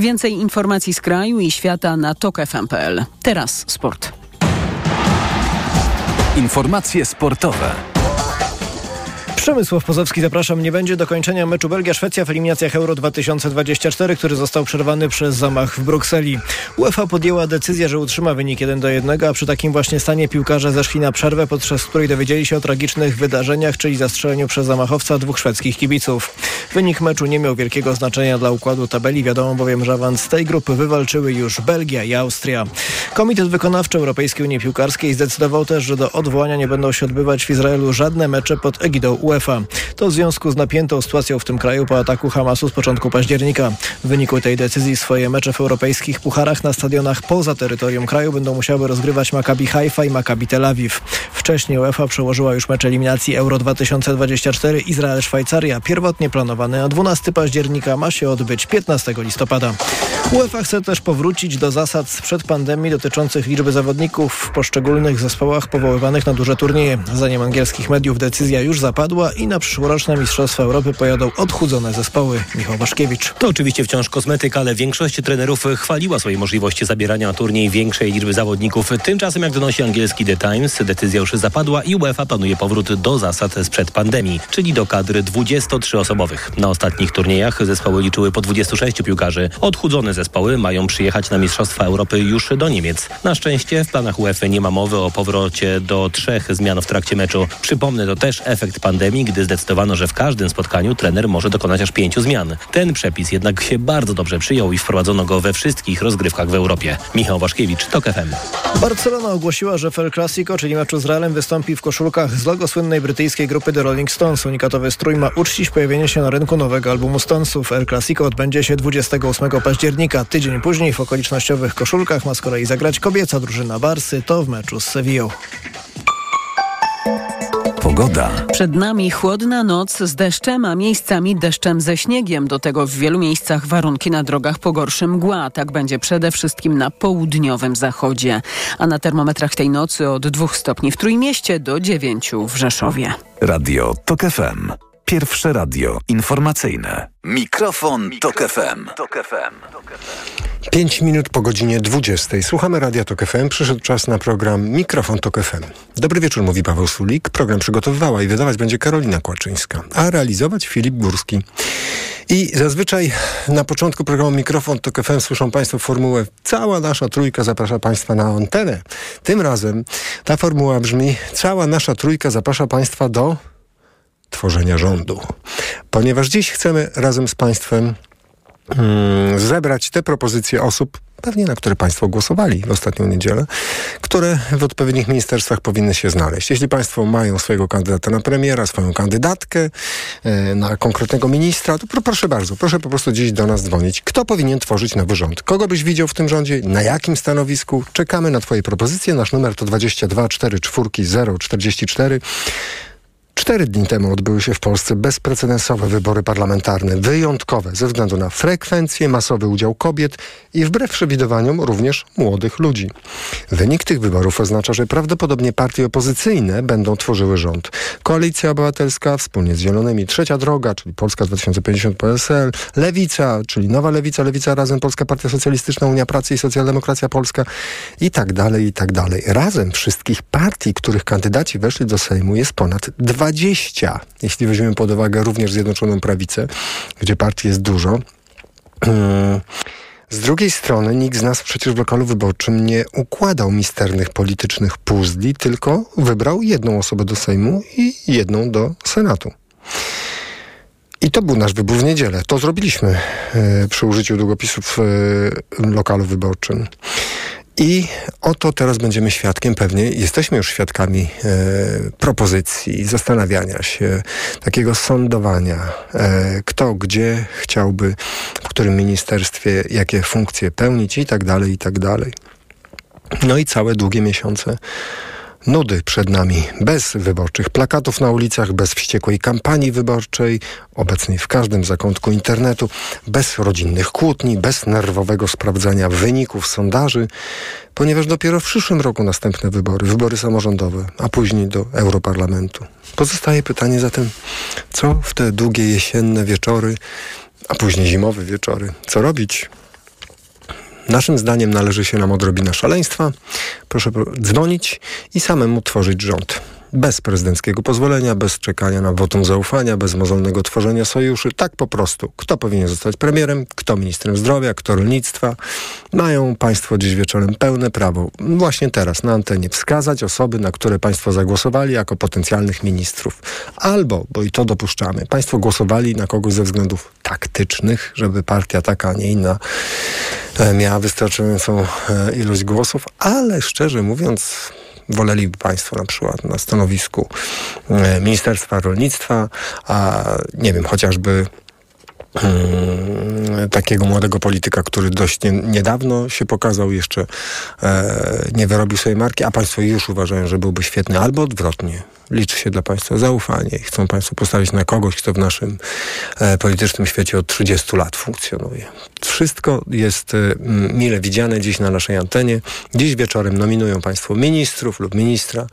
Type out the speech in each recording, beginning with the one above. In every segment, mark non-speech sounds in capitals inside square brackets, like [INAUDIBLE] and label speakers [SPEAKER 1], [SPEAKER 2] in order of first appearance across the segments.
[SPEAKER 1] Więcej informacji z kraju i świata na tokefm.pl. Teraz sport.
[SPEAKER 2] Informacje sportowe.
[SPEAKER 3] Przemysław Pozowski, zapraszam. Nie będzie dokończenia meczu Belgia-Szwecja w eliminacjach Euro 2024, który został przerwany przez zamach w Brukseli. UEFA podjęła decyzję, że utrzyma wynik 1 do 1, a przy takim właśnie stanie piłkarze zeszli na przerwę, podczas której dowiedzieli się o tragicznych wydarzeniach, czyli zastrzeleniu przez zamachowca dwóch szwedzkich kibiców. Wynik meczu nie miał wielkiego znaczenia dla układu tabeli, wiadomo bowiem, że awans tej grupy wywalczyły już Belgia i Austria. Komitet Wykonawczy Europejskiej Unii Piłkarskiej zdecydował też, że do odwołania nie będą się odbywać w Izraelu żadne mecze pod egidą UEFA. UEFA. To w związku z napiętą sytuacją w tym kraju po ataku Hamasu z początku października. W wyniku tej decyzji swoje mecze w europejskich pucharach na stadionach poza terytorium kraju będą musiały rozgrywać Maccabi Haifa i Maccabi Tel Awiw. Wcześniej UEFA przełożyła już mecz eliminacji Euro 2024 Izrael-Szwajcaria. Pierwotnie planowany na 12 października ma się odbyć 15 listopada. UEFA chce też powrócić do zasad sprzed pandemii dotyczących liczby zawodników w poszczególnych zespołach powoływanych na duże turnieje. Zdaniem angielskich mediów decyzja już zapadła i na przyszłoroczne Mistrzostwa Europy pojadą odchudzone zespoły. Michał Waszkiewicz.
[SPEAKER 4] To oczywiście wciąż kosmetyka, ale większość trenerów chwaliła swoje możliwości zabierania na turniej większej liczby zawodników. Tymczasem, jak donosi angielski The Times, decyzja już zapadła i UEFA planuje powrót do zasad sprzed pandemii, czyli do kadry 23-osobowych. Na ostatnich turniejach zespoły liczyły po 26 piłkarzy. Odchudzone zespoły mają przyjechać na Mistrzostwa Europy już do Niemiec. Na szczęście w planach UEFA nie ma mowy o powrocie do trzech zmian w trakcie meczu. Przypomnę, to też efekt pandemii, gdy zdecydowano, że w każdym spotkaniu trener może dokonać aż pięciu zmian. Ten przepis jednak się bardzo dobrze przyjął i wprowadzono go we wszystkich rozgrywkach w Europie. Michał Waszkiewicz, TOK FM.
[SPEAKER 3] Barcelona ogłosiła, że w El Clasico, czyli meczu z Realem, wystąpi w koszulkach z logo słynnej brytyjskiej grupy The Rolling Stones. Unikatowy strój ma uczcić pojawienie się na rynku nowego albumu Stonesów. El Clasico odbędzie się 28 października. Tydzień później w okolicznościowych koszulkach ma z kolei zagrać kobieca drużyna Barsy, to w meczu z Sevillą.
[SPEAKER 2] Pogoda.
[SPEAKER 1] Przed nami chłodna noc z deszczem, a miejscami deszczem ze śniegiem. Do tego w wielu miejscach warunki na drogach pogorszy mgła. Tak będzie przede wszystkim na południowym zachodzie. A na termometrach tej nocy od 2 stopni w Trójmieście do 9 w Rzeszowie.
[SPEAKER 2] Radio TOK FM. Pierwsze radio informacyjne. Mikrofon, Tok FM. Tok FM.
[SPEAKER 5] 5 minut po godzinie 20. Słuchamy Radia Tok FM. Przyszedł czas na program Mikrofon Tok FM. Dobry wieczór, mówi Paweł Sulik. Program przygotowywała i wydawać będzie Karolina Kłaczyńska, a realizować Filip Górski. I zazwyczaj na początku programu Mikrofon Tok FM słyszą Państwo formułę Cała nasza trójka zaprasza Państwa na antenę. Tym razem ta formuła brzmi Cała nasza trójka zaprasza Państwa do tworzenia rządu. Ponieważ dziś chcemy razem z Państwem mm, zebrać te propozycje osób, pewnie na które Państwo głosowali w ostatnią niedzielę, które w odpowiednich ministerstwach powinny się znaleźć. Jeśli Państwo mają swojego kandydata na premiera, swoją kandydatkę e, na konkretnego ministra, to pro, proszę bardzo, proszę po prostu dziś do nas dzwonić. Kto powinien tworzyć nowy rząd? Kogo byś widział w tym rządzie? Na jakim stanowisku? Czekamy na Twoje propozycje. Nasz numer to 22 44 044. Cztery dni temu odbyły się w Polsce bezprecedensowe wybory parlamentarne, wyjątkowe ze względu na frekwencję, masowy udział kobiet i wbrew przewidywaniom również młodych ludzi. Wynik tych wyborów oznacza, że prawdopodobnie partie opozycyjne będą tworzyły rząd. Koalicja Obywatelska wspólnie z Zielonymi, Trzecia Droga, czyli Polska 2050 PSL, Lewica, czyli Nowa Lewica, Lewica Razem, Polska Partia Socjalistyczna, Unia Pracy i Socjaldemokracja Polska i tak dalej, i tak dalej. Razem wszystkich partii, których kandydaci weszli do Sejmu jest ponad 20 20, jeśli weźmiemy pod uwagę również Zjednoczoną Prawicę, gdzie partii jest dużo. Z drugiej strony nikt z nas przecież w lokalu wyborczym nie układał misternych politycznych puzli, tylko wybrał jedną osobę do Sejmu i jedną do Senatu. I to był nasz wybór w niedzielę. To zrobiliśmy y, przy użyciu długopisów w y, lokalu wyborczym. I oto teraz będziemy świadkiem, pewnie jesteśmy już świadkami e, propozycji, zastanawiania się, takiego sądowania, e, kto gdzie chciałby, w którym ministerstwie, jakie funkcje pełnić i tak dalej, i tak dalej. No i całe długie miesiące nudy przed nami, bez wyborczych plakatów na ulicach, bez wściekłej kampanii wyborczej, obecnej w każdym zakątku internetu, bez rodzinnych kłótni, bez nerwowego sprawdzania wyników sondaży, ponieważ dopiero w przyszłym roku następne wybory, wybory samorządowe, a później do Europarlamentu. Pozostaje pytanie zatem, co w te długie jesienne wieczory, a później zimowe wieczory, co robić? Naszym zdaniem należy się nam odrobina szaleństwa. Proszę dzwonić i samemu tworzyć rząd bez prezydenckiego pozwolenia, bez czekania na wotum zaufania, bez mozolnego tworzenia sojuszy. Tak po prostu. Kto powinien zostać premierem, kto ministrem zdrowia, kto rolnictwa. Mają państwo dziś wieczorem pełne prawo, właśnie teraz na antenie, wskazać osoby, na które państwo zagłosowali jako potencjalnych ministrów. Albo, bo i to dopuszczamy, państwo głosowali na kogoś ze względów taktycznych, żeby partia taka, a nie inna e, miała wystarczającą e, ilość głosów, ale szczerze mówiąc, woleliby Państwo na przykład na stanowisku e, Ministerstwa Rolnictwa, a nie wiem, chociażby takiego młodego polityka, który dość nie, niedawno się pokazał, jeszcze e, nie wyrobił swojej marki, a państwo już uważają, że byłby świetny, albo odwrotnie. Liczy się dla państwa zaufanie i chcą państwo postawić na kogoś, kto w naszym e, politycznym świecie od 30 lat funkcjonuje. Wszystko jest e, mile widziane dziś na naszej antenie. Dziś wieczorem nominują państwo ministrów lub ministra,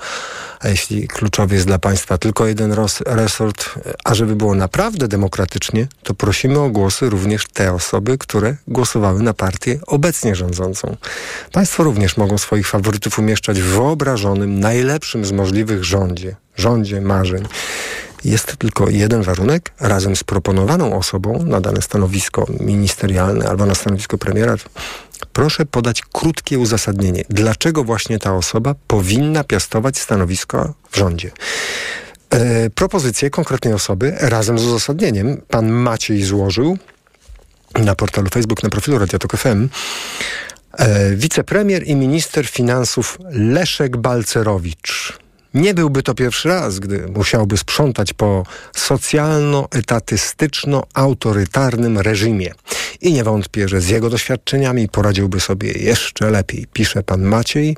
[SPEAKER 5] a jeśli kluczowy jest dla państwa tylko jeden resort, a żeby było naprawdę demokratycznie, to prosimy o głosy również te osoby, które głosowały na partię obecnie rządzącą. Państwo również mogą swoich faworytów umieszczać w wyobrażonym, najlepszym z możliwych rządzie, rządzie marzeń. Jest tylko jeden warunek. Razem z proponowaną osobą na dane stanowisko ministerialne albo na stanowisko premiera proszę podać krótkie uzasadnienie, dlaczego właśnie ta osoba powinna piastować stanowisko w rządzie. E, propozycje konkretnej osoby razem z uzasadnieniem pan Maciej złożył na portalu Facebook, na profilu Radio FM. E, wicepremier i minister finansów Leszek Balcerowicz. Nie byłby to pierwszy raz, gdy musiałby sprzątać po socjalno-etatystyczno-autorytarnym reżimie. I nie wątpię, że z jego doświadczeniami poradziłby sobie jeszcze lepiej, pisze pan Maciej.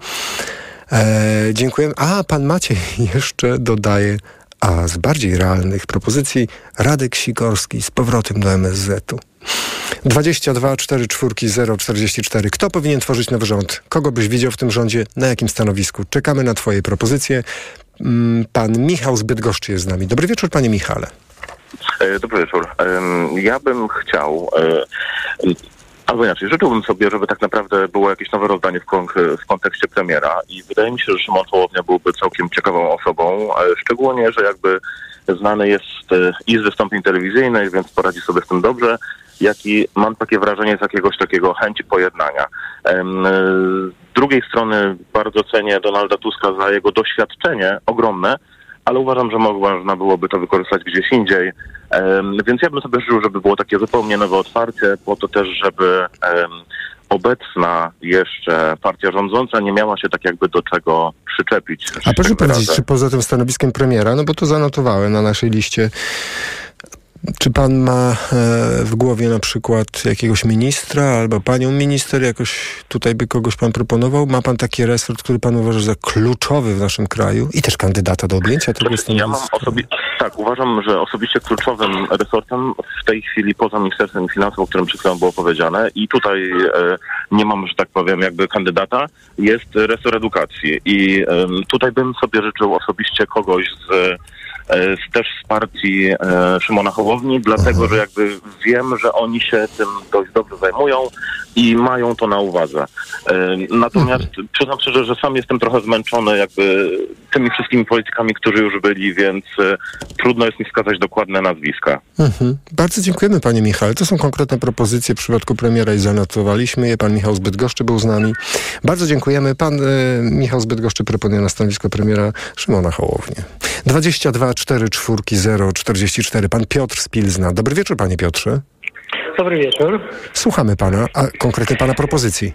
[SPEAKER 5] E, dziękuję. A, pan Maciej [LAUGHS] jeszcze dodaje, a z bardziej realnych propozycji Radek Sikorski z powrotem do MSZ-u. 22 4 4 0 44. Kto powinien tworzyć nowy rząd? Kogo byś widział w tym rządzie? Na jakim stanowisku? Czekamy na Twoje propozycje. Mm, pan Michał z Bydgoszczy jest z nami. Dobry wieczór, panie Michale.
[SPEAKER 6] E, dobry wieczór. Ja bym chciał, e, albo inaczej, życzyłbym sobie, żeby tak naprawdę było jakieś nowe rozdanie w, kontekście premiera i wydaje mi się, że Szymon Hołownia byłby całkiem ciekawą osobą, szczególnie, że jakby znany jest e, i z wystąpień telewizyjnych, więc poradzi sobie z tym dobrze, jak i mam takie wrażenie z jakiegoś takiego chęci pojednania. Z drugiej strony bardzo cenię Donalda Tuska za jego doświadczenie ogromne, ale uważam, że można byłoby to wykorzystać gdzieś indziej. Więc ja bym sobie życzył, żeby było takie zupełnie nowe otwarcie, po to też, żeby obecna jeszcze partia rządząca nie miała się tak jakby do czego przyczepić.
[SPEAKER 5] A proszę powiedzieć, czy poza tym stanowiskiem premiera, no bo to zanotowałem na naszej liście czy pan ma e, w głowie na przykład jakiegoś ministra albo panią minister, jakoś tutaj by kogoś pan proponował? Ma pan taki resort, który pan uważa za kluczowy w naszym kraju i też kandydata do objęcia tego stanowiska?
[SPEAKER 6] Ja mam osobi- tak, uważam, że osobiście kluczowym resortem w tej chwili poza Ministerstwem Finansów, o którym przed chwilą było powiedziane i tutaj e, nie mam, że tak powiem, jakby kandydata, jest resort edukacji i e, tutaj bym sobie życzył osobiście kogoś z też z partii e, Szymona Hołowni, dlatego że jakby wiem, że oni się tym dość dobrze zajmują i mają to na uwadze. E, natomiast mhm. przyznam szczerze, że sam jestem trochę zmęczony jakby tymi wszystkimi politykami, którzy już byli, więc trudno jest mi wskazać dokładne nazwiska.
[SPEAKER 5] Mhm. Bardzo dziękujemy panie Michale. To są konkretne propozycje w przypadku premiera i zanotowaliśmy je. Pan Michał z Bydgoszczy był z nami. Bardzo dziękujemy. Pan e, Michał z Bydgoszczy proponuje na stanowisko premiera Szymona Hołownię. 22 4 4 0 44. Pan Piotr z Pilzna. Dobry wieczór, panie Piotrze.
[SPEAKER 7] Dobry wieczór.
[SPEAKER 5] Słuchamy pana, a konkretnie pana propozycji.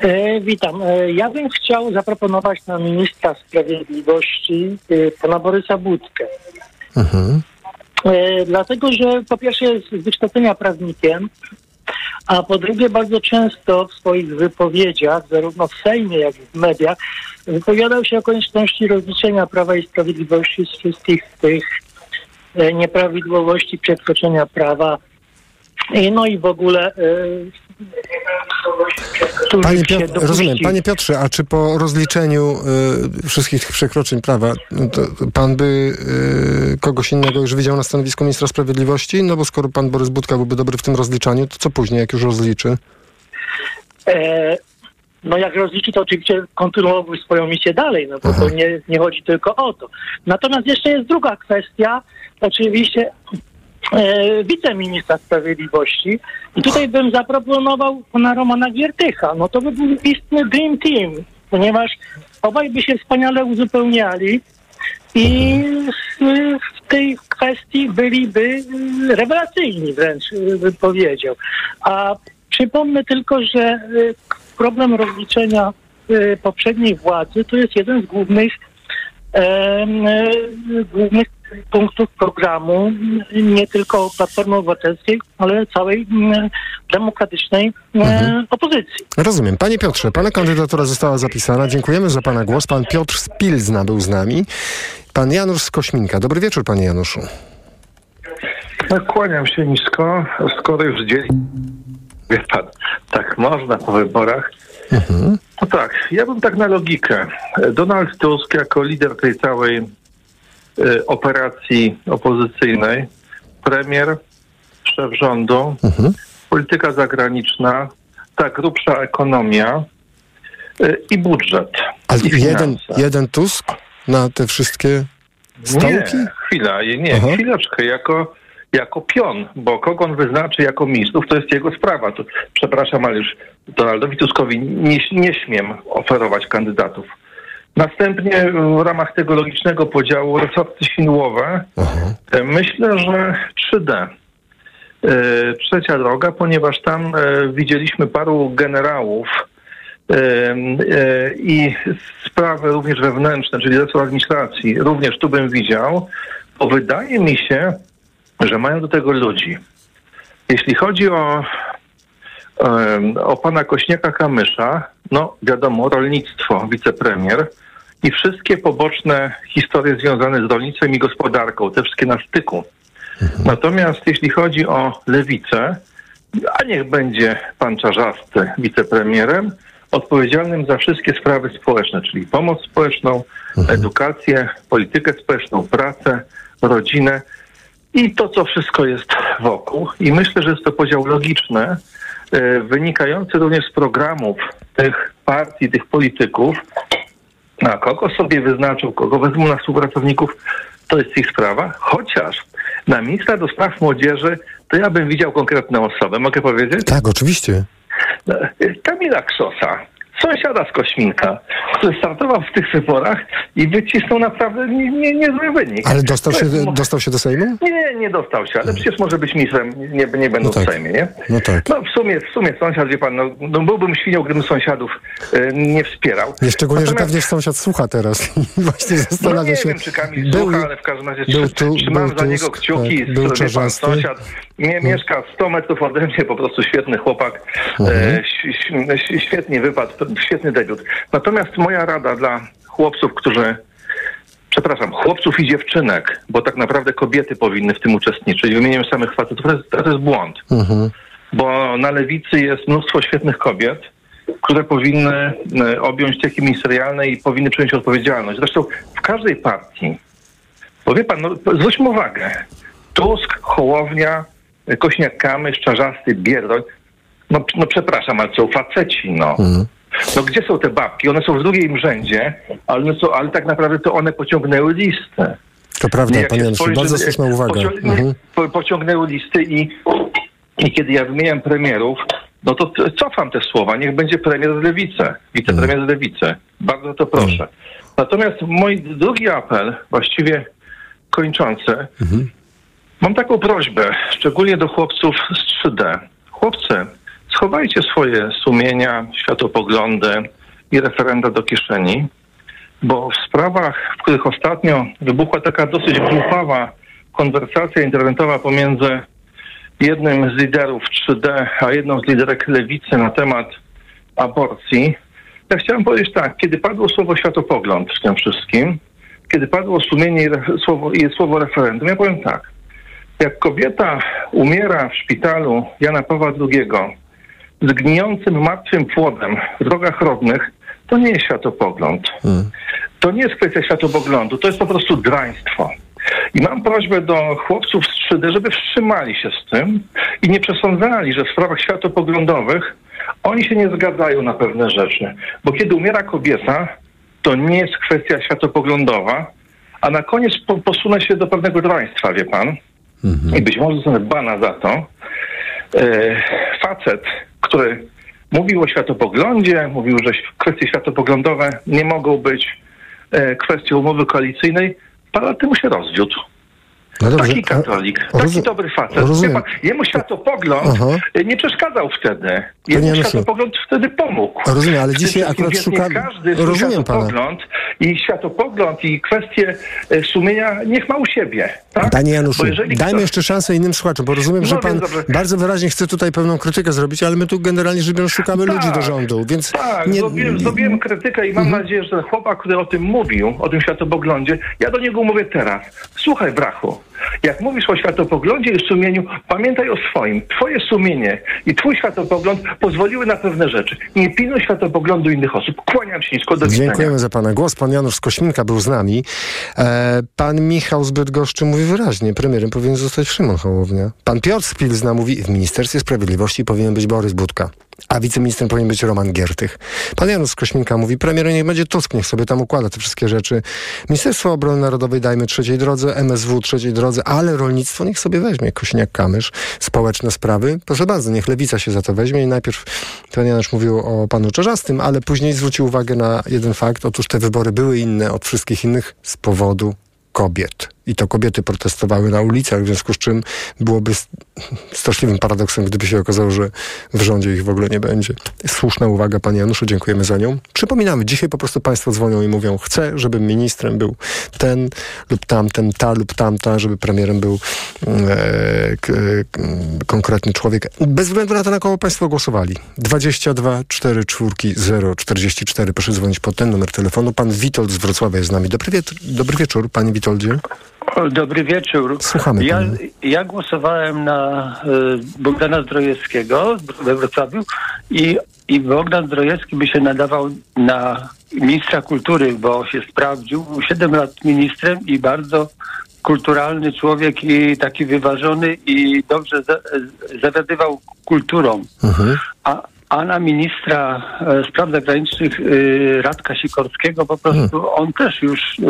[SPEAKER 7] E, witam. E, ja bym chciał zaproponować na ministra sprawiedliwości e, pana Borysa Budkę. Mhm. E, dlatego, że po pierwsze jest z wykształcenia prawnikiem, a po drugie bardzo często w swoich wypowiedziach, zarówno w Sejmie, jak i w mediach, wypowiadał się o konieczności rozliczenia Prawa i Sprawiedliwości z wszystkich tych e, nieprawidłowości przekroczenia prawa. No i w ogóle e,
[SPEAKER 5] Panie Piotr, rozumiem. Panie Piotrze, a czy po rozliczeniu y, wszystkich tych przekroczeń prawa no pan by y, kogoś innego już widział na stanowisku ministra sprawiedliwości? No bo skoro pan Borys Budka byłby dobry w tym rozliczaniu, to co później, jak już rozliczy?
[SPEAKER 7] e, no jak rozliczy, to oczywiście kontynuowałby swoją misję dalej, no bo to nie, nie chodzi tylko o to. Natomiast jeszcze jest druga kwestia, oczywiście wiceministra sprawiedliwości i tutaj bym zaproponował pana Romana Giertycha. No to by był istny dream team, ponieważ obaj by się wspaniale uzupełniali i w tej kwestii byliby rewelacyjni wręcz, bym powiedział. A przypomnę tylko, że problem rozliczenia poprzedniej władzy to jest jeden z głównych, e, głównych punktów programu nie tylko Platformy Obywatelskiej, ale całej demokratycznej mhm. opozycji.
[SPEAKER 5] Rozumiem. Panie Piotrze, pana kandydatura została zapisana. Dziękujemy za pana głos. Pan Piotr Spilzna był z nami. Pan Janusz z Kośminka. Dobry wieczór, panie Januszu.
[SPEAKER 8] Kłaniam się nisko. Skoro już dzieli... Wie pan, tak można po wyborach. Mhm. No tak, ja bym tak na logikę. Donald Tusk jako lider tej całej operacji opozycyjnej, premier, szef rządu, mhm. polityka zagraniczna, ta grubsza ekonomia y, i budżet.
[SPEAKER 5] Ale i jeden, jeden Tusk na te wszystkie stołki?
[SPEAKER 8] Nie, chwila, nie, Aha. chwileczkę, jako jako pion, bo kogo on wyznaczy jako ministrów, to jest jego sprawa. To, przepraszam, ale już Donaldowi Tuskowi nie, nie śmiem oferować kandydatów. Następnie w ramach tego logicznego podziału resorty sinułowe e, myślę, że 3D. E, trzecia droga, ponieważ tam e, widzieliśmy paru generałów i sprawy również wewnętrzne, czyli resort administracji, również tu bym widział, bo wydaje mi się, że mają do tego ludzi. Jeśli chodzi o, o pana Kośniaka-Kamysza, no wiadomo, rolnictwo, wicepremier i wszystkie poboczne historie związane z rolnictwem i gospodarką, te wszystkie na styku. Mhm. Natomiast jeśli chodzi o lewicę, a niech będzie pan Czarzasty wicepremierem, odpowiedzialnym za wszystkie sprawy społeczne, czyli pomoc społeczną, mhm. edukację, politykę społeczną, pracę, rodzinę i to, co wszystko jest wokół. I myślę, że jest to podział logiczny, e, wynikający również z programów tych partii, tych polityków. A kogo sobie wyznaczył, kogo wezmą na współpracowników, to jest ich sprawa. Chociaż na ministra do spraw młodzieży to ja bym widział konkretną osobę. Mogę powiedzieć?
[SPEAKER 5] Tak, oczywiście.
[SPEAKER 8] Kamila Krzosa sąsiada z Kośminka, który startował w tych wyborach i wycisnął naprawdę niezły nie, nie wynik.
[SPEAKER 5] Ale dostał się, dostał się do Sejmu?
[SPEAKER 8] Nie, nie dostał się, ale przecież może być ministrem, nie, nie będą no tak. w Sejmie, nie?
[SPEAKER 5] No tak.
[SPEAKER 8] No w sumie, w sumie sąsiad, wie pan, no, no byłbym świnią, gdybym sąsiadów e, nie wspierał.
[SPEAKER 5] Nie, szczególnie, Natomiast... że pewnie sąsiad słucha teraz i [LAUGHS] właśnie zastanawia
[SPEAKER 8] no, nie
[SPEAKER 5] się.
[SPEAKER 8] wiem, czy Kamil był, słucha, ale w każdym razie był tu, trzymam był za niego kciuki, tak, był pan, sąsiad nie, no. mieszka 100 metrów ode mnie, po prostu świetny chłopak, mhm. e, świetnie wypadł, świetny debiut. Natomiast moja rada dla chłopców, którzy przepraszam, chłopców i dziewczynek, bo tak naprawdę kobiety powinny w tym uczestniczyć. Wymieniłem samych facetów, to jest, to jest błąd. Mhm. Bo na lewicy jest mnóstwo świetnych kobiet, które powinny e, objąć cechy ministerialne i powinny przejąć odpowiedzialność. Zresztą w każdej partii, bo wie pan, no, zwróćmy uwagę, Tusk, Hołownia, Kośniak-Kamysz, Czarzasty, Bierdoń, no, no przepraszam, ale są faceci, no. Mhm. No gdzie są te babki? One są w drugim rzędzie, ale, no ale tak naprawdę to one pociągnęły listę.
[SPEAKER 5] To prawda, panie Januszu, bardzo słuszna uwaga. Pocią
[SPEAKER 8] mhm. pociągnęły listy i, i kiedy ja wymieniam premierów, no to cofam te słowa. Niech będzie premier z lewicy, wicepremier z lewicy. Bardzo to proszę. Mhm. Natomiast mój drugi apel, właściwie kończący, mhm. Mam taką prośbę, szczególnie do chłopców z 3D. Chłopcy, schowajcie swoje sumienia, światopoglądy i referenda do kieszeni, bo w sprawach, w których ostatnio wybuchła taka dosyć głupawa konwersacja internetowa pomiędzy jednym z liderów 3D, a jedną z liderek lewicy na temat aborcji, ja chciałem powiedzieć tak, kiedy padło słowo światopogląd w tym wszystkim, kiedy padło sumienie i słowo, i słowo referendum, ja powiem tak. Jak kobieta umiera w szpitalu Jana Pawła II z gnijącym martwym płodem w drogach rodnych, to nie jest światopogląd. Hmm. To nie jest kwestia światopoglądu, to jest po prostu draństwo. I mam prośbę do chłopców z 3D, żeby wstrzymali się z tym i nie przesądzali, że w sprawach światopoglądowych oni się nie zgadzają na pewne rzeczy. Bo kiedy umiera kobieta, to nie jest kwestia światopoglądowa, a na koniec po, posunę się do pewnego draństwa, wie pan. I być może zostanę bana za to. E, facet, który mówił o światopoglądzie, mówił, że kwestie światopoglądowe nie mogą być e, kwestią umowy koalicyjnej, parę lat temu się rozwiódł.
[SPEAKER 5] No dobrze,
[SPEAKER 8] taki katolik,
[SPEAKER 5] a
[SPEAKER 8] taki dobry facet.
[SPEAKER 5] rozumiem.
[SPEAKER 8] Jemu światopogląd
[SPEAKER 5] Aha.
[SPEAKER 8] nie przeszkadzał wtedy.
[SPEAKER 5] Panie
[SPEAKER 8] Jemu
[SPEAKER 5] Januszu.
[SPEAKER 8] światopogląd wtedy pomógł.
[SPEAKER 5] Rozumiem, ale dzisiaj akurat
[SPEAKER 8] więc niech
[SPEAKER 5] szukam-
[SPEAKER 8] Każdy
[SPEAKER 5] rozumiem pana.
[SPEAKER 8] światopogląd i światopogląd i kwestie e, sumienia niech ma u siebie. Tak?
[SPEAKER 5] Panie Januszu, dajmy
[SPEAKER 8] ktoś-
[SPEAKER 5] jeszcze szansę innym słuchaczom, bo rozumiem,
[SPEAKER 8] No
[SPEAKER 5] że pan
[SPEAKER 8] dobrze.
[SPEAKER 5] bardzo wyraźnie chce tutaj pewną krytykę zrobić, ale my tu generalnie rzecz biorąc szukamy
[SPEAKER 8] Tak,
[SPEAKER 5] ludzi do rządu, więc
[SPEAKER 8] Tak,
[SPEAKER 5] nie...
[SPEAKER 8] zrobiłem, zrobiłem krytykę i mam
[SPEAKER 5] Mhm.
[SPEAKER 8] nadzieję, że ten chłopak, który o tym mówił, o tym światopoglądzie, ja do niego mówię teraz. Słuchaj, brachu, jak mówisz o światopoglądzie i sumieniu, pamiętaj o swoim. Twoje sumienie i twój światopogląd pozwoliły na pewne rzeczy. Nie pilnuj światopoglądu innych osób. Kłaniam się nisko do.
[SPEAKER 5] Dziękujemy za pana głos. Pan Janusz Kośminka był z nami. E, pan Michał z mówi wyraźnie, premierem powinien zostać Szymon Hołownia. Pan Piotr z Pilzna mówi, w Ministerstwie Sprawiedliwości powinien być Borys Budka, a wiceministrem powinien być Roman Giertych. Pan Janusz Kośminka mówi, premierem niech będzie Tusk, niech sobie tam układa te wszystkie rzeczy. Ministerstwo Obrony Narodowej dajmy trzeciej drodze, MSW trzeciej drodze, ale rolnictwo niech sobie weźmie Kosiniak-Kamysz, społeczne sprawy. Proszę bardzo, niech Lewica się za to weźmie i najpierw pan Janusz mówił o panu Czarzastym, ale później zwrócił uwagę na jeden fakt. Otóż te wybory były inne od wszystkich innych z powodu kobiet. I to kobiety protestowały na ulicach, w związku z czym byłoby straszliwym paradoksem, gdyby się okazało, że w rządzie ich w ogóle nie będzie. Słuszna uwaga, panie Januszu, dziękujemy za nią. Przypominamy, dzisiaj po prostu państwo dzwonią i mówią, chcę, żeby ministrem był ten lub tamten, ta lub tamta, żeby premierem był mm, e, k, k, konkretny człowiek. Bez względu na to, na kogo państwo głosowali. 22 4 4 0 44. Proszę dzwonić pod ten numer telefonu. Pan Witold z Wrocławia jest z nami. Dobry, wieczór, dobry wieczór, panie Witoldzie.
[SPEAKER 9] Dobry wieczór.
[SPEAKER 5] Słuchamy
[SPEAKER 9] Ja, ja głosowałem na y, Bogdana Zdrojewskiego we Wrocławiu i, i Bogdan Zdrojewski by się nadawał na ministra kultury, bo się sprawdził. Był 7 lat ministrem i bardzo kulturalny człowiek i taki wyważony i dobrze za, zawiadywał kulturą.
[SPEAKER 5] Mhm.
[SPEAKER 9] A, a na ministra e, spraw zagranicznych y, Radka Sikorskiego po prostu
[SPEAKER 5] Hmm.
[SPEAKER 9] on też już y,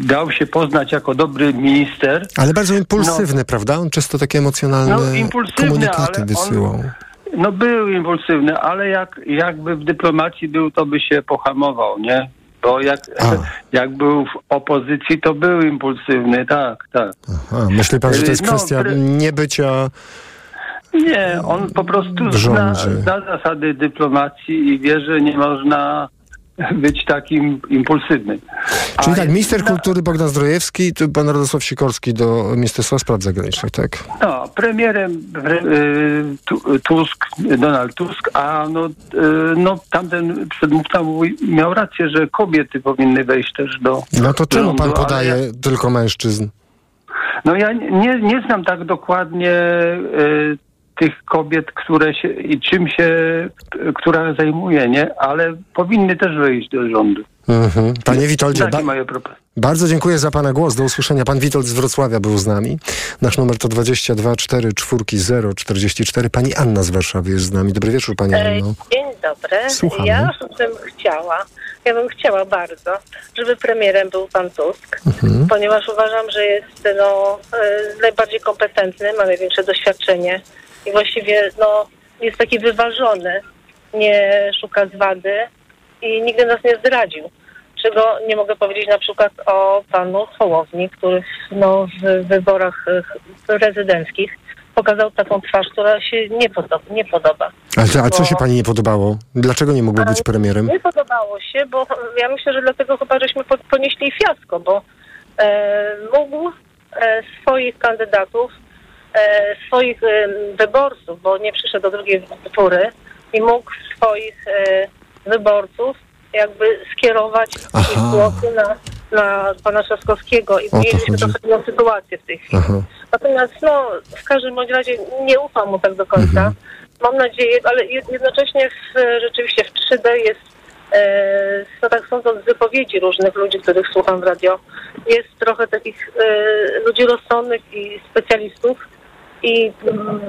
[SPEAKER 9] dał się poznać jako dobry minister.
[SPEAKER 5] Ale bardzo impulsywny, prawda? On często takie emocjonalne
[SPEAKER 9] No, impulsywny,
[SPEAKER 5] komunikaty
[SPEAKER 9] ale on-
[SPEAKER 5] wysyłał.
[SPEAKER 9] No był impulsywny, ale jak, jakby w dyplomacji był, to by się pohamował, nie? Bo jak,
[SPEAKER 5] A.
[SPEAKER 9] jak był w opozycji, to był impulsywny, tak, tak.
[SPEAKER 5] A, myśli pan, że to jest
[SPEAKER 9] No,
[SPEAKER 5] kwestia
[SPEAKER 9] pre-
[SPEAKER 5] niebycia...
[SPEAKER 9] Nie, on po prostu zna, zna zasady dyplomacji i wie, że nie można być takim impulsywnym.
[SPEAKER 5] Czyli
[SPEAKER 9] A
[SPEAKER 5] tak, minister kultury Bogdan Zdrojewski, pan Radosław Sikorski do Ministerstwa Spraw Zagranicznych, tak?
[SPEAKER 9] No, premierem pre, y, Tu- Tusk, Donald Tusk, a no, y, no tamten przedmówca miał rację, że kobiety powinny wejść też do
[SPEAKER 5] No to czemu pan podaje
[SPEAKER 9] Ja,
[SPEAKER 5] tylko mężczyzn?
[SPEAKER 9] no ja nie, nie znam tak dokładnie y, tych kobiet, które się i czym się, która zajmuje, nie? Ale powinny też wejść do rządu.
[SPEAKER 5] Mhm. Panie Witoldzie, ba- bardzo dziękuję za pana głos. Do usłyszenia. Pan Witold z Wrocławia był z nami. Nasz numer to 22 4 4 0 44. Pani Anna z Warszawy jest z nami. Dobry wieczór, pani
[SPEAKER 10] E,
[SPEAKER 5] Anno.
[SPEAKER 10] Dzień dobry.
[SPEAKER 5] Słuchamy.
[SPEAKER 10] Ja bym chciała, ja bym chciała bardzo, żeby premierem był pan Tusk,
[SPEAKER 5] Mhm.
[SPEAKER 10] ponieważ uważam, że jest no, e, najbardziej kompetentny, ma największe doświadczenie i właściwie no, jest taki wyważony, nie szuka zwady i nigdy nas nie zdradził. Czego nie mogę powiedzieć na przykład o panu Hołowni, który no, w wyborach e, prezydenckich pokazał taką twarz, która się nie podoba. Nie podoba.
[SPEAKER 5] A, co- a co się pani nie podobało? Dlaczego nie mógłby być premierem?
[SPEAKER 10] Nie podobało się, bo ja myślę, że dlatego chyba żeśmy po- ponieśli fiasko, bo e, mógł e, swoich kandydatów, swoich e, wyborców, bo nie przyszedł do drugiej tury i mógł swoich e, wyborców jakby skierować głosy na, na pana Trzaskowskiego i mieliśmy trochę inną sytuację w tej chwili.
[SPEAKER 5] Aha.
[SPEAKER 10] Natomiast no, w każdym bądź razie nie ufam mu tak do końca.
[SPEAKER 5] Mhm.
[SPEAKER 10] Mam nadzieję, ale jed- jednocześnie w, rzeczywiście w 3D jest, e, no tak sądząc z wypowiedzi różnych ludzi, których słucham w radio, jest trochę takich e, ludzi rozsądnych i specjalistów i mm,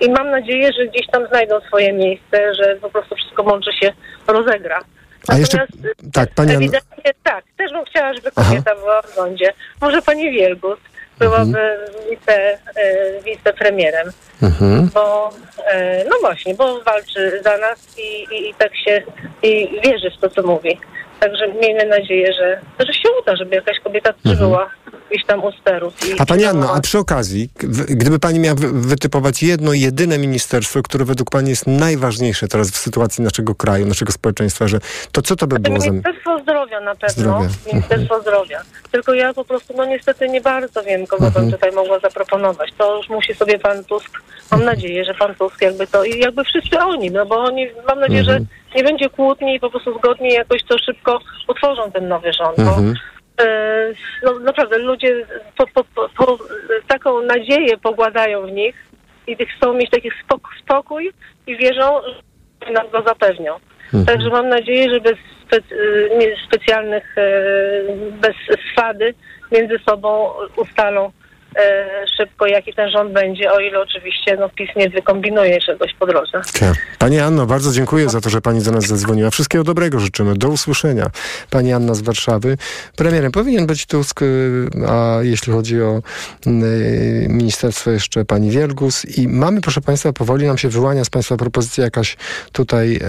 [SPEAKER 10] i mam nadzieję, że gdzieś tam znajdą swoje miejsce, że po prostu wszystko mądrze się rozegra.
[SPEAKER 5] A jeszcze,
[SPEAKER 10] Natomiast
[SPEAKER 5] tak, pani
[SPEAKER 10] ewidentnie tak, też bym chciała, żeby kobieta była w rządzie. Może pani Wielgus byłaby wice, e, wicepremierem,
[SPEAKER 5] mhm.
[SPEAKER 10] bo e, no właśnie, bo walczy za nas i, i, i tak się i wierzy w to, co mówi. Także miejmy nadzieję, że, że się uda, żeby jakaś kobieta też była gdzieś tam u sterów. I,
[SPEAKER 5] Mhm. A pani Anno, a przy okazji, gdyby pani miała wy- wytypować jedno, jedyne ministerstwo, które według pani jest najważniejsze teraz w sytuacji naszego kraju, naszego społeczeństwa, że to co to by było za...
[SPEAKER 10] Ministerstwo Zdrowia na pewno.
[SPEAKER 5] Zdrowia.
[SPEAKER 10] Ministerstwo Zdrowia. Tylko ja po prostu, no niestety nie bardzo wiem, kogo
[SPEAKER 5] Mhm.
[SPEAKER 10] bym tutaj mogła zaproponować. To już musi sobie pan Tusk, mam nadzieję, że pan Tusk jakby to, i jakby wszyscy oni, no bo oni, mam nadzieję,
[SPEAKER 5] Mhm.
[SPEAKER 10] że nie będzie kłótni i po prostu zgodnie jakoś to szybko utworzą ten nowy rząd. Bo,
[SPEAKER 5] Mhm.
[SPEAKER 10] No, naprawdę ludzie po, po, po, taką nadzieję pogładają w nich i chcą mieć taki spok spokój i wierzą, że nam go zapewnią. Także mam nadzieję, że bez spe, nie- specjalnych, e, bez swady między sobą ustalą e, szybko, jaki ten rząd będzie, o ile oczywiście no, PiS nie wykombinuje czegoś po drodze.
[SPEAKER 5] Pani Anno, bardzo dziękuję za to, że pani do nas zadzwoniła. Wszystkiego dobrego życzymy. Do usłyszenia. Pani Anna z Warszawy. Premierem powinien być Tusk, y, a jeśli chodzi o y, ministerstwo jeszcze pani Wielgus. I mamy, proszę państwa, powoli nam się wyłania z państwa propozycji jakaś tutaj e,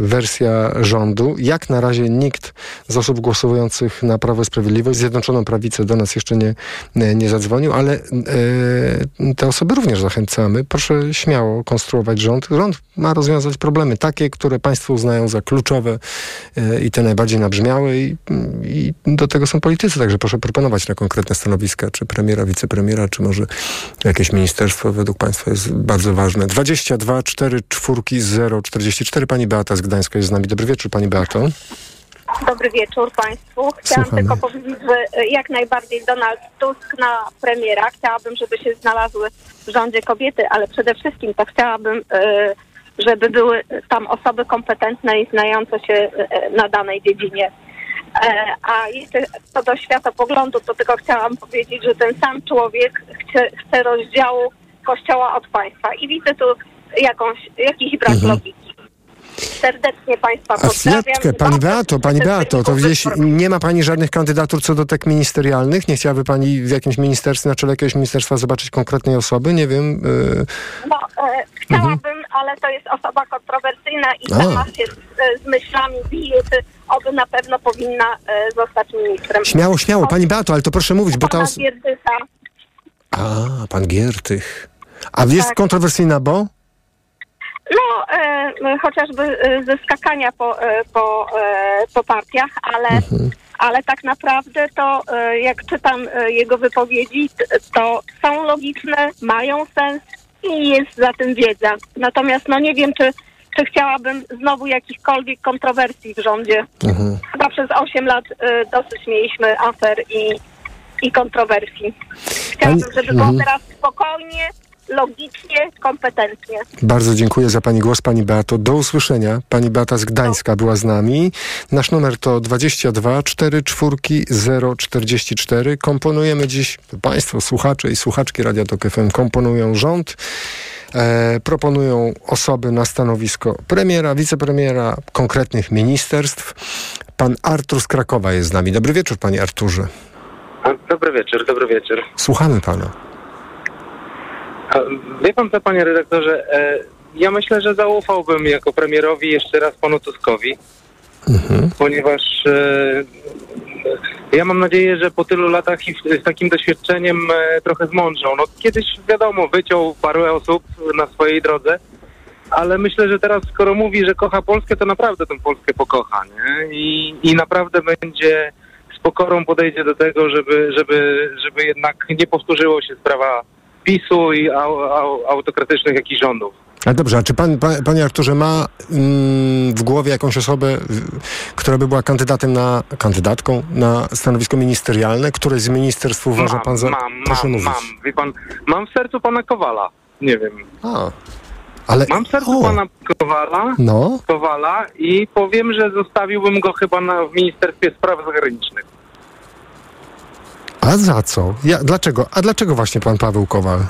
[SPEAKER 5] wersja rządu. Jak na razie nikt z osób głosujących na Prawo i Sprawiedliwość, Zjednoczoną Prawicę do nas jeszcze nie, nie zadzwonił, ale e, te osoby również zachęcamy. Proszę śmiało konstruować rząd. Rząd ma rozwiązać problemy takie, które państwo uznają za kluczowe e, i te najbardziej nabrzmiałe i, i do tego są politycy, także proszę proponować na konkretne stanowiska, czy premiera, wicepremiera, czy może jakieś ministerstwo według państwa jest bardzo ważne. 22 4 4 0 44. Pani Beata z Gdańska jest z nami. Dobry wieczór, pani Beato.
[SPEAKER 11] Dobry wieczór Państwu. Chciałam
[SPEAKER 5] Słuchamy.
[SPEAKER 11] tylko powiedzieć, że e, jak najbardziej Donald Tusk na premiera. Chciałabym, żeby się znalazły w rządzie kobiety, ale przede wszystkim to chciałabym, e, żeby były tam osoby kompetentne i znające się e, na danej dziedzinie. A jeszcze co do światopoglądu, to tylko chciałam powiedzieć, że ten sam człowiek chce, chce rozdziału Kościoła od państwa i widzę tu jakąś, jakiś brak logiki. Serdecznie Państwa
[SPEAKER 5] Mhm. A
[SPEAKER 11] pozdrawiam.
[SPEAKER 5] chwileczkę, pani Beato, pani Beato, to gdzieś nie ma pani żadnych kandydatur co do tek ministerialnych? Nie chciałaby pani w jakimś ministerstwie, na czele jakiegoś ministerstwa zobaczyć konkretnej osoby? Nie wiem. y,
[SPEAKER 11] No, e, chciałabym, ale to jest osoba kontrowersyjna i
[SPEAKER 5] A.
[SPEAKER 11] sama się z, e, z myślami bije, oby na pewno powinna e, zostać ministrem.
[SPEAKER 5] Śmiało, śmiało, pani Beato, ale to proszę mówić, bo ta
[SPEAKER 11] Pana
[SPEAKER 5] os-
[SPEAKER 11] Giertycha.
[SPEAKER 5] A, pan Giertych. A jest
[SPEAKER 11] Tak.
[SPEAKER 5] kontrowersyjna, bo?
[SPEAKER 11] No, e, e, chociażby e, ze skakania po, e, po, po partiach, ale, ale tak naprawdę to jak czytam jego wypowiedzi, to są logiczne, mają sens i jest za tym wiedza. Natomiast no nie wiem, czy, czy chciałabym znowu jakichkolwiek kontrowersji w rządzie. Chyba przez 8 lat dosyć mieliśmy afer i, i kontrowersji. Chciałabym, żeby było
[SPEAKER 5] Mhm.
[SPEAKER 11] teraz spokojnie, logicznie, kompetentnie.
[SPEAKER 5] Bardzo dziękuję za pani głos, pani Beato. Do usłyszenia. Pani Beata z Gdańska była z nami. Nasz numer to 22 4 4 0 44. Komponujemy dziś, państwo, słuchacze i słuchaczki Radia Tok FM komponują rząd. E, proponują osoby na stanowisko premiera, wicepremiera, konkretnych ministerstw. Pan Artur z Krakowa jest z nami. Dobry wieczór, panie Arturze.
[SPEAKER 12] Dobry wieczór, dobry wieczór.
[SPEAKER 5] Słuchamy pana.
[SPEAKER 12] Wie pan co, panie redaktorze, e, ja myślę, że zaufałbym jako premierowi jeszcze raz panu Tuskowi, ponieważ e, ja mam nadzieję, że po tylu latach i z takim doświadczeniem e, trochę zmądrzą. No kiedyś, wiadomo, wyciął parę osób na swojej drodze, ale myślę, że teraz skoro mówi, że kocha Polskę, to naprawdę tę Polskę pokocha, nie? I, i naprawdę będzie z pokorą podejdzie do tego, żeby, żeby, żeby jednak nie powtórzyło się sprawa PiSu i au, au, autokratycznych jakichś rządów.
[SPEAKER 5] A dobrze, a czy pan, pan, panie Arturze, ma mm, w głowie jakąś osobę, która by była kandydatem na, kandydatką na stanowisko ministerialne? Któreś z ministerstw uważa
[SPEAKER 12] mam,
[SPEAKER 5] pan za...
[SPEAKER 12] mam,
[SPEAKER 5] Proszę
[SPEAKER 12] mam,
[SPEAKER 5] mówić.
[SPEAKER 12] mam. Wie pan, mam w sercu pana Kowala. Nie wiem.
[SPEAKER 5] A, ale...
[SPEAKER 12] Mam w sercu
[SPEAKER 5] o,
[SPEAKER 12] pana Kowala,
[SPEAKER 5] No,
[SPEAKER 12] Kowala i powiem, że zostawiłbym go chyba na, w Ministerstwie Spraw Zagranicznych.
[SPEAKER 5] A za co? Ja, dlaczego? A dlaczego właśnie pan Paweł Kowal?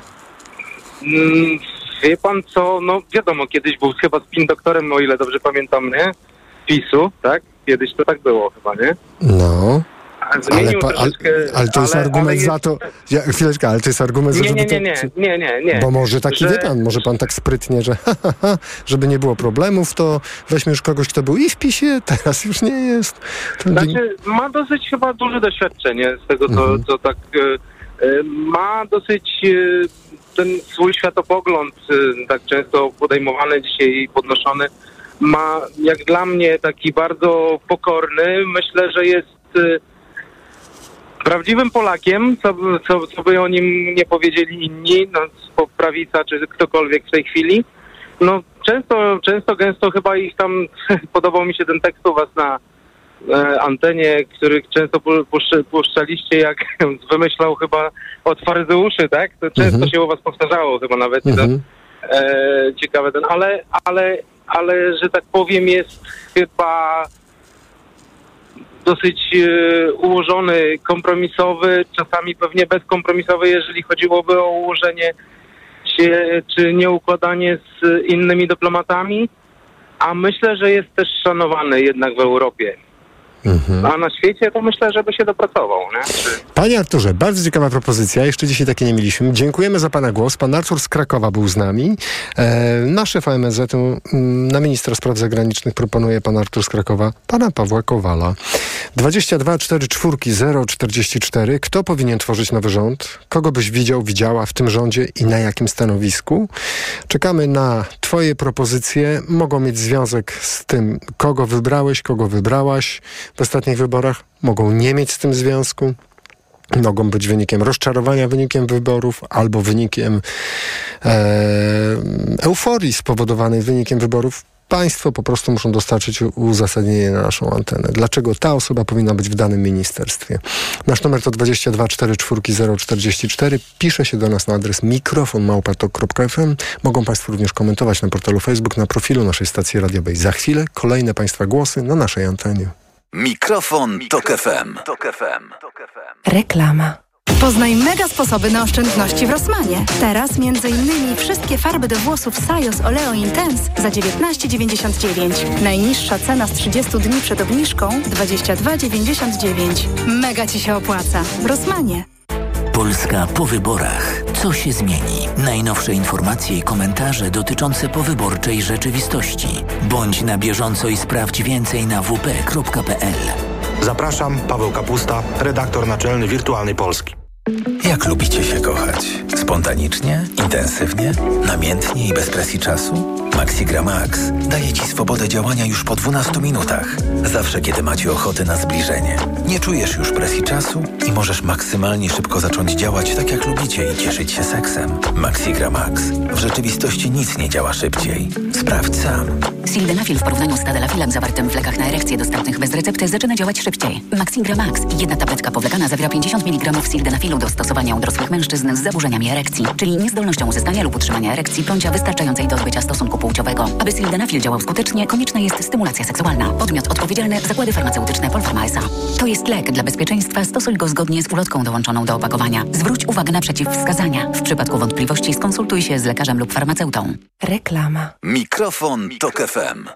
[SPEAKER 12] Mm, wie pan co, no wiadomo, kiedyś był chyba spin doktorem, o ile dobrze pamiętam, nie? PiSu, tak? Kiedyś to tak było chyba, nie?
[SPEAKER 5] No. Ale, pa, ale, ale to jest
[SPEAKER 12] ale-
[SPEAKER 5] argument
[SPEAKER 12] jest-
[SPEAKER 5] za to. Ja, chwileczkę, ale to jest argument za
[SPEAKER 12] Nie, nie,
[SPEAKER 5] to.
[SPEAKER 12] nie, nie, nie, nie, nie.
[SPEAKER 5] Bo może taki
[SPEAKER 12] Że-
[SPEAKER 5] wie pan, może pan tak sprytnie, że ha, ha, ha, żeby nie było problemów, to weźmy już kogoś, kto był i w PiSie, teraz już nie jest. To
[SPEAKER 12] Znaczy, ma dosyć chyba duże doświadczenie z tego, co,
[SPEAKER 5] Mhm.
[SPEAKER 12] co tak... e, ma dosyć e, ten swój światopogląd, e, tak często podejmowany dzisiaj i podnoszony, ma jak dla mnie taki bardzo pokorny. Myślę, że jest prawdziwym Polakiem, co, by- co, co by o nim nie powiedzieli inni, no, prawica czy ktokolwiek w tej chwili. No często, często, gęsto chyba ich tam, [LAUGHS] podobał mi się ten tekst u was na e, antenie, który często pu- puszcz, puszczaliście, jak [LAUGHS] wymyślał chyba od faryzeuszy, tak? To często
[SPEAKER 5] Mhm.
[SPEAKER 12] się u was powtarzało chyba nawet.
[SPEAKER 5] Mhm.
[SPEAKER 12] e, ciekawe ten, ale, ale, ale, że tak powiem, jest chyba dosyć e, ułożony, kompromisowy, czasami pewnie bezkompromisowy, jeżeli chodziłoby o ułożenie się, czy nieukładanie z innymi dyplomatami, a myślę, że jest też szanowany jednak w Europie.
[SPEAKER 5] Mhm.
[SPEAKER 12] A na świecie to myślę, żeby się dopracował. Nie? Czy...
[SPEAKER 5] Panie Arturze, bardzo ciekawa propozycja. Jeszcze dzisiaj takiej nie mieliśmy. Dziękujemy za Pana głos. Pan Artur z Krakowa był z nami. E, na szefa MSZ-u, mm, na ministra spraw zagranicznych proponuje Pan Artur z Krakowa, Pana Pawła Kowala. 22 4 4 0 44. Kto powinien tworzyć nowy rząd? Kogo byś widział, widziała w tym rządzie i na jakim stanowisku? Czekamy na Twoje propozycje. Mogą mieć związek z tym, kogo wybrałeś, kogo wybrałaś w ostatnich wyborach. Mogą nie mieć z tym związku. Mogą być wynikiem rozczarowania wynikiem wyborów albo wynikiem e, euforii spowodowanej wynikiem wyborów. Państwo po prostu muszą dostarczyć uzasadnienie na naszą antenę. Dlaczego ta osoba powinna być w danym ministerstwie? Nasz numer to 22 44 044. Pisze się do nas na adres mikrofonmałpatok.fm. Mogą Państwo również komentować na portalu Facebook, na profilu naszej stacji radiowej. Za chwilę kolejne Państwa głosy na naszej antenie.
[SPEAKER 2] Mikrofon, Tok FM.
[SPEAKER 13] Reklama. Poznaj mega sposoby na oszczędności w Rossmanie. Teraz m.in. wszystkie farby do włosów Sajos Oleo Intense za 19,99. Najniższa cena z 30 dni przed obniżką 22,99. Mega Ci się opłaca. W Rossmanie.
[SPEAKER 14] Polska po wyborach. Co się zmieni? Najnowsze informacje i komentarze dotyczące powyborczej rzeczywistości. Bądź na bieżąco i sprawdź więcej na wp.pl.
[SPEAKER 15] Zapraszam, Paweł Kapusta, redaktor naczelny Wirtualnej Polski.
[SPEAKER 16] Jak lubicie się kochać? Spontanicznie? Intensywnie? Namiętnie i bez presji czasu? Maxigra Max daje Ci swobodę działania już po 12 minutach. Zawsze, kiedy macie ochotę na zbliżenie. Nie czujesz już presji czasu i możesz maksymalnie szybko zacząć działać tak jak lubicie i cieszyć się seksem. Maxigra Max. W rzeczywistości nic nie działa szybciej. Sprawdź sam.
[SPEAKER 17] Sildenafil w porównaniu z tadalafilem zawartym w lekach na erekcję dostępnych bez recepty zaczyna działać szybciej. Maxigra Max. Jedna tabletka powlekana zawiera 50 mg sildenafilu do stosowania u dorosłych mężczyzn z zaburzeniami erekcji, czyli niezdolnością uzyskania lub utrzymania erekcji bądź wystarczającej do odbycia stosunku płciowego. Aby sildenafil działał skutecznie, konieczna jest stymulacja seksualna. Podmiot odpowiedzialny Zakłady Farmaceutyczne Polpharma S.A. To jest lek. Dla bezpieczeństwa stosuj go zgodnie z ulotką dołączoną do opakowania. Zwróć uwagę na przeciwwskazania. W przypadku wątpliwości skonsultuj się z lekarzem lub farmaceutą.
[SPEAKER 13] Reklama.
[SPEAKER 2] Mikrofon, Tok FM.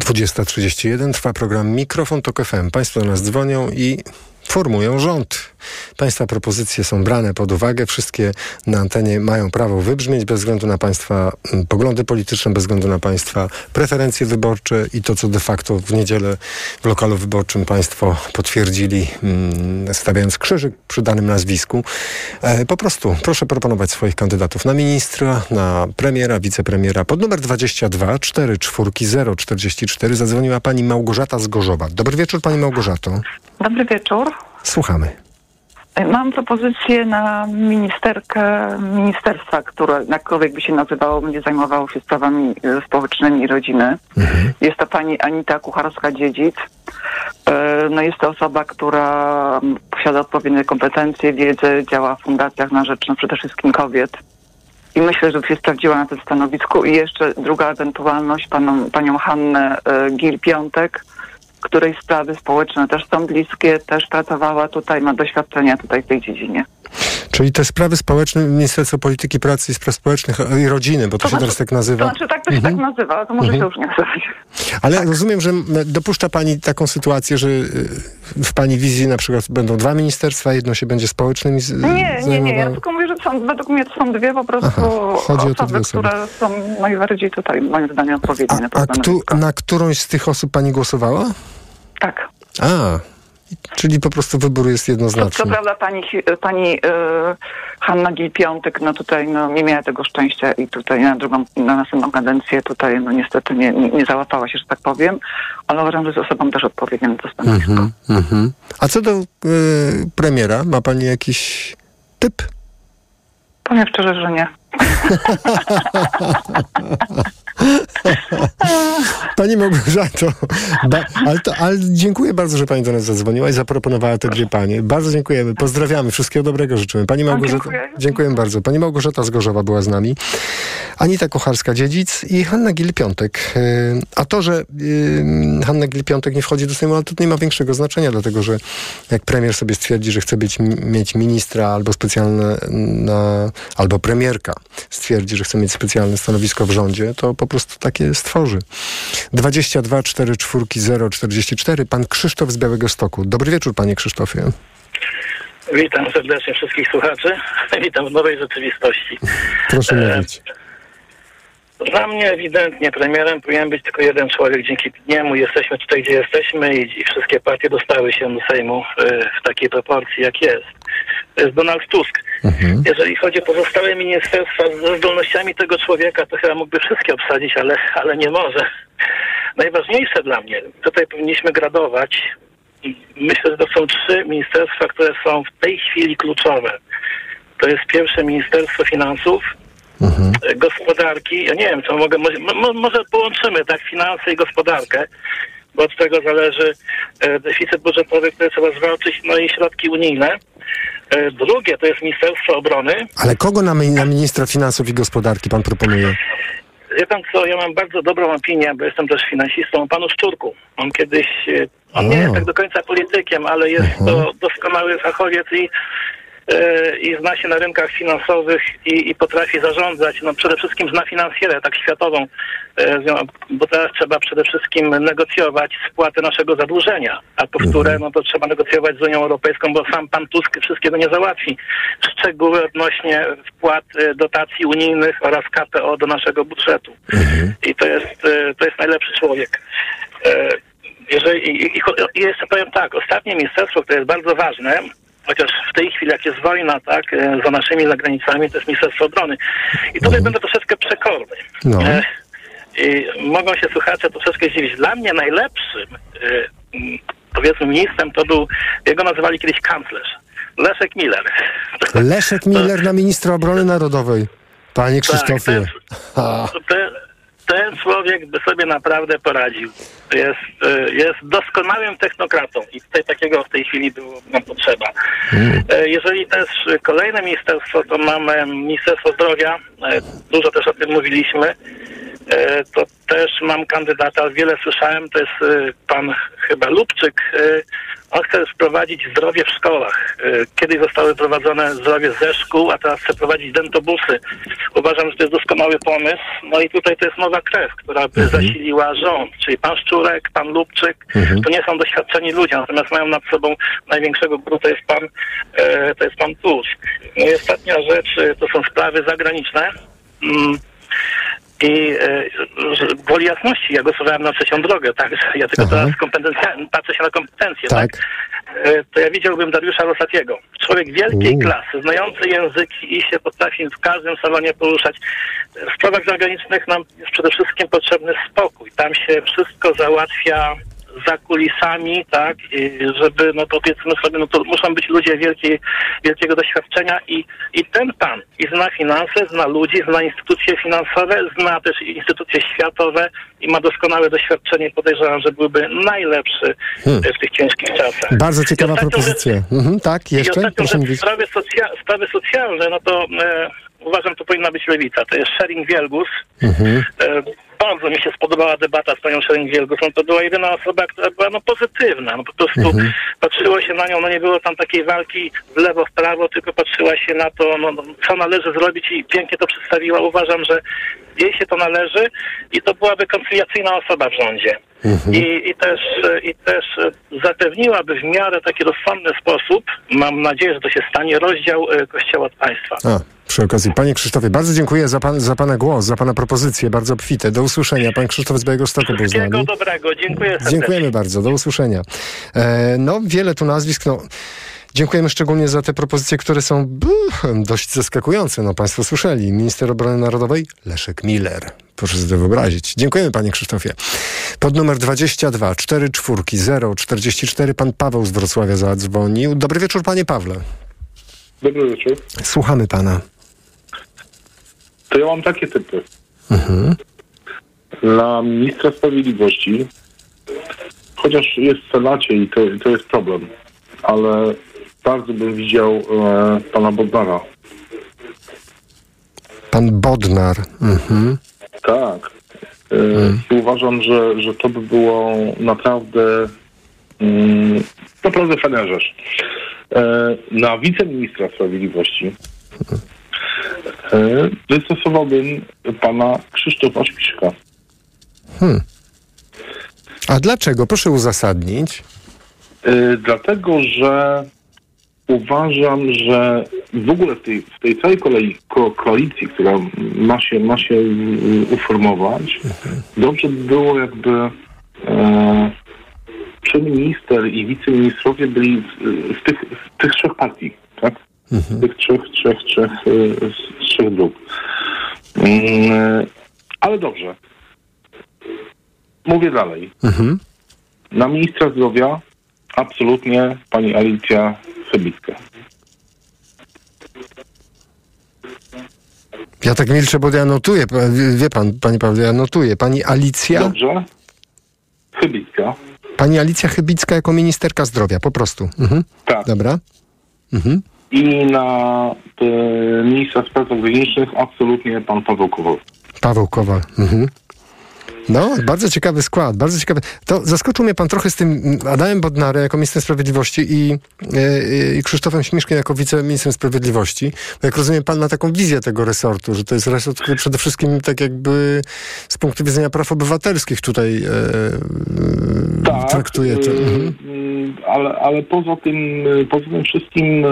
[SPEAKER 5] 20.31 trwa program Mikrofon Tok FM. Państwo do nas dzwonią i formują rząd. Państwa propozycje są brane pod uwagę. Wszystkie na antenie mają prawo wybrzmieć bez względu na Państwa mm, poglądy polityczne, bez względu na Państwa preferencje wyborcze i to, co de facto w niedzielę w lokalu wyborczym Państwo potwierdzili, mm, stawiając krzyżyk przy danym nazwisku. E, po prostu proszę proponować swoich kandydatów na ministra, na premiera, wicepremiera. Pod numer 22 44 044 zadzwoniła pani Małgorzata z Gorzowa. Dobry wieczór pani Małgorzato.
[SPEAKER 18] Dobry wieczór.
[SPEAKER 5] Słuchamy.
[SPEAKER 18] Mam propozycję na ministerkę ministerstwa, które jakkolwiek by się nazywało, będzie zajmowało się sprawami e, społecznymi i rodziny. Jest to pani Anita Kucharska-Dziedzic. E, No jest to osoba, która posiada odpowiednie kompetencje, wiedzę, działa w fundacjach na rzecz no, przede wszystkim kobiet. I myślę, że by się sprawdziła na tym stanowisku. I jeszcze druga ewentualność, paną, panią Hannę e, Gil-Piątek, której sprawy społeczne też są bliskie, też pracowała tutaj, ma doświadczenia tutaj w tej dziedzinie.
[SPEAKER 5] Czyli te sprawy społeczne, Ministerstwo Polityki Pracy i Spraw Społecznych i Rodziny, bo to, się teraz tak nazywa.
[SPEAKER 18] To znaczy tak to się
[SPEAKER 5] Mhm.
[SPEAKER 18] tak nazywa, to może
[SPEAKER 5] Mhm.
[SPEAKER 18] się już nie nazywać.
[SPEAKER 5] Ale rozumiem, że dopuszcza Pani taką sytuację, że y, w Pani wizji na przykład będą dwa ministerstwa, jedno się będzie społecznymi z,
[SPEAKER 18] Nie, nie, nie. Ja tylko mówię, że są, według mnie to są dwie po prostu
[SPEAKER 5] Aha, chodzi o te
[SPEAKER 18] osoby,
[SPEAKER 5] osoby.
[SPEAKER 18] które są najbardziej tutaj, moim zdaniem, odpowiednie na
[SPEAKER 5] A
[SPEAKER 18] to
[SPEAKER 5] ktu, na którąś z tych osób Pani głosowała?
[SPEAKER 18] Tak.
[SPEAKER 5] A, czyli po prostu wybór jest jednoznaczny.
[SPEAKER 18] co prawda pani, pani e, Hanna Gil-Piątek, no tutaj no, nie miała tego szczęścia i tutaj na drugą, na następną kadencję tutaj no niestety nie, nie, załapała się, że tak powiem, ale uważam, że jest osobą też odpowiednią na to stanowisko.
[SPEAKER 5] Mhm, mhm. A co do y, premiera, ma Pani jakiś typ?
[SPEAKER 18] Powiem szczerze, że nie. [LAUGHS] [LAUGHS]
[SPEAKER 5] Pani Małgorzato, ba, ale, to, ale dziękuję bardzo, że Pani do nas zadzwoniła i zaproponowała te dwie Panie. Bardzo dziękujemy, pozdrawiamy, wszystkiego dobrego życzymy. Pani Małgorzata,
[SPEAKER 18] dziękuję.
[SPEAKER 5] dziękuję bardzo. Pani Małgorzata z Gorzowa była z nami, Anita Kocharska-Dziedzic i Hanna Gil-Piątek. Y, A to, że y, Hanna Gil-Piątek nie wchodzi do Sejmu, ale to nie ma większego znaczenia, dlatego że jak premier sobie stwierdzi, że chce być, mieć ministra albo specjalne, na, albo premierka stwierdzi, że chce mieć specjalne stanowisko w rządzie, to po prostu takie stworzy. 22 4 4 0 44. Pan Krzysztof z Białego Stoku. Dobry wieczór, panie Krzysztofie.
[SPEAKER 19] Witam serdecznie wszystkich słuchaczy. [LAUGHS] Witam w nowej rzeczywistości.
[SPEAKER 5] Proszę
[SPEAKER 19] E,
[SPEAKER 5] mówić.
[SPEAKER 19] Dla mnie ewidentnie premierem powinien być tylko jeden człowiek. Dzięki niemu jesteśmy tutaj, gdzie jesteśmy i, i wszystkie partie dostały się do Sejmu e, w takiej proporcji, jak jest. To jest Donald Tusk. Jeżeli chodzi o pozostałe ministerstwa ze zdolnościami tego człowieka, to chyba mógłby wszystkie obsadzić, ale, ale nie może. Najważniejsze dla mnie, tutaj powinniśmy gradować. Myślę, że to są trzy ministerstwa, które są w tej chwili kluczowe. To jest pierwsze Ministerstwo Finansów, e, gospodarki. Ja nie wiem, co mogę, może, mo- może połączymy tak finanse i gospodarkę, bo od tego zależy e, deficyt budżetowy, który trzeba zwalczyć, no i środki unijne. E, Drugie to jest Ministerstwo Obrony.
[SPEAKER 5] Ale kogo na, na ministra finansów i gospodarki pan proponuje?
[SPEAKER 19] Wie pan co, ja mam bardzo dobrą opinię, bo jestem też finansistą o panu Szczurku. On kiedyś, e, on nie
[SPEAKER 5] O.
[SPEAKER 19] jest tak do końca politykiem, ale jest to doskonały fachowiec i, i zna się na rynkach finansowych i, i potrafi zarządzać. No przede wszystkim zna finansjerę, tak światową, e, bo teraz trzeba przede wszystkim negocjować spłatę naszego zadłużenia, a powtórę, no to trzeba negocjować z Unią Europejską, bo sam pan Tusk wszystkiego nie załatwi. Szczegóły odnośnie wpłat e, dotacji unijnych oraz KPO do naszego budżetu. I to jest, e, to jest najlepszy człowiek. E, Jeżeli, i, i, I jeszcze powiem tak, ostatnie ministerstwo, które jest bardzo ważne, chociaż w tej chwili, jak jest wojna, tak, e, za naszymi zagranicami, to jest Ministerstwo Obrony. I tutaj będę troszeczkę przekorny.
[SPEAKER 5] No.
[SPEAKER 19] E, I mogą się słuchacze troszeczkę zdziwić. Dla mnie najlepszym, e, mm, powiedzmy, ministrem to był, jego nazywali kiedyś kanclerz, Leszek Miller.
[SPEAKER 5] Leszek Miller na ministra obrony narodowej. Panie
[SPEAKER 19] Tak,
[SPEAKER 5] Krzysztofie. Ha.
[SPEAKER 19] Ten, ten człowiek by sobie naprawdę poradził. Jest, e, jest doskonałym technokratą i tutaj takiego w tej chwili było nam potrzeba. E, Jeżeli też kolejne ministerstwo, to mamy Ministerstwo Zdrowia, e, dużo też o tym mówiliśmy, to też mam kandydata, wiele słyszałem, to jest e, pan chyba Lubczyk. E, On chce wprowadzić zdrowie w szkołach. E, Kiedyś zostały prowadzone zdrowie ze szkół, a teraz chce prowadzić dentobusy. Uważam, że to jest doskonały pomysł. No i tutaj to jest nowa krew, która by zasiliła rząd, czyli pan Szczurek, pan Lubczyk. To nie są doświadczeni ludzie, natomiast mają nad sobą największego guru, to jest pan, e, to jest pan Tusk. No i ostatnia rzecz, e, to są sprawy zagraniczne. I e, gwoli jasności, ja głosowałem na trzecią drogę, tak? Ja tylko
[SPEAKER 5] Aha.
[SPEAKER 19] teraz patrzę się na kompetencje,
[SPEAKER 5] Tak.
[SPEAKER 19] tak? E, To ja widziałbym Dariusza Rosatiego. Człowiek wielkiej
[SPEAKER 5] U.
[SPEAKER 19] klasy, znający języki i się potrafi w każdym salonie poruszać. W sprawach zagranicznych nam jest przede wszystkim potrzebny spokój. Tam się wszystko załatwia za kulisami, tak, i żeby, no to powiedzmy sobie, no to muszą być ludzie wielkiej, wielkiego doświadczenia i, i ten pan i zna finanse, zna ludzi, zna instytucje finansowe, zna też instytucje światowe i ma doskonałe doświadczenie. Podejrzewam, że byłby najlepszy
[SPEAKER 5] Hmm.
[SPEAKER 19] e, w tych ciężkich czasach.
[SPEAKER 5] Bardzo ciekawa
[SPEAKER 19] I
[SPEAKER 5] propozycja. Mhm, tak,
[SPEAKER 19] i
[SPEAKER 5] jeszcze?
[SPEAKER 19] ostatnią
[SPEAKER 5] Proszę mówić.
[SPEAKER 19] sprawy, socja- sprawy socjalne, no to e, uważam, to powinna być lewica. To jest Sharing Wielgus.
[SPEAKER 5] Mhm.
[SPEAKER 19] E, bardzo mi się spodobała debata z panią. No to była jedyna osoba, która była no pozytywna. No po prostu
[SPEAKER 5] Mhm.
[SPEAKER 19] patrzyło się na nią, no nie było tam takiej walki w lewo, w prawo, tylko patrzyła się na to, no, no, co należy zrobić i pięknie to przedstawiła. Uważam, że jej się to należy i to byłaby koncyliacyjna osoba w rządzie. I, i, też, I też zapewniłaby w miarę taki rozsądny sposób, mam nadzieję, że to się stanie, rozdział e, Kościoła od państwa.
[SPEAKER 5] A, przy okazji. Panie Krzysztofie, bardzo dziękuję za, pan, za Pana głos, za Pana propozycje, bardzo obfite. Do usłyszenia. Pan Krzysztof z Białegostoku był z nami.
[SPEAKER 19] dobrego, dziękuję serdecznie.
[SPEAKER 5] Dziękujemy bardzo, do usłyszenia. E, no, wiele tu nazwisk, no... Dziękujemy szczególnie za te propozycje, które są dość zaskakujące. No, Państwo słyszeli. Minister Obrony Narodowej Leszek Miller. Proszę sobie wyobrazić. Dziękujemy Panie Krzysztofie. Pod numer 22 44 0 44 Pan Paweł z Wrocławia zadzwonił. Dobry wieczór Panie Pawle.
[SPEAKER 20] Dobry wieczór.
[SPEAKER 5] Słuchamy Pana.
[SPEAKER 20] To ja mam takie typy.
[SPEAKER 5] Mhm.
[SPEAKER 20] Dla ministra sprawiedliwości, chociaż jest w Senacie i to, to jest problem, ale bardzo bym widział e, pana Bodnara.
[SPEAKER 5] Pan Bodnar. Mhm.
[SPEAKER 20] Tak. E, I uważam, że, że to by było naprawdę mm, naprawdę fajna rzecz. E, na wiceministra sprawiedliwości e, wystosowałbym pana Krzysztofa Śpiszka.
[SPEAKER 5] Hmm. A dlaczego? Proszę uzasadnić.
[SPEAKER 20] Y, dlatego, że uważam, że w ogóle w tej, w tej całej kolei, ko, koalicji, która ma się, ma się y, uformować, dobrze by było jakby e, przeminister i wiceministrowie byli z, tych, z tych trzech partii, tak? Z tych trzech, trzech, trzech, y, z, trzech dróg. Mm, ale dobrze. Mówię dalej.
[SPEAKER 5] Mhm.
[SPEAKER 20] Na ministra zdrowia absolutnie pani Alicja Chybicka.
[SPEAKER 5] Ja tak milczę, bo ja notuję. Wie- pan, panie Pawle, ja notuję. Pani Alicja.
[SPEAKER 20] Dobrze. Chybicka.
[SPEAKER 5] Pani Alicja Chybicka jako ministerka zdrowia, po prostu. Mhm.
[SPEAKER 20] Tak.
[SPEAKER 5] Dobra. Mhm.
[SPEAKER 20] I na e, ministra spraw zagranicznych absolutnie pan Paweł Kowal.
[SPEAKER 5] Paweł Kowal. Mhm. No, bardzo ciekawy skład, bardzo ciekawy. To zaskoczył mnie pan trochę z tym Adamem Bodnarem jako ministrem sprawiedliwości i, e, i Krzysztofem Śmiszkiem jako wiceministrem sprawiedliwości. Bo jak rozumiem, pan ma taką wizję tego resortu, że to jest resort, który przede wszystkim tak jakby z punktu widzenia praw obywatelskich tutaj e,
[SPEAKER 20] Tak,
[SPEAKER 5] traktuje to. Mhm.
[SPEAKER 20] mm, ale, ale poza tym, poza tym wszystkim,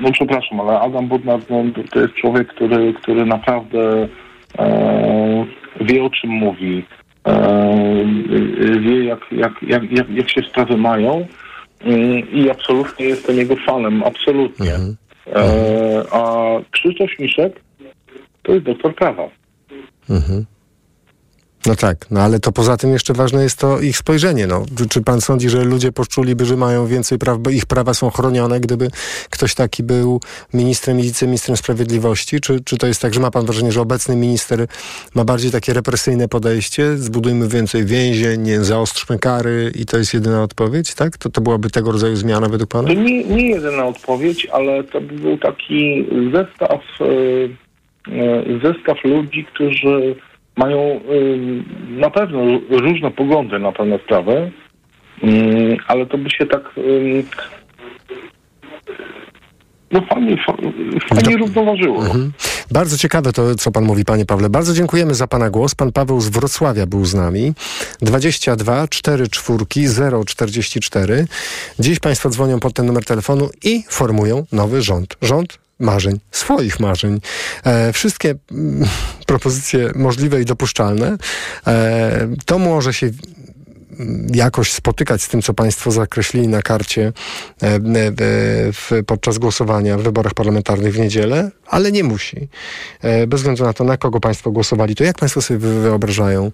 [SPEAKER 20] no przepraszam, ale Adam Bodnar no, to jest człowiek, który, który naprawdę wie o czym mówi, e, e, wie jak, jak, jak, jak, jak się sprawy mają e, i absolutnie jestem jego fanem, absolutnie. E, a Krzysztof Śmiszek to jest doktor prawa.
[SPEAKER 5] Mhm. No tak, no ale to poza tym jeszcze ważne jest to ich spojrzenie. No. Czy- pan sądzi, że ludzie poczuliby, że mają więcej praw, bo ich prawa są chronione, gdyby ktoś taki był ministrem i wiceministrem sprawiedliwości? Czy, czy to jest tak, że ma pan wrażenie, że obecny minister ma bardziej takie represyjne podejście? Zbudujmy więcej więzień, zaostrzmy kary i to jest jedyna odpowiedź, tak? To, to byłaby tego rodzaju zmiana według pana?
[SPEAKER 20] To nie, nie jedyna odpowiedź, ale to by był taki zestaw, e, e, zestaw ludzi, którzy mają e, na pewno różne poglądy na pewne sprawy, mm, ale to by się tak no fajnie, fa- fajnie równoważyło.
[SPEAKER 5] Mhm. Bardzo ciekawe to, co pan mówi, panie Pawle. Bardzo dziękujemy za pana głos. Pan Paweł z Wrocławia był z nami. 22 44 044. Dziś państwo dzwonią pod ten numer telefonu i formują nowy rząd. Rząd marzeń, swoich marzeń. E, wszystkie mm, [LAUGHS] propozycje możliwe i dopuszczalne. E, to może się jakoś spotykać z tym, co Państwo zakreślili na karcie e, e, podczas głosowania w wyborach parlamentarnych w niedzielę, ale nie musi. E, Bez względu na to, na kogo Państwo głosowali, to jak Państwo sobie wy- wyobrażają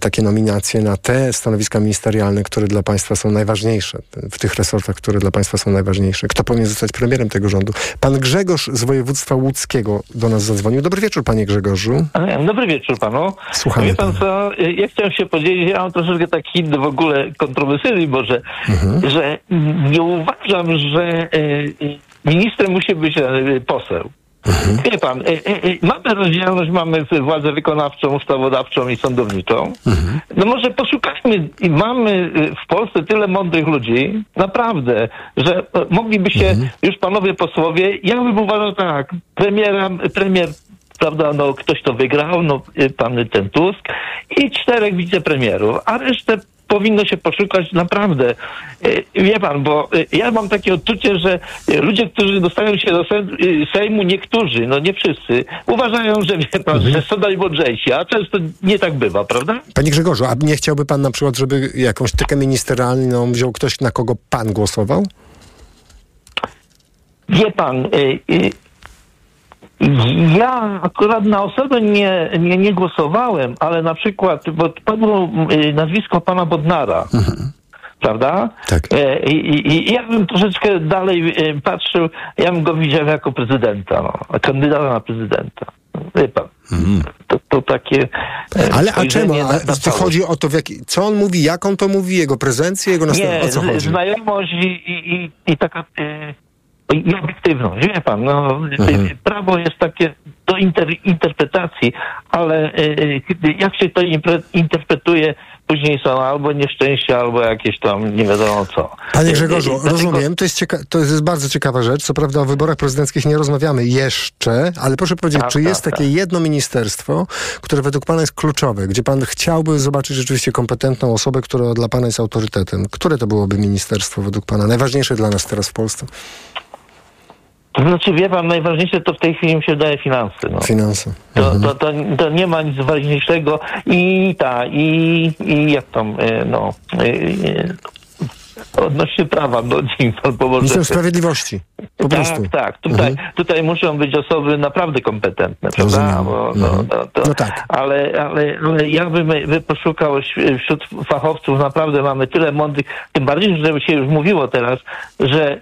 [SPEAKER 5] takie nominacje na te stanowiska ministerialne, które dla Państwa są najważniejsze, w tych resortach, które dla Państwa są najważniejsze? Kto powinien zostać premierem tego rządu? Pan Grzegorz z województwa łódzkiego do nas zadzwonił. Dobry wieczór, Panie Grzegorzu.
[SPEAKER 21] Dobry wieczór panu.
[SPEAKER 5] Słuchamy
[SPEAKER 21] Wie pan co, ja chciałem się podzielić, ja mam troszeczkę taki w ogóle kontrowersyjny może, że nie uważam, że e, ministrem musi być e, poseł. Wie pan, mamy rozdzielność, mamy władzę wykonawczą, ustawodawczą i sądowniczą. No może poszukajmy, i mamy w Polsce tyle mądrych ludzi, naprawdę, że e, mogliby się już panowie posłowie, ja bym uważał tak, premiera, premier prawda, no ktoś to wygrał, no y, pan ten Tusk i czterech wicepremierów, a resztę powinno się poszukać naprawdę. Y, Wie pan, bo y, ja mam takie odczucie, że ludzie, którzy dostają się do se- Sejmu, niektórzy, no nie wszyscy, uważają, że wie pan, że są najmądrzejsi, a często nie tak bywa, prawda?
[SPEAKER 5] Panie Grzegorzu, a nie chciałby pan na przykład, żeby jakąś tykę ministerialną wziął ktoś, na kogo pan głosował?
[SPEAKER 21] Wie pan, ja akurat na osobę nie, nie, nie głosowałem, ale na przykład, bo padło y, nazwisko pana Bodnara. Prawda?
[SPEAKER 5] Tak.
[SPEAKER 21] E, I, i, I ja bym troszeczkę dalej e, patrzył, ja bym go widział jako prezydenta, no, kandydata na prezydenta. Wie pan, to, to takie. e,
[SPEAKER 5] Ale a czemu? A, to
[SPEAKER 21] całość.
[SPEAKER 5] chodzi o to, w jaki, co on mówi, jak on to mówi, jego prezencję, jego następstwo.
[SPEAKER 21] Nie,
[SPEAKER 5] O co chodzi?
[SPEAKER 21] znajomość i, i, i, taka e, i obiektywność. Wie pan, no,
[SPEAKER 5] Mhm.
[SPEAKER 21] prawo jest takie do inter, interpretacji, ale e, kiedy- jak się to interpretuje, później są albo nieszczęścia, albo jakieś tam nie wiadomo co.
[SPEAKER 5] Panie
[SPEAKER 21] E,
[SPEAKER 5] Grzegorzu,
[SPEAKER 21] e, dlatego-
[SPEAKER 5] rozumiem, to jest, cieka- to jest bardzo ciekawa rzecz. Co prawda o wyborach prezydenckich nie rozmawiamy jeszcze, ale proszę powiedzieć,
[SPEAKER 21] Tak,
[SPEAKER 5] czy
[SPEAKER 21] tak,
[SPEAKER 5] jest takie jedno ministerstwo, które według pana jest kluczowe, gdzie pan chciałby zobaczyć rzeczywiście kompetentną osobę, która dla pana jest autorytetem? Które to byłoby ministerstwo według pana? Najważniejsze dla nas teraz w Polsce?
[SPEAKER 21] To znaczy, wie pan, najważniejsze to w tej chwili mi się daje finanse. No.
[SPEAKER 5] Finanse.
[SPEAKER 21] To, to, to, to nie ma nic ważniejszego i ta, i, i jak tam, e, no, e, e, odnośnie prawa, no [LAUGHS] dzień pan pomoże.
[SPEAKER 5] Minister Sprawiedliwości. Po
[SPEAKER 21] tak,
[SPEAKER 5] prostu.
[SPEAKER 21] tak. Tutaj, tutaj muszą być osoby naprawdę kompetentne, prawda? Bo, no,
[SPEAKER 5] Mhm.
[SPEAKER 21] no, to,
[SPEAKER 5] No tak.
[SPEAKER 21] ale, ale, ale ja bym by poszukał wśród fachowców, naprawdę mamy tyle mądrych, tym bardziej, że się już mówiło teraz, że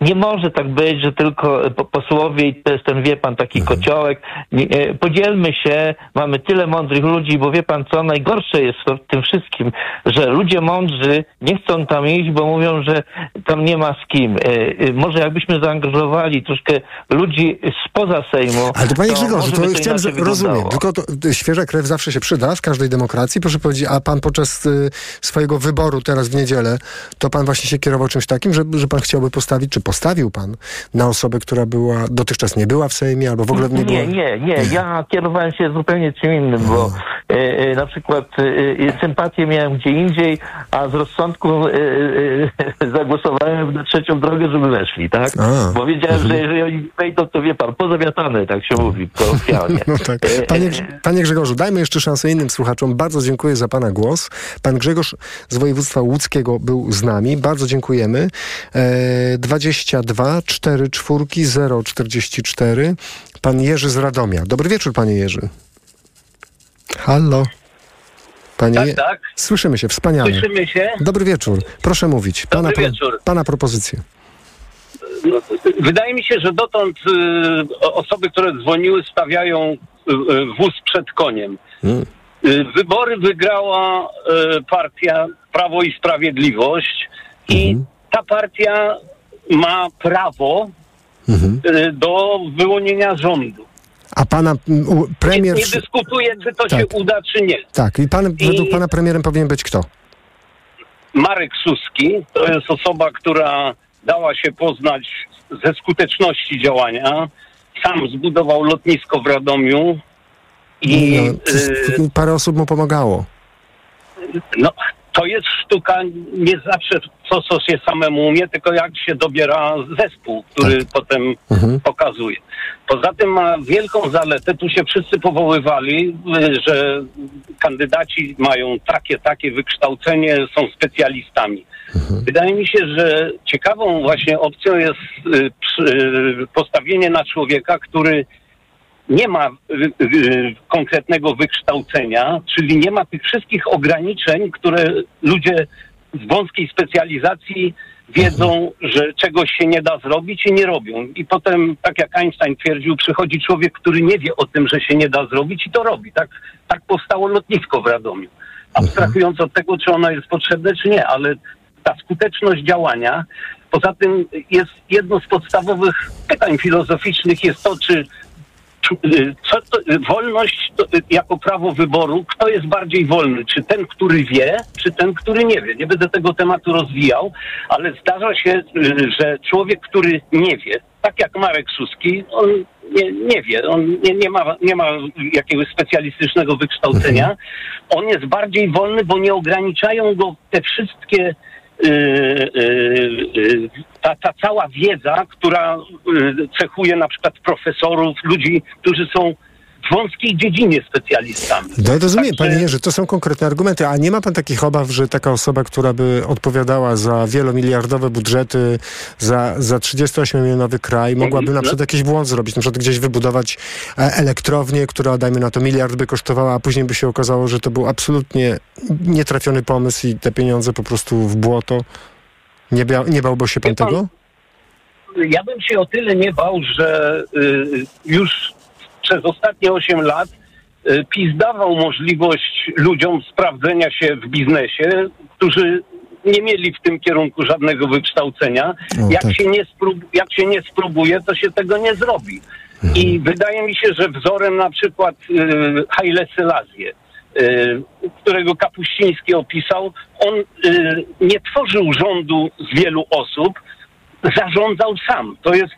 [SPEAKER 21] nie może tak być, że tylko po- posłowie i to jest ten, wie pan, taki
[SPEAKER 5] Mhm.
[SPEAKER 21] kociołek. E, Podzielmy się, mamy tyle mądrych ludzi, bo wie pan co, najgorsze jest w tym wszystkim, że ludzie mądrzy nie chcą tam iść, bo mówią, że tam nie ma z kim. E, e, Może jakbyśmy zaangażowali troszkę ludzi spoza Sejmu.
[SPEAKER 5] Ale to panie Grzegorzu, to
[SPEAKER 21] by
[SPEAKER 5] chciałem, z- rozumiem, tylko to, świeża krew zawsze się przyda w każdej demokracji. Proszę powiedzieć, a pan podczas y, swojego wyboru teraz w niedzielę, to pan właśnie się kierował czymś takim, że, że pan chciałby postawić, czy postawił pan na osobę, która była, dotychczas nie była w Sejmie, albo w ogóle nie była...
[SPEAKER 21] Nie, nie, nie. Ja kierowałem się zupełnie czym innym, bo na przykład e, e, sympatię miałem gdzie indziej, a z rozsądku e, e, [LAUGHS] zagłosowałem na trzecią drogę, żeby weszli, tak?
[SPEAKER 5] A.
[SPEAKER 21] Bo wiedziałem, że jeżeli oni wejdą, to wie pan, pozawiatane, tak się mówi kolokwialnie. [LAUGHS]
[SPEAKER 5] No tak. Panie, panie Grzegorzu, dajmy jeszcze szansę innym słuchaczom. Bardzo dziękuję za pana głos. Pan Grzegorz z województwa łódzkiego był z nami. Bardzo dziękujemy. E, 22 4 4 0 44. Pan Jerzy z Radomia. Dobry wieczór, panie Jerzy. Halo. Panie
[SPEAKER 22] Tak, tak.
[SPEAKER 5] Słyszymy się, wspaniale.
[SPEAKER 22] Słyszymy się?
[SPEAKER 5] Dobry wieczór. Proszę mówić. Pana,
[SPEAKER 22] Dobry wieczór.
[SPEAKER 5] pana propozycję.
[SPEAKER 22] No, Wydaje mi się, że dotąd y, osoby, które dzwoniły, stawiają y, y, wóz przed koniem.
[SPEAKER 5] Hmm.
[SPEAKER 22] Y, Wybory wygrała y, partia Prawo i Sprawiedliwość i ta partia ma prawo y, do wyłonienia rządu.
[SPEAKER 5] A pana premier...
[SPEAKER 22] Nie, nie dyskutuję, czy to
[SPEAKER 5] Tak.
[SPEAKER 22] się uda, czy nie.
[SPEAKER 5] Tak, i pan,
[SPEAKER 22] I-
[SPEAKER 5] według pana premierem powinien być kto?
[SPEAKER 22] Marek Suski to jest osoba, która dała się poznać ze skuteczności działania. Sam zbudował lotnisko w Radomiu i
[SPEAKER 5] No,
[SPEAKER 22] y,
[SPEAKER 5] parę osób mu pomagało.
[SPEAKER 22] no, to jest sztuka nie zawsze to, co się samemu umie, tylko jak się dobiera zespół, który potem pokazuje. Poza tym ma wielką zaletę, tu się wszyscy powoływali, że kandydaci mają takie, takie wykształcenie, są specjalistami. Wydaje mi się, że ciekawą właśnie opcją jest y, y, postawienie na człowieka, który nie ma y, y, konkretnego wykształcenia, czyli nie ma tych wszystkich ograniczeń, które ludzie z wąskiej specjalizacji wiedzą, że czegoś się nie da zrobić i nie robią. I potem, tak jak Einstein twierdził, przychodzi człowiek, który nie wie o tym, że się nie da zrobić i to robi. Tak, tak powstało lotnisko w Radomiu. Abstrahując od tego, czy ono jest potrzebne, czy nie, ale ta skuteczność działania Poza tym jest jedno z podstawowych pytań filozoficznych jest to, czy y, co to, y, wolność to, y, jako prawo wyboru, kto jest bardziej wolny? Czy ten, który wie, czy ten, który nie wie? Nie będę tego tematu rozwijał, ale zdarza się, y, że człowiek, który nie wie, tak jak Marek Suski, on nie, nie wie, on nie, nie, ma, nie ma jakiegoś specjalistycznego wykształcenia. On jest bardziej wolny, bo nie ograniczają go te wszystkie y, y, y, ta, ta cała wiedza, która y, cechuje na przykład profesorów, ludzi, którzy są w wąskiej dziedzinie specjalistami.
[SPEAKER 5] No rozumiem, panie Jerzy, to są konkretne argumenty, a nie ma pan takich obaw, że taka osoba, która by odpowiadała za wielomiliardowe budżety, za, za 38-milionowy kraj, mogłaby na przykład jakiś błąd zrobić, na przykład gdzieś wybudować e, elektrownię, która dajmy na to miliard by kosztowała, a później by się okazało, że to był absolutnie nietrafiony pomysł i te pieniądze po prostu w błoto. Nie, bia, nie bałby się pan
[SPEAKER 22] pan,
[SPEAKER 5] tego?
[SPEAKER 22] Ja bym się o tyle nie bał, że y, już przez ostatnie 8 lat y, PiS dawał możliwość ludziom sprawdzenia się w biznesie, którzy nie mieli w tym kierunku żadnego wykształcenia.
[SPEAKER 5] O,
[SPEAKER 22] jak,
[SPEAKER 5] tak.
[SPEAKER 22] się nie sprób- jak się nie spróbuje, to się tego nie zrobi. I wydaje mi się, że wzorem na przykład y, Haile Selassie, którego Kapuściński opisał, on y, nie tworzył rządu z wielu osób, zarządzał sam. To jest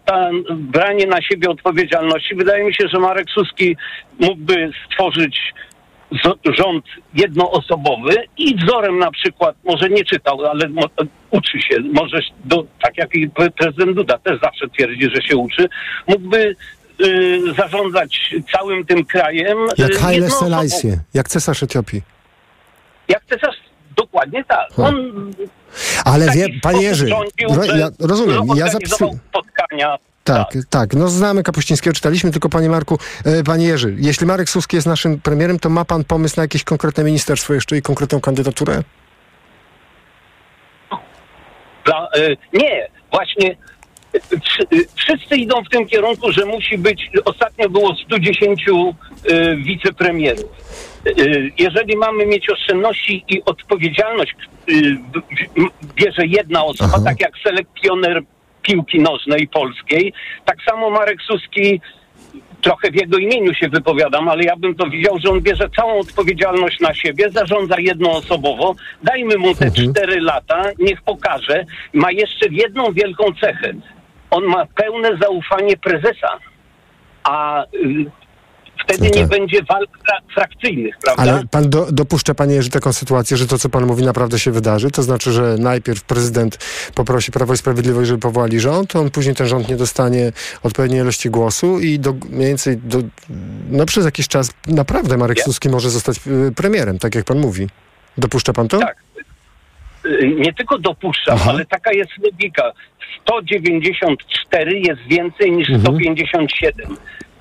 [SPEAKER 22] branie na siebie odpowiedzialności. Wydaje mi się, że Marek Suski mógłby stworzyć rząd jednoosobowy i wzorem na przykład, może nie czytał, ale uczy się, może do, tak jak i pre- prezydent Duda też zawsze twierdzi, że się uczy, mógłby y, zarządzać całym tym krajem.
[SPEAKER 5] Jak
[SPEAKER 22] y,
[SPEAKER 5] Haile
[SPEAKER 22] jednoosobowo.
[SPEAKER 5] Selassie, jak cesarz Etiopii.
[SPEAKER 22] Jak cesarz, dokładnie tak. On
[SPEAKER 5] Ale wie, panie Jerzy, ro, ja rozumiem, ja zapisuję.
[SPEAKER 22] spotkania.
[SPEAKER 5] Tak, tak, no znamy Kapuścińskiego, czytaliśmy, tylko panie Marku, e, panie Jerzy, jeśli Marek Suski jest naszym premierem, to ma pan pomysł na jakieś konkretne ministerstwo jeszcze i konkretną kandydaturę?
[SPEAKER 22] Dla, y, nie, właśnie y, y, wszyscy idą w tym kierunku, że musi być, ostatnio było 110 y, wicepremierów. Y, Jeżeli mamy mieć oszczędności i odpowiedzialność, y, bierze jedna osoba, tak jak selekcjoner piłki nożnej polskiej, tak samo Marek Suski trochę w jego imieniu się wypowiadam, ale ja bym to widział, że on bierze całą odpowiedzialność na siebie, zarządza jednoosobowo, dajmy mu te cztery lata, niech pokaże. Ma jeszcze jedną wielką cechę. On ma pełne zaufanie prezesa, a y, wtedy nie będzie walk fra- frakcyjnych, prawda?
[SPEAKER 5] Ale pan do, dopuszcza, panie Jerzy, taką sytuację, że to, co pan mówi, naprawdę się wydarzy? To znaczy, że najpierw prezydent poprosi Prawo i Sprawiedliwość, żeby powołali rząd, on później ten rząd nie dostanie odpowiedniej ilości głosu i do, mniej więcej do, no przez jakiś czas naprawdę Marek Suski może zostać y, premierem, tak jak pan mówi. Dopuszcza pan to?
[SPEAKER 22] Tak. Y, Nie tylko dopuszczam, ale taka jest logika. 194 jest więcej niż 157.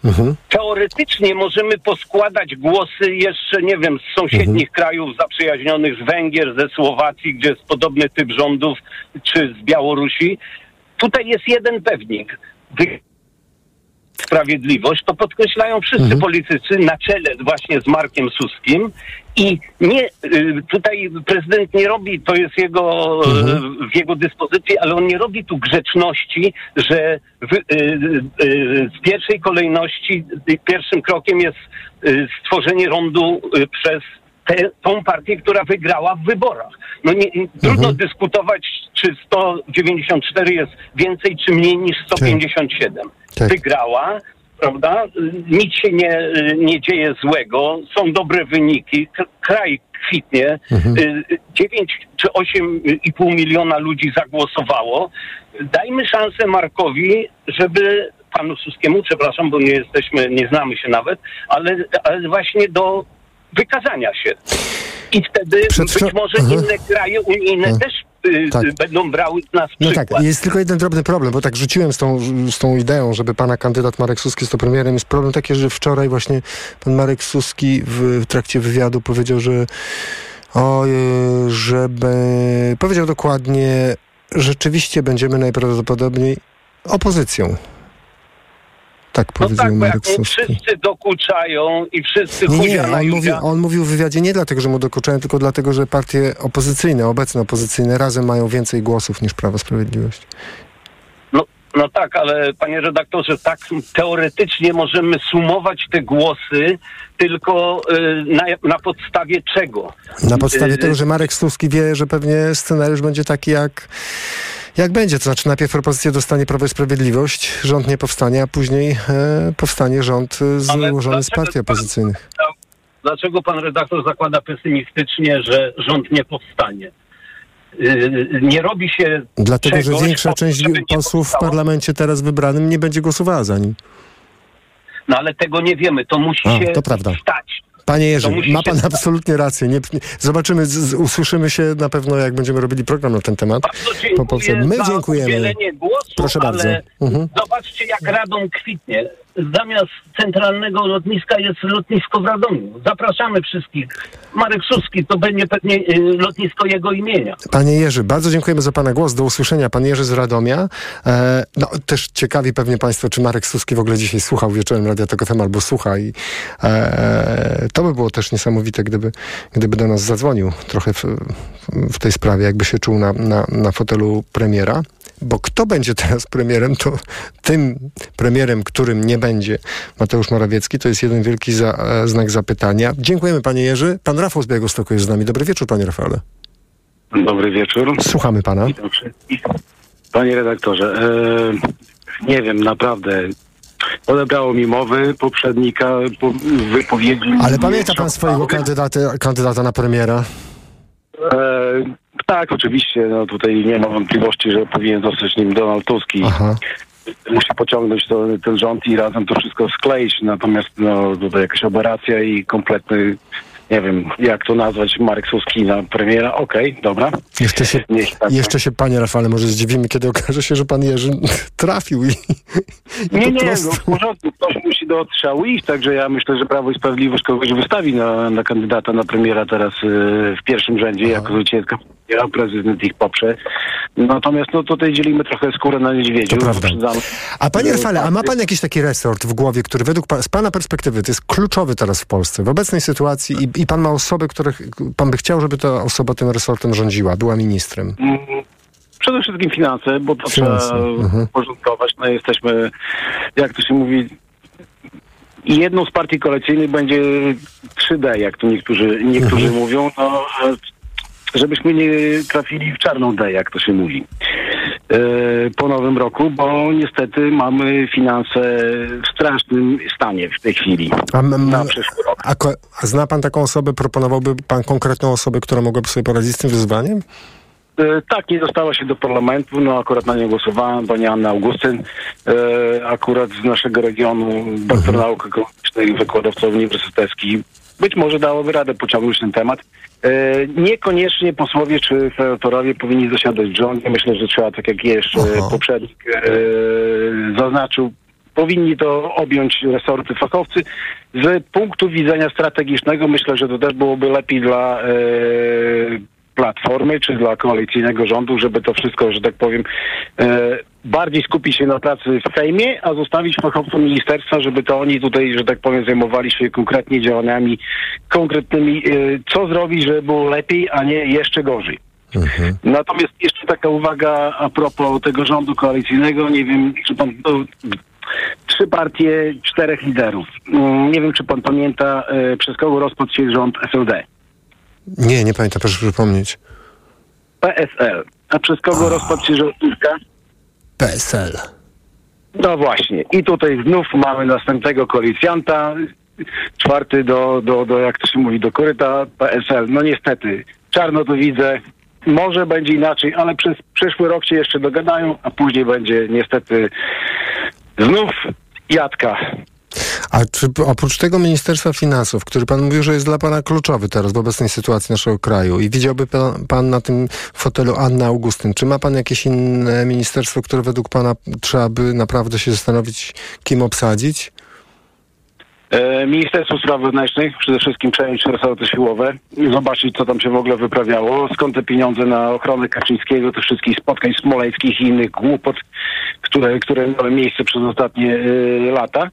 [SPEAKER 5] Mhm.
[SPEAKER 22] Teoretycznie możemy poskładać głosy jeszcze, nie wiem, z sąsiednich krajów zaprzyjaźnionych, z Węgier, ze Słowacji, gdzie jest podobny typ rządów, czy z Białorusi. Tutaj jest jeden pewnik. Sprawiedliwość, to podkreślają wszyscy politycy na czele właśnie z Markiem Suskim. I nie, y, tutaj prezydent nie robi, to jest jego, y, w jego dyspozycji, ale on nie robi tu grzeczności, że wy, y, w pierwszej kolejności pierwszym krokiem jest stworzenie rządu przez tę tą partię, która wygrała w wyborach. No nie, trudno dyskutować, czy 194 jest więcej, czy mniej niż 157.
[SPEAKER 5] Tak.
[SPEAKER 22] Wygrała, prawda? Nic się nie, nie dzieje złego, są dobre wyniki, kraj kwitnie. Y, 9 czy 8,5 miliona ludzi zagłosowało. Dajmy szansę Markowi, żeby panu Suskiemu, przepraszam, bo nie jesteśmy, nie znamy się nawet, ale, ale właśnie do wykazania się. I wtedy
[SPEAKER 5] Przed-
[SPEAKER 22] być może
[SPEAKER 5] Aha.
[SPEAKER 22] inne kraje unijne
[SPEAKER 5] Aha.
[SPEAKER 22] też y,
[SPEAKER 5] Tak.
[SPEAKER 22] y, będą brały z nas
[SPEAKER 5] No
[SPEAKER 22] przykład.
[SPEAKER 5] tak, jest tylko jeden drobny problem, bo tak rzuciłem z tą, z tą ideą, żeby pana kandydat Marek Suski został premierem. Jest problem taki, że wczoraj właśnie pan Marek Suski w, w trakcie wywiadu powiedział, że o, żeby powiedział dokładnie, rzeczywiście będziemy najprawdopodobniej opozycją. Tak
[SPEAKER 22] No
[SPEAKER 5] powiedział
[SPEAKER 22] tak,
[SPEAKER 5] Marek
[SPEAKER 22] mu
[SPEAKER 5] Suski.
[SPEAKER 22] wszyscy dokuczają i wszyscy
[SPEAKER 5] Nie, nie, on
[SPEAKER 22] Julia.
[SPEAKER 5] on mówił w wywiadzie nie dlatego, że mu dokuczają, tylko dlatego, że partie opozycyjne, obecne opozycyjne razem mają więcej głosów niż Prawo Sprawiedliwość.
[SPEAKER 22] No, tak, ale panie redaktorze, tak teoretycznie możemy sumować te głosy, tylko y, na, na podstawie czego?
[SPEAKER 5] Na podstawie tego, że Marek Suski wie, że pewnie scenariusz będzie taki jak, jak będzie. To znaczy najpierw propozycję dostanie Prawo i Sprawiedliwość, rząd nie powstanie, a później e, powstanie rząd e, złożony z partii opozycyjnych.
[SPEAKER 22] Dlaczego pan redaktor zakłada pesymistycznie, że rząd nie powstanie? Y, nie robi się
[SPEAKER 5] Dlatego, że
[SPEAKER 22] czegoś,
[SPEAKER 5] większa
[SPEAKER 22] po-
[SPEAKER 5] część posłów w parlamencie teraz wybranym nie będzie głosowała za nim.
[SPEAKER 22] No ale tego nie wiemy, to musi
[SPEAKER 5] A,
[SPEAKER 22] się
[SPEAKER 5] to prawda.
[SPEAKER 22] stać.
[SPEAKER 5] Panie Jerzy, ma pan absolutnie rację. Nie, nie, zobaczymy, z, usłyszymy się na pewno, jak będziemy robili program na ten temat. Po prostu My dziękujemy.
[SPEAKER 22] głosu,
[SPEAKER 5] Proszę bardzo. Mhm.
[SPEAKER 22] zobaczcie jak Radom kwitnie. Zamiast centralnego lotniska jest lotnisko w Radomiu. Zapraszamy wszystkich. Marek Suski to będzie pewnie y, lotnisko jego imienia.
[SPEAKER 5] Panie Jerzy, bardzo dziękujemy za Pana głos. Do usłyszenia. Pan Jerzy z Radomia. E, no, też ciekawi pewnie Państwo, czy Marek Suski w ogóle dzisiaj słuchał wieczorem Radia Tok FM albo słucha i e, to by było też niesamowite, gdyby, gdyby do nas zadzwonił trochę w, w tej sprawie, jakby się czuł na, na, na fotelu premiera. Bo kto będzie teraz premierem, to tym premierem, którym nie będzie Mateusz Morawiecki, to jest jeden wielki za, e, znak zapytania. Dziękujemy Panie Jerzy. Pan Rafał z Białegostoku jest z nami. Dobry wieczór Panie Rafale.
[SPEAKER 23] Dobry wieczór.
[SPEAKER 5] Słuchamy Pana.
[SPEAKER 23] Panie redaktorze, e, nie wiem, naprawdę. Odebrało mi mowy poprzednika, po, wypowiedzi.
[SPEAKER 5] Ale pamięta pan swojego kandydata, kandydata na premiera?
[SPEAKER 23] E, tak, oczywiście. No tutaj nie ma wątpliwości, że powinien zostać nim Donald Tusk i musi pociągnąć to, ten rząd i razem to wszystko skleić. Natomiast no, tutaj jakaś aberracja i kompletny, nie wiem, jak to nazwać, Marek Suski na premiera. Okej, dobra.
[SPEAKER 5] Jeszcze się,
[SPEAKER 23] Niech tak.
[SPEAKER 5] jeszcze się panie Rafale może zdziwimy, kiedy okaże się, że pan Jerzy [LAUGHS] trafił i, i
[SPEAKER 23] Nie, nie,
[SPEAKER 5] prostu...
[SPEAKER 23] no w porządku, ktoś musi do odstrzału iść, także ja myślę, że Prawo i Sprawiedliwość kogoś wystawi na, na kandydata na premiera teraz y, w pierwszym rzędzie, jako zwycięska premiera, prezydent ich poprze. Natomiast no tutaj dzielimy trochę skórę na niedźwiedziu. Wyprzedzamy.
[SPEAKER 5] A panie
[SPEAKER 23] Y,
[SPEAKER 5] Rafale, a ma pan jakiś taki resort w głowie, który według z pana perspektywy to jest kluczowy teraz w Polsce, w obecnej sytuacji i, i pan ma osoby, których pan by chciał, żeby ta osoba tym resortem rządziła, była ministrem?
[SPEAKER 23] Mm, Przede wszystkim finanse, bo to
[SPEAKER 5] Finanse,
[SPEAKER 23] trzeba
[SPEAKER 5] mhm.
[SPEAKER 23] porządkować. No jesteśmy, jak to się mówi, jedną z partii koalicyjnych będzie 3D, jak tu niektórzy, niektórzy
[SPEAKER 5] Mhm.
[SPEAKER 23] mówią, no, żebyśmy nie trafili w czarną D, jak to się mówi. e, Po nowym roku, bo niestety mamy finanse w strasznym stanie w tej chwili.
[SPEAKER 5] A,
[SPEAKER 23] Na przyszły rok.
[SPEAKER 5] a, a zna pan taką osobę, proponowałby pan konkretną osobę, która mogłaby sobie poradzić z tym wyzwaniem?
[SPEAKER 23] E, Tak, nie dostała się do parlamentu, no akurat na nią głosowałem, pani Anna Augustyn, e, akurat z naszego regionu, doktor nauk ekonomicznych, wykładowca uniwersytecki. Być może dałoby radę pociągnąć ten temat. E, niekoniecznie posłowie czy senatorowie powinni zasiadać w rządzie. Myślę, że trzeba, tak jak jeszcze poprzednik e, zaznaczył, powinni to objąć resorty fachowcy. Z punktu widzenia strategicznego myślę, że to też byłoby lepiej dla e, Platformy czy dla koalicyjnego rządu, żeby to wszystko, że tak powiem, bardziej skupić się na pracy w Sejmie, a zostawić fachowcom ministerstwa, żeby to oni tutaj, że tak powiem, zajmowali się konkretnie działaniami konkretnymi, e, co zrobić, żeby było lepiej, a nie jeszcze gorzej. Natomiast jeszcze taka uwaga a propos tego rządu koalicyjnego. Nie wiem, czy pan. No, trzy partie, czterech liderów. Mm, Nie wiem, czy pan pamięta, e, przez kogo rozpadł się rząd SLD.
[SPEAKER 5] Nie, nie pamiętam, proszę przypomnieć.
[SPEAKER 23] PSL. A przez kogo rozpadł się rząd Tuska?
[SPEAKER 5] PSL.
[SPEAKER 23] No właśnie. I tutaj znów mamy następnego koalicjanta. Czwarty do, do, do, jak to się mówi, do koryta PSL. No niestety, czarno to widzę. Może będzie inaczej, ale przez przyszły rok się jeszcze dogadają, a później będzie niestety znów jadka.
[SPEAKER 5] A czy oprócz tego Ministerstwa Finansów, który pan mówił, że jest dla pana kluczowy teraz w obecnej sytuacji naszego kraju i widziałby pan, pan na tym fotelu Anna Augustyn, czy ma pan jakieś inne ministerstwo, które według pana trzeba by naprawdę się zastanowić, kim obsadzić?
[SPEAKER 23] E, Ministerstwo Spraw Wewnętrznych przede wszystkim przejąć resorty siłowe, zobaczyć co tam się w ogóle wyprawiało, skąd te pieniądze na ochronę Kaczyńskiego, tych wszystkich spotkań smoleńskich i innych głupot, które, które miały miejsce przez ostatnie e, lata.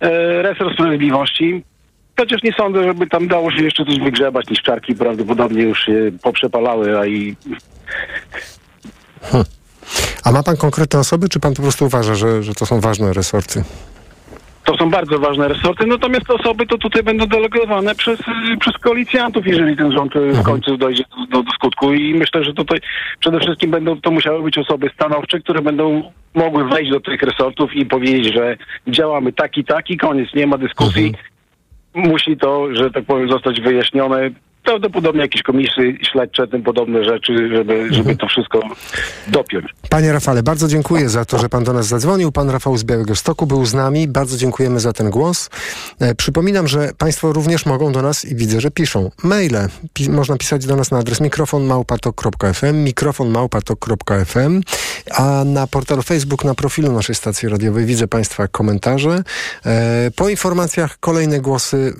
[SPEAKER 23] E, resort Sprawiedliwości, chociaż nie sądzę, żeby tam dało się jeszcze coś wygrzebać, niszczarki prawdopodobnie już się poprzepalały, a i
[SPEAKER 5] A ma pan konkretne osoby, czy pan po prostu uważa, że, że to są ważne resorty?
[SPEAKER 23] To są bardzo ważne resorty, natomiast te osoby to tutaj będą delegowane przez, y, przez koalicjantów, jeżeli ten rząd y, w końcu dojdzie do, do, skutku i myślę, że tutaj przede wszystkim będą to musiały być osoby stanowcze, które będą mogły wejść do tych resortów i powiedzieć, że działamy tak i tak i koniec, nie ma dyskusji. Musi to, że tak powiem, zostać wyjaśnione. Prawdopodobnie jakieś komisje śledcze, tym podobne rzeczy, żeby, żeby to wszystko dopiąć.
[SPEAKER 5] Panie Rafale, bardzo dziękuję za to, że pan do nas zadzwonił. Pan Rafał z Białego Stoku był z nami. Bardzo dziękujemy za ten głos. E, przypominam, że państwo również mogą do nas i widzę, że piszą maile. Pi można pisać do nas na adres mikrofonmałpatok.fm, mikrofonmałpatok.fm, a na portalu Facebook, na profilu naszej stacji radiowej widzę państwa komentarze. E, po informacjach kolejne głosy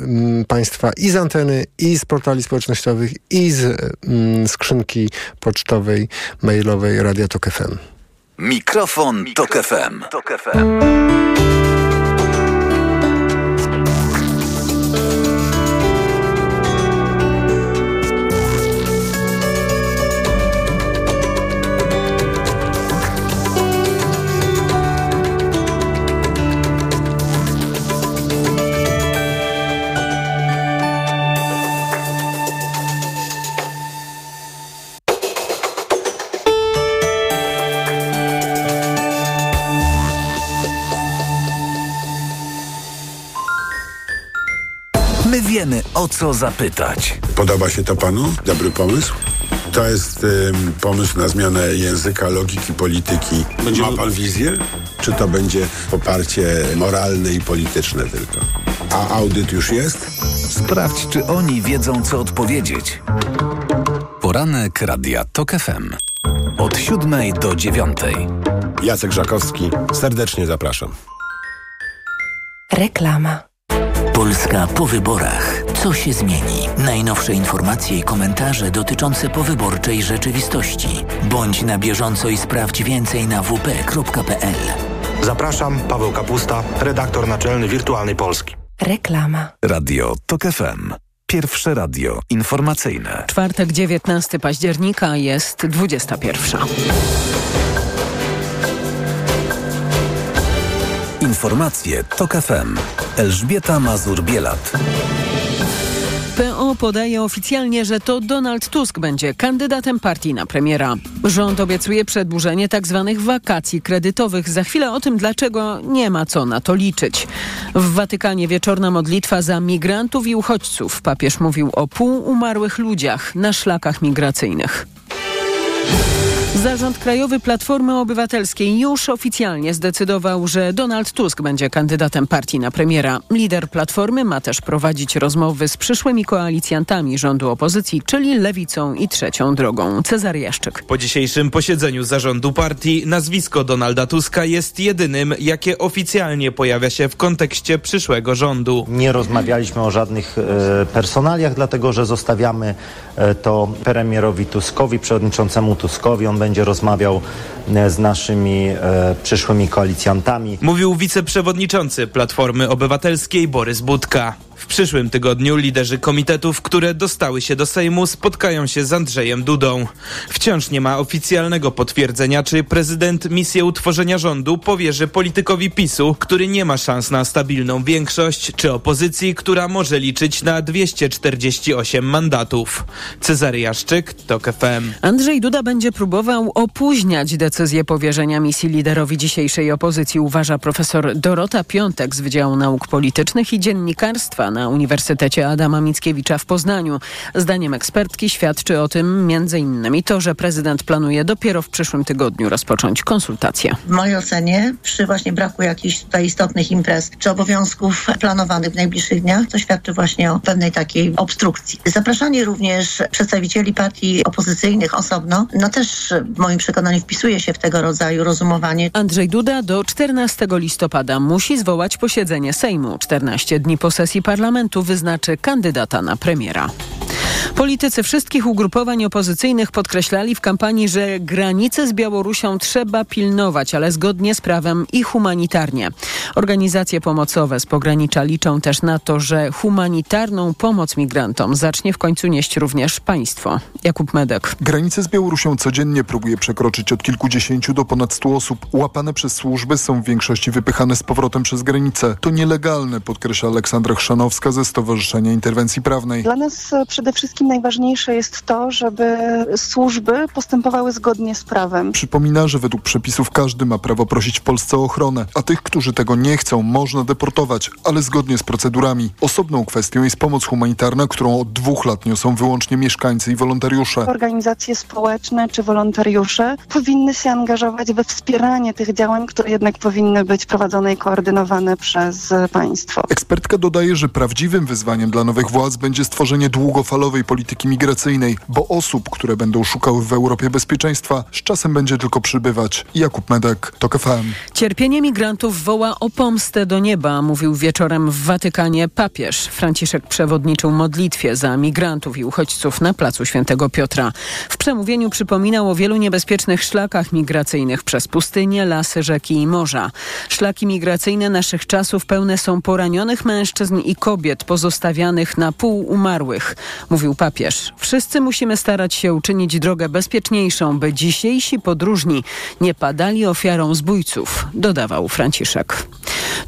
[SPEAKER 5] państwa i z anteny, i z portali społecznościowych, i z m, skrzynki pocztowej, mailowej Radia Tok FM.
[SPEAKER 2] Mikrofon, Tok FM. Tok FM. Wiemy, o co zapytać.
[SPEAKER 24] Podoba się to panu? Dobry pomysł? To jest ym, pomysł na zmianę języka, logiki, polityki. Ma pan wizję? Czy to będzie poparcie moralne i polityczne tylko? A audyt już jest?
[SPEAKER 2] Sprawdź, czy oni wiedzą, co odpowiedzieć. Poranek Radia TOK FM. Od siódmej do dziewiątej.
[SPEAKER 24] Jacek Żakowski, serdecznie zapraszam.
[SPEAKER 14] Reklama. Polska po wyborach. Co się zmieni? Najnowsze informacje i komentarze dotyczące powyborczej rzeczywistości. Bądź na bieżąco i sprawdź więcej na wp.pl.
[SPEAKER 15] Zapraszam, Paweł Kapusta, redaktor naczelny Wirtualnej Polski.
[SPEAKER 13] Reklama.
[SPEAKER 2] Radio TOK FM. Pierwsze radio informacyjne.
[SPEAKER 25] Czwartek 19 października jest 21.
[SPEAKER 2] Informacje TOK FM. Elżbieta Mazur-Bielat.
[SPEAKER 25] PO podaje oficjalnie, że to Donald Tusk będzie kandydatem partii na premiera. Rząd obiecuje przedłużenie tzw. Tak wakacji kredytowych. Za chwilę o tym, dlaczego nie ma co na to liczyć. W Watykanie wieczorna modlitwa za migrantów i uchodźców. Papież mówił o półumarłych ludziach na szlakach migracyjnych. Zarząd Krajowy Platformy Obywatelskiej już oficjalnie zdecydował, że Donald Tusk będzie kandydatem partii na premiera. Lider Platformy ma też prowadzić rozmowy z przyszłymi koalicjantami rządu opozycji, czyli Lewicą i Trzecią Drogą. Cezary Jaszczyk.
[SPEAKER 26] Po dzisiejszym posiedzeniu zarządu partii nazwisko Donalda Tuska jest jedynym, jakie oficjalnie pojawia się w kontekście przyszłego rządu.
[SPEAKER 27] Nie rozmawialiśmy o żadnych e, personaliach, dlatego że zostawiamy e, to premierowi Tuskowi, przewodniczącemu Tuskowi. On będzie rozmawiał e, z naszymi e, przyszłymi koalicjantami.
[SPEAKER 26] Mówił wiceprzewodniczący Platformy Obywatelskiej Borys Budka. Przyszłym tygodniu liderzy komitetów, które dostały się do Sejmu, spotkają się z Andrzejem Dudą. Wciąż nie ma oficjalnego potwierdzenia, czy prezydent misję utworzenia rządu powierzy politykowi PiSu, który nie ma szans na stabilną większość, czy opozycji, która może liczyć na 248 mandatów. Cezary Jaszczyk, TOK FM.
[SPEAKER 25] Andrzej Duda będzie próbował opóźniać decyzję powierzenia misji liderowi dzisiejszej opozycji, uważa profesor Dorota Piątek z Wydziału Nauk Politycznych i Dziennikarstwa doktoranta na Uniwersytecie Adama Mickiewicza w Poznaniu. Zdaniem ekspertki świadczy o tym m.in. to, że prezydent planuje dopiero w przyszłym tygodniu rozpocząć konsultacje.
[SPEAKER 28] W mojej ocenie przy właśnie braku jakichś tutaj istotnych imprez czy obowiązków planowanych w najbliższych dniach, to świadczy właśnie o pewnej takiej obstrukcji. Zapraszanie również przedstawicieli partii opozycyjnych osobno, no też w moim przekonaniu wpisuje się w tego rodzaju rozumowanie.
[SPEAKER 25] Andrzej Duda do 14 listopada musi zwołać posiedzenie Sejmu. 14 dni po sesji parlamentu wyznaczy kandydata na premiera. Politycy wszystkich ugrupowań opozycyjnych podkreślali w kampanii, że granice z Białorusią trzeba pilnować, ale zgodnie z prawem i humanitarnie. Organizacje pomocowe z pogranicza liczą też na to, że humanitarną pomoc migrantom zacznie w końcu nieść również państwo. Jakub Medek.
[SPEAKER 29] Granice z Białorusią codziennie próbuje przekroczyć od kilkudziesięciu do ponad stu osób. Łapane przez służby są w większości wypychane z powrotem przez granicę. To nielegalne, podkreśla Aleksandra Chrzanowska ze Stowarzyszenia Interwencji Prawnej.
[SPEAKER 30] Dla nas przede wszystkim najważniejsze jest to, żeby służby postępowały zgodnie z prawem.
[SPEAKER 29] Przypomina, że według przepisów każdy ma prawo prosić w Polsce o ochronę, a tych, którzy tego nie chcą, można deportować, ale zgodnie z procedurami. Osobną kwestią jest pomoc humanitarna, którą od dwóch lat niosą wyłącznie mieszkańcy i wolontariusze.
[SPEAKER 30] Organizacje społeczne czy wolontariusze powinny się angażować we wspieranie tych działań, które jednak powinny być prowadzone i koordynowane przez państwo.
[SPEAKER 29] Ekspertka dodaje, że prawdziwym wyzwaniem dla nowych władz będzie stworzenie długofalowej polityki migracyjnej, bo osób, które będą szukały w Europie bezpieczeństwa, z czasem będzie tylko przybywać. Jakub Medek, TOK FM.
[SPEAKER 25] Cierpienie migrantów woła o pomstę do nieba, mówił wieczorem w Watykanie papież. Franciszek przewodniczył modlitwie za migrantów i uchodźców na placu Świętego Piotra. W przemówieniu przypominał o wielu niebezpiecznych szlakach migracyjnych przez pustynie, lasy, rzeki i morza. Szlaki migracyjne naszych czasów pełne są poranionych mężczyzn i kobiet pozostawianych na pół umarłych, mówił papież. Wszyscy musimy starać się uczynić drogę bezpieczniejszą, by dzisiejsi podróżni nie padali ofiarą zbójców, dodawał Franciszek.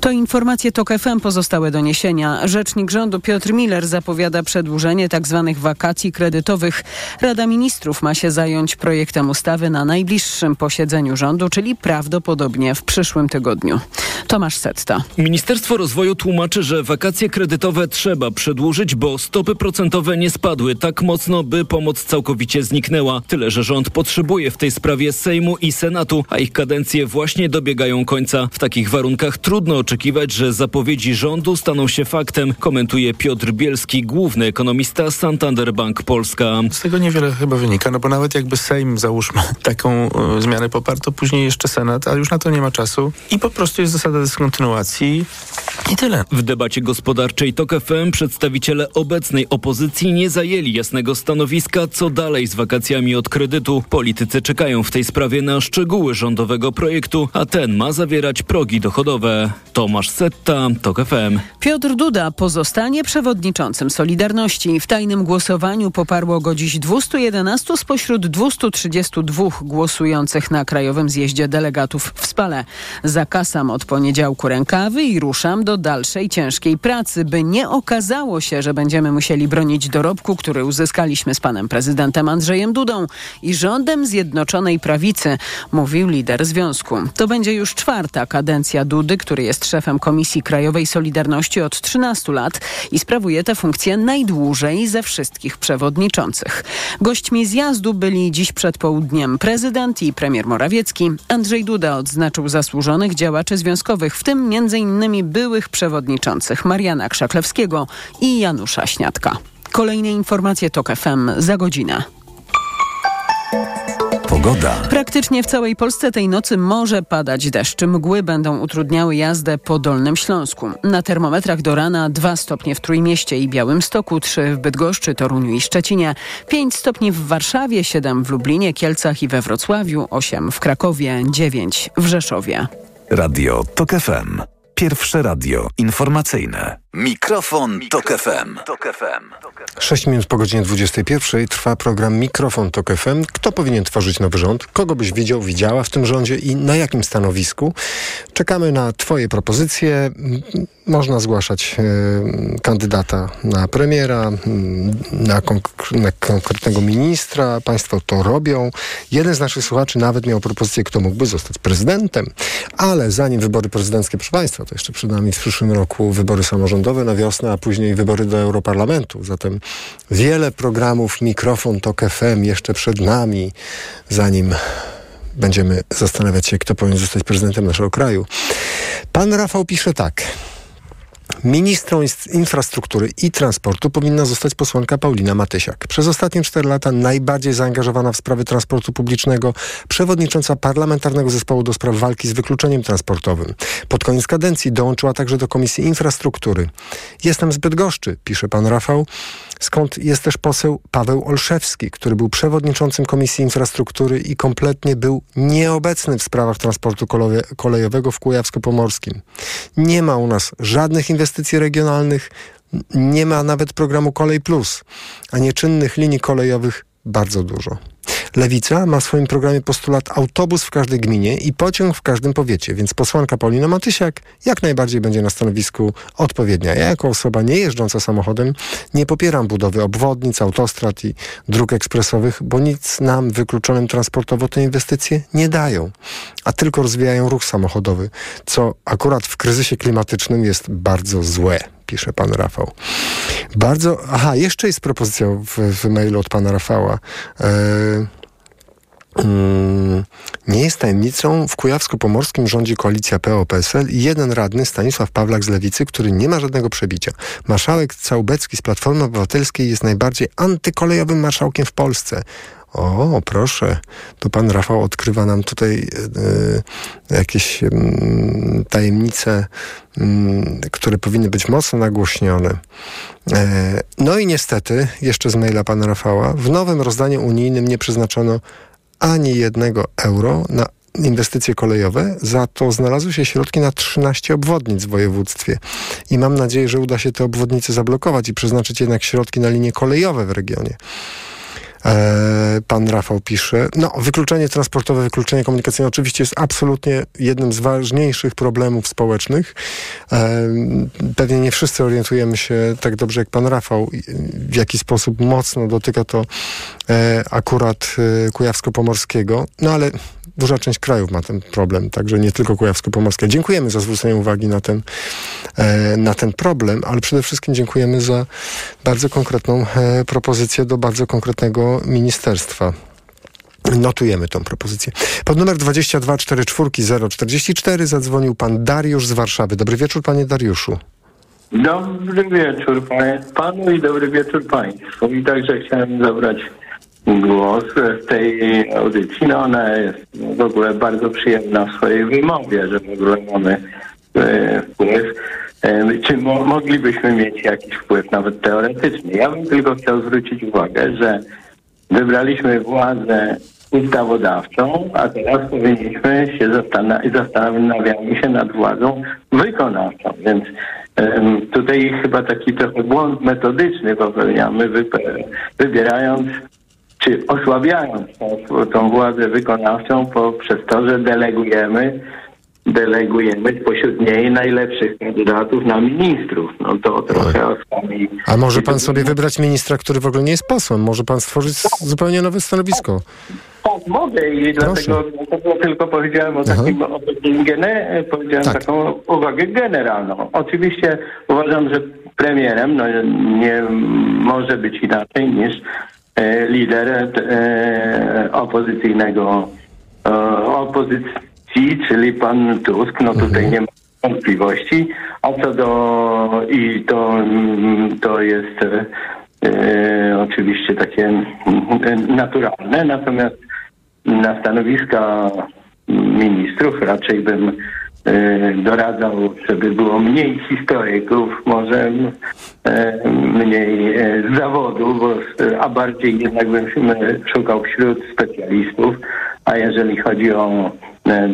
[SPEAKER 25] To informacje TOK FM pozostałe doniesienia. Rzecznik rządu Piotr Miller zapowiada przedłużenie tzw. Tak wakacji kredytowych. Rada Ministrów ma się zająć projektem ustawy na najbliższym posiedzeniu rządu, czyli prawdopodobnie w przyszłym tygodniu. Tomasz Setta.
[SPEAKER 31] Ministerstwo Rozwoju tłumaczy, że wakacje kredytowe trzeba przedłużyć, bo stopy procentowe nie spadły tak mocno, by pomoc całkowicie zniknęła. Tyle, że rząd potrzebuje w tej sprawie Sejmu i Senatu, a ich kadencje właśnie dobiegają końca. W takich warunkach trudno oczekiwać, że zapowiedzi rządu staną się faktem, komentuje Piotr Bielski, główny ekonomista Santander Bank Polska.
[SPEAKER 32] Z tego niewiele chyba wynika, no bo nawet jakby Sejm, załóżmy, [LAUGHS] taką y, zmianę poparł, to później jeszcze Senat, ale już na to nie ma czasu i po prostu jest zasada dyskontynuacji i tyle.
[SPEAKER 31] W debacie gospodarczej TOK FM przedstawiciele obecnej opozycji nie zajęli jasnego stanowiska, co dalej z wakacjami od kredytu. Politycy czekają w tej sprawie na szczegóły rządowego projektu, a ten ma zawierać progi dochodowe. Tomasz Setta, TOK FM.
[SPEAKER 25] Piotr Duda pozostanie przewodniczącym Solidarności. W tajnym głosowaniu poparło go dziś 211 spośród 232 głosujących na Krajowym Zjeździe Delegatów w Spale. Zakasam od poniedziałku rękawy i ruszam do dalszej ciężkiej pracy, by nie okazało się, że będziemy musieli bronić dorobku, który uzyskaliśmy z panem prezydentem Andrzejem Dudą i rządem Zjednoczonej Prawicy, mówił lider związku. To będzie już czwarta kadencja Dudy, który jest szefem Komisji Krajowej Solidarności od 13 lat i sprawuje tę funkcję najdłużej ze wszystkich przewodniczących. Gośćmi zjazdu byli dziś przed południem prezydent i premier Morawiecki. Andrzej Duda odznaczył zasłużonych działaczy związkowych, w tym m.in. byłych przewodniczących Mariana Krzaklewskiego i Janusza Śniadka. Kolejne informacje TOK FM za godzinę.
[SPEAKER 2] Pogoda.
[SPEAKER 25] Praktycznie w całej Polsce tej nocy może padać deszcz. Mgły będą utrudniały jazdę po Dolnym Śląsku. Na termometrach do rana 2 stopnie w Trójmieście i Białymstoku, 3 w Bydgoszczy, Toruniu i Szczecinie, 5 stopni w Warszawie, 7 w Lublinie, Kielcach i we Wrocławiu, 8 w Krakowie, 9 w Rzeszowie.
[SPEAKER 2] Radio TOK FM. Pierwsze radio informacyjne. Mikrofon, Tok FM.
[SPEAKER 5] 6 minut po godzinie 21 trwa program Mikrofon Tok FM. Kto powinien tworzyć nowy rząd? Kogo byś widział, widziała w tym rządzie i na jakim stanowisku? Czekamy na Twoje propozycje. Można zgłaszać y, kandydata na premiera, na, konk- na, konkretnego ministra. Państwo to robią. Jeden z naszych słuchaczy nawet miał propozycję, kto mógłby zostać prezydentem. Ale zanim wybory prezydenckie, proszę Państwa, to jeszcze przed nami w przyszłym roku wybory samorządowe na wiosnę, a później wybory do Europarlamentu. Zatem wiele programów, mikrofon, TOK FM jeszcze przed nami, zanim będziemy zastanawiać się, kto powinien zostać prezydentem naszego kraju. Pan Rafał pisze tak. Ministrą infrastruktury i transportu powinna zostać posłanka Paulina Matysiak. Przez ostatnie cztery lata najbardziej zaangażowana w sprawy transportu publicznego, przewodnicząca parlamentarnego zespołu do spraw walki z wykluczeniem transportowym. Pod koniec kadencji dołączyła także do Komisji Infrastruktury. Jestem z Bydgoszczy, pisze pan Rafał skąd jest też poseł Paweł Olszewski, który był przewodniczącym Komisji Infrastruktury i kompletnie był nieobecny w sprawach transportu kolejowego w Kujawsko-Pomorskim. Nie ma u nas żadnych inwestycji regionalnych, nie ma nawet programu Kolej Plus, a nieczynnych linii kolejowych bardzo dużo. Lewica ma w swoim programie postulat autobus w każdej gminie i pociąg w każdym powiecie, więc posłanka Paulina Matysiak jak najbardziej będzie na stanowisku odpowiednia. Ja jako osoba nie jeżdżąca samochodem nie popieram budowy obwodnic, autostrad i dróg ekspresowych, bo nic nam wykluczonym transportowo te inwestycje nie dają, a tylko rozwijają ruch samochodowy, co akurat w kryzysie klimatycznym jest bardzo złe pisze pan Rafał. Bardzo. Aha, jeszcze jest propozycja w, w mailu od pana Rafała. Mm, nie jest tajemnicą, w Kujawsko-Pomorskim rządzi koalicja PO-PSL i jeden radny, Stanisław Pawlak z Lewicy, który nie ma żadnego przebicia. Marszałek Całbecki z Platformy Obywatelskiej jest najbardziej antykolejowym marszałkiem w Polsce. O, proszę, tu pan Rafał odkrywa nam tutaj y, jakieś y, tajemnice, y, które powinny być mocno nagłośnione. E, no i niestety, jeszcze z maila pana Rafała, w nowym rozdaniu unijnym nie przeznaczono ani jednego euro na inwestycje kolejowe, za to znalazły się środki na 13 obwodnic w województwie. I mam nadzieję, że uda się te obwodnice zablokować i przeznaczyć jednak środki na linie kolejowe w regionie. E, pan Rafał pisze. No, wykluczenie transportowe, wykluczenie komunikacyjne oczywiście jest absolutnie jednym z ważniejszych problemów społecznych. E, pewnie nie wszyscy orientujemy się tak dobrze jak pan Rafał, w jaki sposób mocno dotyka to e, akurat Kujawsko-Pomorskiego. No ale duża część krajów ma ten problem, także nie tylko Kujawsko-Pomorskie. Dziękujemy za zwrócenie uwagi na ten, e, na ten problem, ale przede wszystkim dziękujemy za bardzo konkretną e, propozycję do bardzo konkretnego ministerstwa. Notujemy tą propozycję. Pod numer 2244044 zadzwonił pan Dariusz z Warszawy. Dobry wieczór, panie Dariuszu.
[SPEAKER 33] Dobry wieczór panu i dobry wieczór państwu. I także chciałem zabrać głos w tej audycji. No ona jest w ogóle bardzo przyjemna w swojej wymowie, że w ogóle mamy e, wpływ. E, czy mo moglibyśmy mieć jakiś wpływ nawet teoretyczny? Ja bym tylko chciał zwrócić uwagę, że wybraliśmy władzę ustawodawczą, a teraz powinniśmy się zastanawiać, się nad władzą wykonawczą, więc um, tutaj chyba taki trochę błąd metodyczny popełniamy, wybierając czy osłabiając tą, tą władzę wykonawczą poprzez to, że delegujemy delegujemy spośród niej najlepszych kandydatów na ministrów. No to trochę osłabi.
[SPEAKER 5] A może pan sobie wybrać ministra, który w ogóle nie jest posłem? Może pan stworzyć zupełnie nowe stanowisko?
[SPEAKER 33] Tak, mogę i dlatego, dlatego tylko powiedziałem o takim, o takim gene, powiedziałem tak. taką uwagę generalną. Oczywiście uważam, że premierem no, nie może być inaczej niż E, lider e, opozycyjnego e, opozycji, czyli pan Tusk, no tutaj mhm. nie ma wątpliwości. A co do i to, to jest e, oczywiście takie naturalne, natomiast na stanowiska ministrów raczej bym doradzał, żeby było mniej historyków, może e, mniej e, zawodu, bo, a bardziej jednak bym szukał wśród specjalistów. A jeżeli chodzi o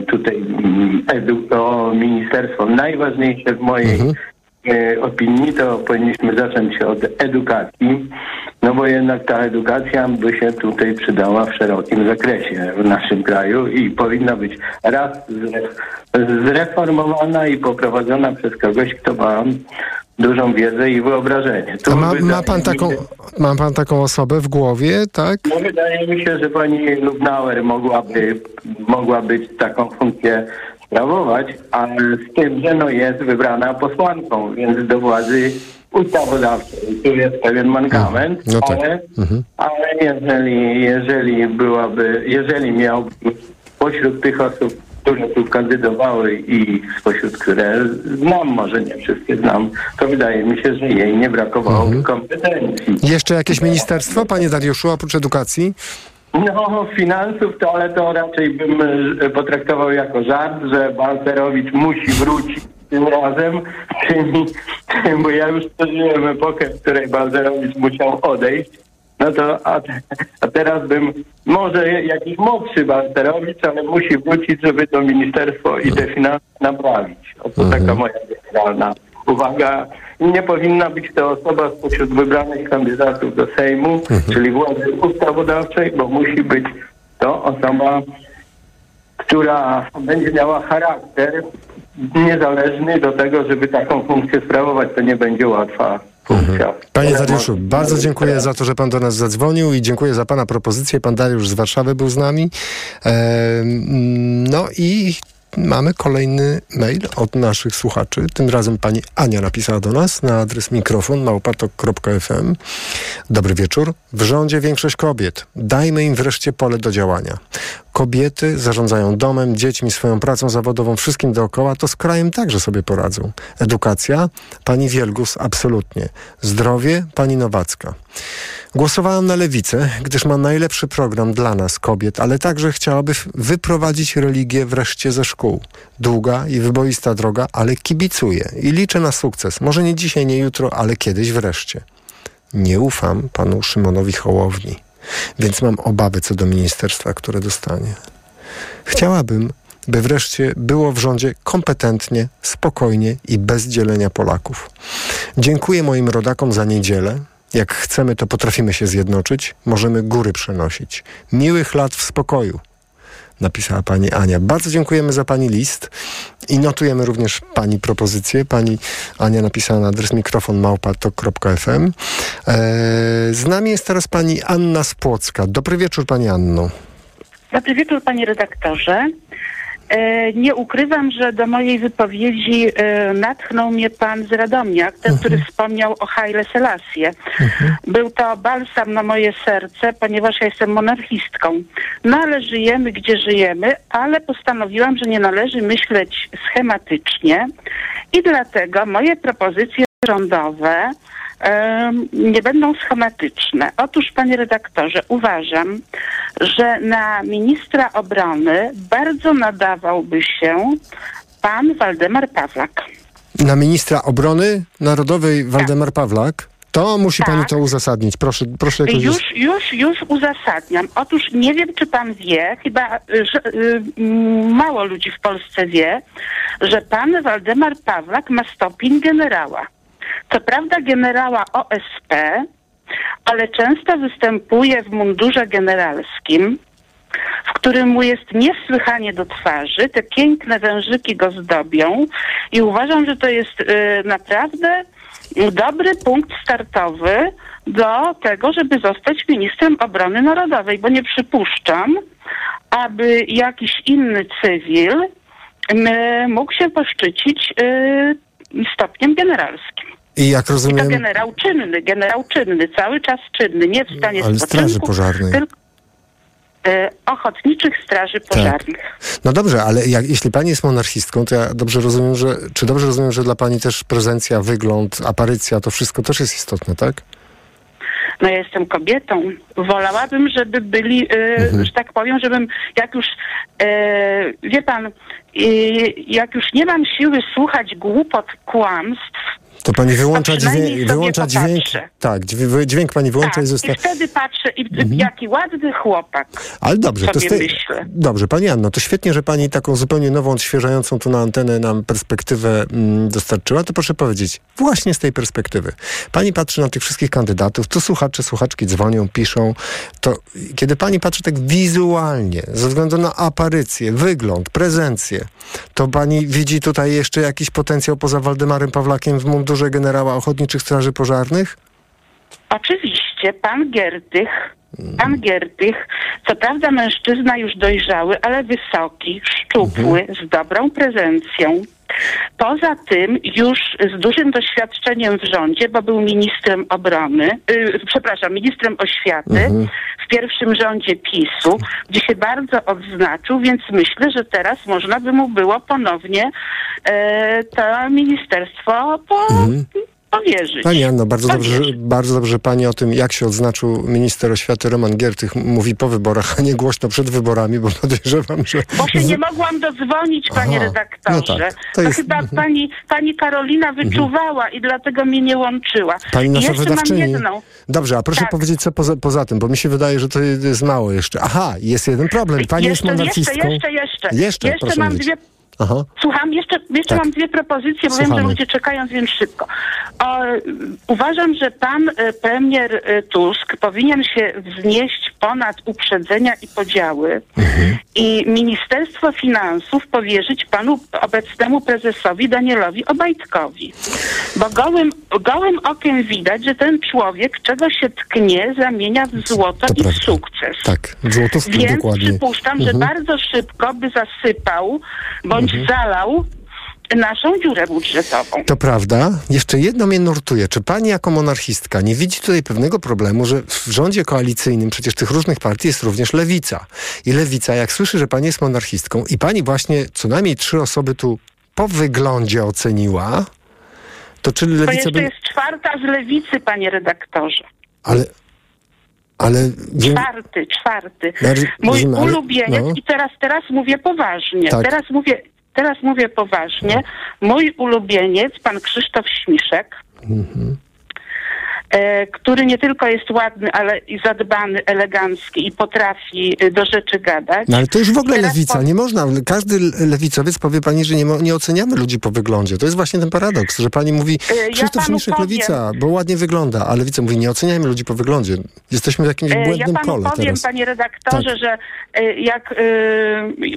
[SPEAKER 33] tutaj mm, o ministerstwo, najważniejsze w mojej mhm. Opinii, to powinniśmy zacząć od edukacji no bo jednak ta edukacja by się tutaj przydała w szerokim zakresie w naszym kraju i powinna być raz zreformowana i poprowadzona przez kogoś, kto ma dużą wiedzę i wyobrażenie.
[SPEAKER 5] Ma, ma, pan taką, ma pan taką osobę w głowie, tak?
[SPEAKER 33] No wydaje mi się, że pani Lubnauer mogłaby, mogła być taką funkcję sprawować, ale z tym, że no jest wybrana posłanką, więc do władzy ustawodawczej. Tu jest pewien mankament, no tak. ale, mhm. ale jeżeli, jeżeli byłaby, jeżeli miałby pośród tych osób, które tu kandydowały i spośród które znam, może nie wszystkie znam, to wydaje mi się, że jej nie brakowało mhm. kompetencji.
[SPEAKER 5] Jeszcze jakieś ministerstwo, panie Dariuszu, oprócz edukacji?
[SPEAKER 33] No, finansów to, ale to raczej bym e, potraktował jako żart, że Balcerowicz musi wrócić tym razem, [LAUGHS] czyli, bo ja już przeżyłem epokę, w której Balcerowicz musiał odejść, no to a, a teraz bym może jakiś młodszy Balcerowicz, ale musi wrócić, żeby to ministerstwo i te finanse naprawić. Oto mhm. taka moja generalna uwaga. Nie powinna być to osoba spośród wybranych kandydatów do Sejmu, mhm. czyli władzy ustawodawczej, bo musi być to osoba, która będzie miała charakter niezależny do tego, żeby taką funkcję sprawować. To nie będzie łatwa
[SPEAKER 5] Mhm. Panie Dariuszu, bardzo dziękuję za to, że pan do nas zadzwonił i dziękuję za pana propozycję. Pan Dariusz z Warszawy był z nami. no i Mamy kolejny mail od naszych słuchaczy. Tym razem pani Ania napisała do nas na adres mikrofon małpatok.fm. Dobry wieczór. W rządzie większość kobiet. Dajmy im wreszcie pole do działania. Kobiety zarządzają domem, dziećmi, swoją pracą zawodową, wszystkim dookoła, to z krajem także sobie poradzą. Edukacja? Pani Wielgus, absolutnie. Zdrowie? Pani Nowacka. Głosowałam na lewicę, gdyż ma najlepszy program dla nas, kobiet, ale także chciałaby wyprowadzić religię wreszcie ze szkół. Długa i wyboista droga, ale kibicuję i liczę na sukces. Może nie dzisiaj, nie jutro, ale kiedyś wreszcie. Nie ufam panu Szymonowi Hołowni, więc mam obawy co do ministerstwa, które dostanie. Chciałabym, by wreszcie było w rządzie kompetentnie, spokojnie i bez dzielenia Polaków. Dziękuję moim rodakom za niedzielę, jak chcemy, to potrafimy się zjednoczyć, możemy góry przenosić. Miłych lat w spokoju, napisała pani Ania. Bardzo dziękujemy za pani list i notujemy również pani propozycję. Pani Ania napisała na adres mikrofon małpa.fm. Eee, z nami jest teraz pani Anna Spłocka. Dobry wieczór pani Anno.
[SPEAKER 34] Dobry wieczór panie redaktorze. E, nie ukrywam, że do mojej wypowiedzi e, natchnął mnie pan z Radomia, ten, który mhm. wspomniał o Haile Selassie. Mhm. Był to balsam na moje serce, ponieważ ja jestem monarchistką. No ale żyjemy, gdzie żyjemy, ale postanowiłam, że nie należy myśleć schematycznie i dlatego moje propozycje rządowe nie będą schematyczne. Otóż, panie redaktorze, uważam, że na ministra obrony bardzo nadawałby się pan Waldemar Pawlak.
[SPEAKER 5] Na ministra obrony narodowej Waldemar tak. Pawlak? To musi tak. pani to uzasadnić. Proszę, proszę jakoś...
[SPEAKER 34] Już, już, już uzasadniam. Otóż nie wiem, czy pan wie, chyba że, y, mało ludzi w Polsce wie, że pan Waldemar Pawlak ma stopień generała. Co prawda generała OSP, ale często występuje w mundurze generalskim, w którym mu jest niesłychanie do twarzy. Te piękne wężyki go zdobią i uważam, że to jest y, naprawdę dobry punkt startowy do tego, żeby zostać ministrem obrony narodowej, bo nie przypuszczam, aby jakiś inny cywil y, mógł się poszczycić y, stopniem generalskim.
[SPEAKER 5] I jak rozumiem... I to
[SPEAKER 34] generał czynny, generał czynny, cały czas czynny, nie w stanie
[SPEAKER 5] Ale straży pożarnej. Tylko
[SPEAKER 34] e, ochotniczych straży tak. pożarnych. Tak.
[SPEAKER 5] No dobrze, ale jak, jeśli pani jest monarchistką, to ja dobrze rozumiem, że, czy dobrze rozumiem, że dla pani też prezencja, wygląd, aparycja, to wszystko też jest istotne, tak?
[SPEAKER 34] No ja jestem kobietą. Wolałabym, żeby byli, e, mhm. że tak powiem, żebym jak już, e, wie pan, e, jak już nie mam siły słuchać głupot, kłamstw,
[SPEAKER 5] To pani wyłącza,
[SPEAKER 34] To przynajmniej
[SPEAKER 5] dźwięk, wyłącza dźwięk. Tak, dźwię- dźwięk pani wyłącza
[SPEAKER 34] tak,
[SPEAKER 5] i zostawia.
[SPEAKER 34] I wtedy patrzę, i,
[SPEAKER 5] Mhm.
[SPEAKER 34] jaki ładny chłopak.
[SPEAKER 5] Ale dobrze, to
[SPEAKER 34] myślę.
[SPEAKER 5] Dobrze, pani Anno, to świetnie, że pani taką zupełnie nową, odświeżającą tu na antenę nam perspektywę mm, dostarczyła. To proszę powiedzieć, właśnie z tej perspektywy. Pani patrzy na tych wszystkich kandydatów, tu słuchacze, słuchaczki dzwonią, piszą. To kiedy pani patrzy tak wizualnie, ze względu na aparycję, wygląd, prezencję, to pani widzi tutaj jeszcze jakiś potencjał poza Waldemarem Pawlakiem w mundurze generała Ochotniczych Straży Pożarnych?
[SPEAKER 34] Oczywiście, pan Giertych, pan Giertych, co prawda mężczyzna już dojrzały, ale wysoki, szczupły, z dobrą prezencją. Poza tym już z dużym doświadczeniem w rządzie, bo był ministrem obrony, y, przepraszam, ministrem oświaty w pierwszym rządzie PiSu, gdzie się bardzo odznaczył, więc myślę, że teraz można by mu było ponownie e, to ministerstwo po, powierzyć.
[SPEAKER 5] Pani Anno, bardzo dobrze,
[SPEAKER 34] Powierzyć.
[SPEAKER 5] bardzo dobrze, pani o tym, jak się odznaczył minister oświaty Roman Giertych, mówi po wyborach, a nie głośno przed wyborami, bo podejrzewam, że...
[SPEAKER 34] Bo się nie mogłam dodzwonić, panie
[SPEAKER 5] Aha,
[SPEAKER 34] redaktorze.
[SPEAKER 5] no tak, to
[SPEAKER 34] to
[SPEAKER 5] jest-
[SPEAKER 34] chyba
[SPEAKER 5] mhm.
[SPEAKER 34] pani, pani Karolina wyczuwała i dlatego mnie nie łączyła.
[SPEAKER 5] Pani nasza
[SPEAKER 34] jeszcze mam
[SPEAKER 5] wydawczyni.
[SPEAKER 34] jedną.
[SPEAKER 5] Dobrze, a proszę
[SPEAKER 34] Tak.
[SPEAKER 5] powiedzieć, co poza, poza tym, bo mi się wydaje, że to jest mało jeszcze. Aha, jest jeden problem. Pani
[SPEAKER 34] jeszcze,
[SPEAKER 5] jest
[SPEAKER 34] jeszcze,
[SPEAKER 5] monarchistką.
[SPEAKER 34] jeszcze, jeszcze.
[SPEAKER 5] Jeszcze, proszę
[SPEAKER 34] mam
[SPEAKER 5] mówić.
[SPEAKER 34] dwie...
[SPEAKER 5] Aha.
[SPEAKER 34] Słucham, jeszcze, jeszcze
[SPEAKER 5] Tak.
[SPEAKER 34] mam dwie propozycje, bo wiem,
[SPEAKER 5] Słuchamy.
[SPEAKER 34] że ludzie czekają, więc szybko. O, uważam, że pan e, premier e, Tusk powinien się wznieść ponad uprzedzenia i podziały
[SPEAKER 5] Mhm.
[SPEAKER 34] i Ministerstwo Finansów powierzyć panu obecnemu prezesowi Danielowi Obajtkowi. Bo gołym, gołym okiem widać, że ten człowiek czego się tknie, zamienia w złoto i w sukces.
[SPEAKER 5] Tak, w złotówki
[SPEAKER 34] Więc
[SPEAKER 5] dokładnie.
[SPEAKER 34] przypuszczam, że
[SPEAKER 5] Mhm.
[SPEAKER 34] bardzo szybko by zasypał bądź zalał naszą dziurę budżetową.
[SPEAKER 5] To prawda. Jeszcze jedno mnie nurtuje. Czy pani jako monarchistka nie widzi tutaj pewnego problemu, że w rządzie koalicyjnym przecież tych różnych partii jest również lewica. I lewica, jak słyszy, że pani jest monarchistką i pani właśnie co najmniej trzy osoby tu po wyglądzie oceniła, to czy
[SPEAKER 34] To
[SPEAKER 5] lewica
[SPEAKER 34] jeszcze
[SPEAKER 5] by...
[SPEAKER 34] jest czwarta z lewicy, panie redaktorze.
[SPEAKER 5] Ale... Ale...
[SPEAKER 34] Czwarty, czwarty.
[SPEAKER 5] Roz-
[SPEAKER 34] Mój ulubieniec,
[SPEAKER 5] no.
[SPEAKER 34] i teraz, teraz mówię poważnie,
[SPEAKER 5] Tak.
[SPEAKER 34] teraz mówię, teraz mówię poważnie, mój ulubieniec, pan Krzysztof Śmiszek,
[SPEAKER 5] Mhm.
[SPEAKER 34] E, który nie tylko jest ładny, ale i zadbany, elegancki i potrafi e, do rzeczy gadać.
[SPEAKER 5] No ale to już w ogóle
[SPEAKER 34] Teraz
[SPEAKER 5] lewica,
[SPEAKER 34] po-
[SPEAKER 5] nie można. Każdy le- lewicowiec powie pani, że nie, nie oceniamy ludzi po wyglądzie. To jest właśnie ten paradoks, że pani mówi
[SPEAKER 34] E, ja
[SPEAKER 5] Krzysztof Śmiszek
[SPEAKER 34] powiem.
[SPEAKER 5] lewica, bo ładnie wygląda, a lewica mówi nie oceniajmy ludzi po wyglądzie. Jesteśmy w jakimś
[SPEAKER 34] E, Ja
[SPEAKER 5] błędnym
[SPEAKER 34] panu
[SPEAKER 5] kole
[SPEAKER 34] powiem,
[SPEAKER 5] teraz.
[SPEAKER 34] panie redaktorze,
[SPEAKER 5] Tak.
[SPEAKER 34] że jak,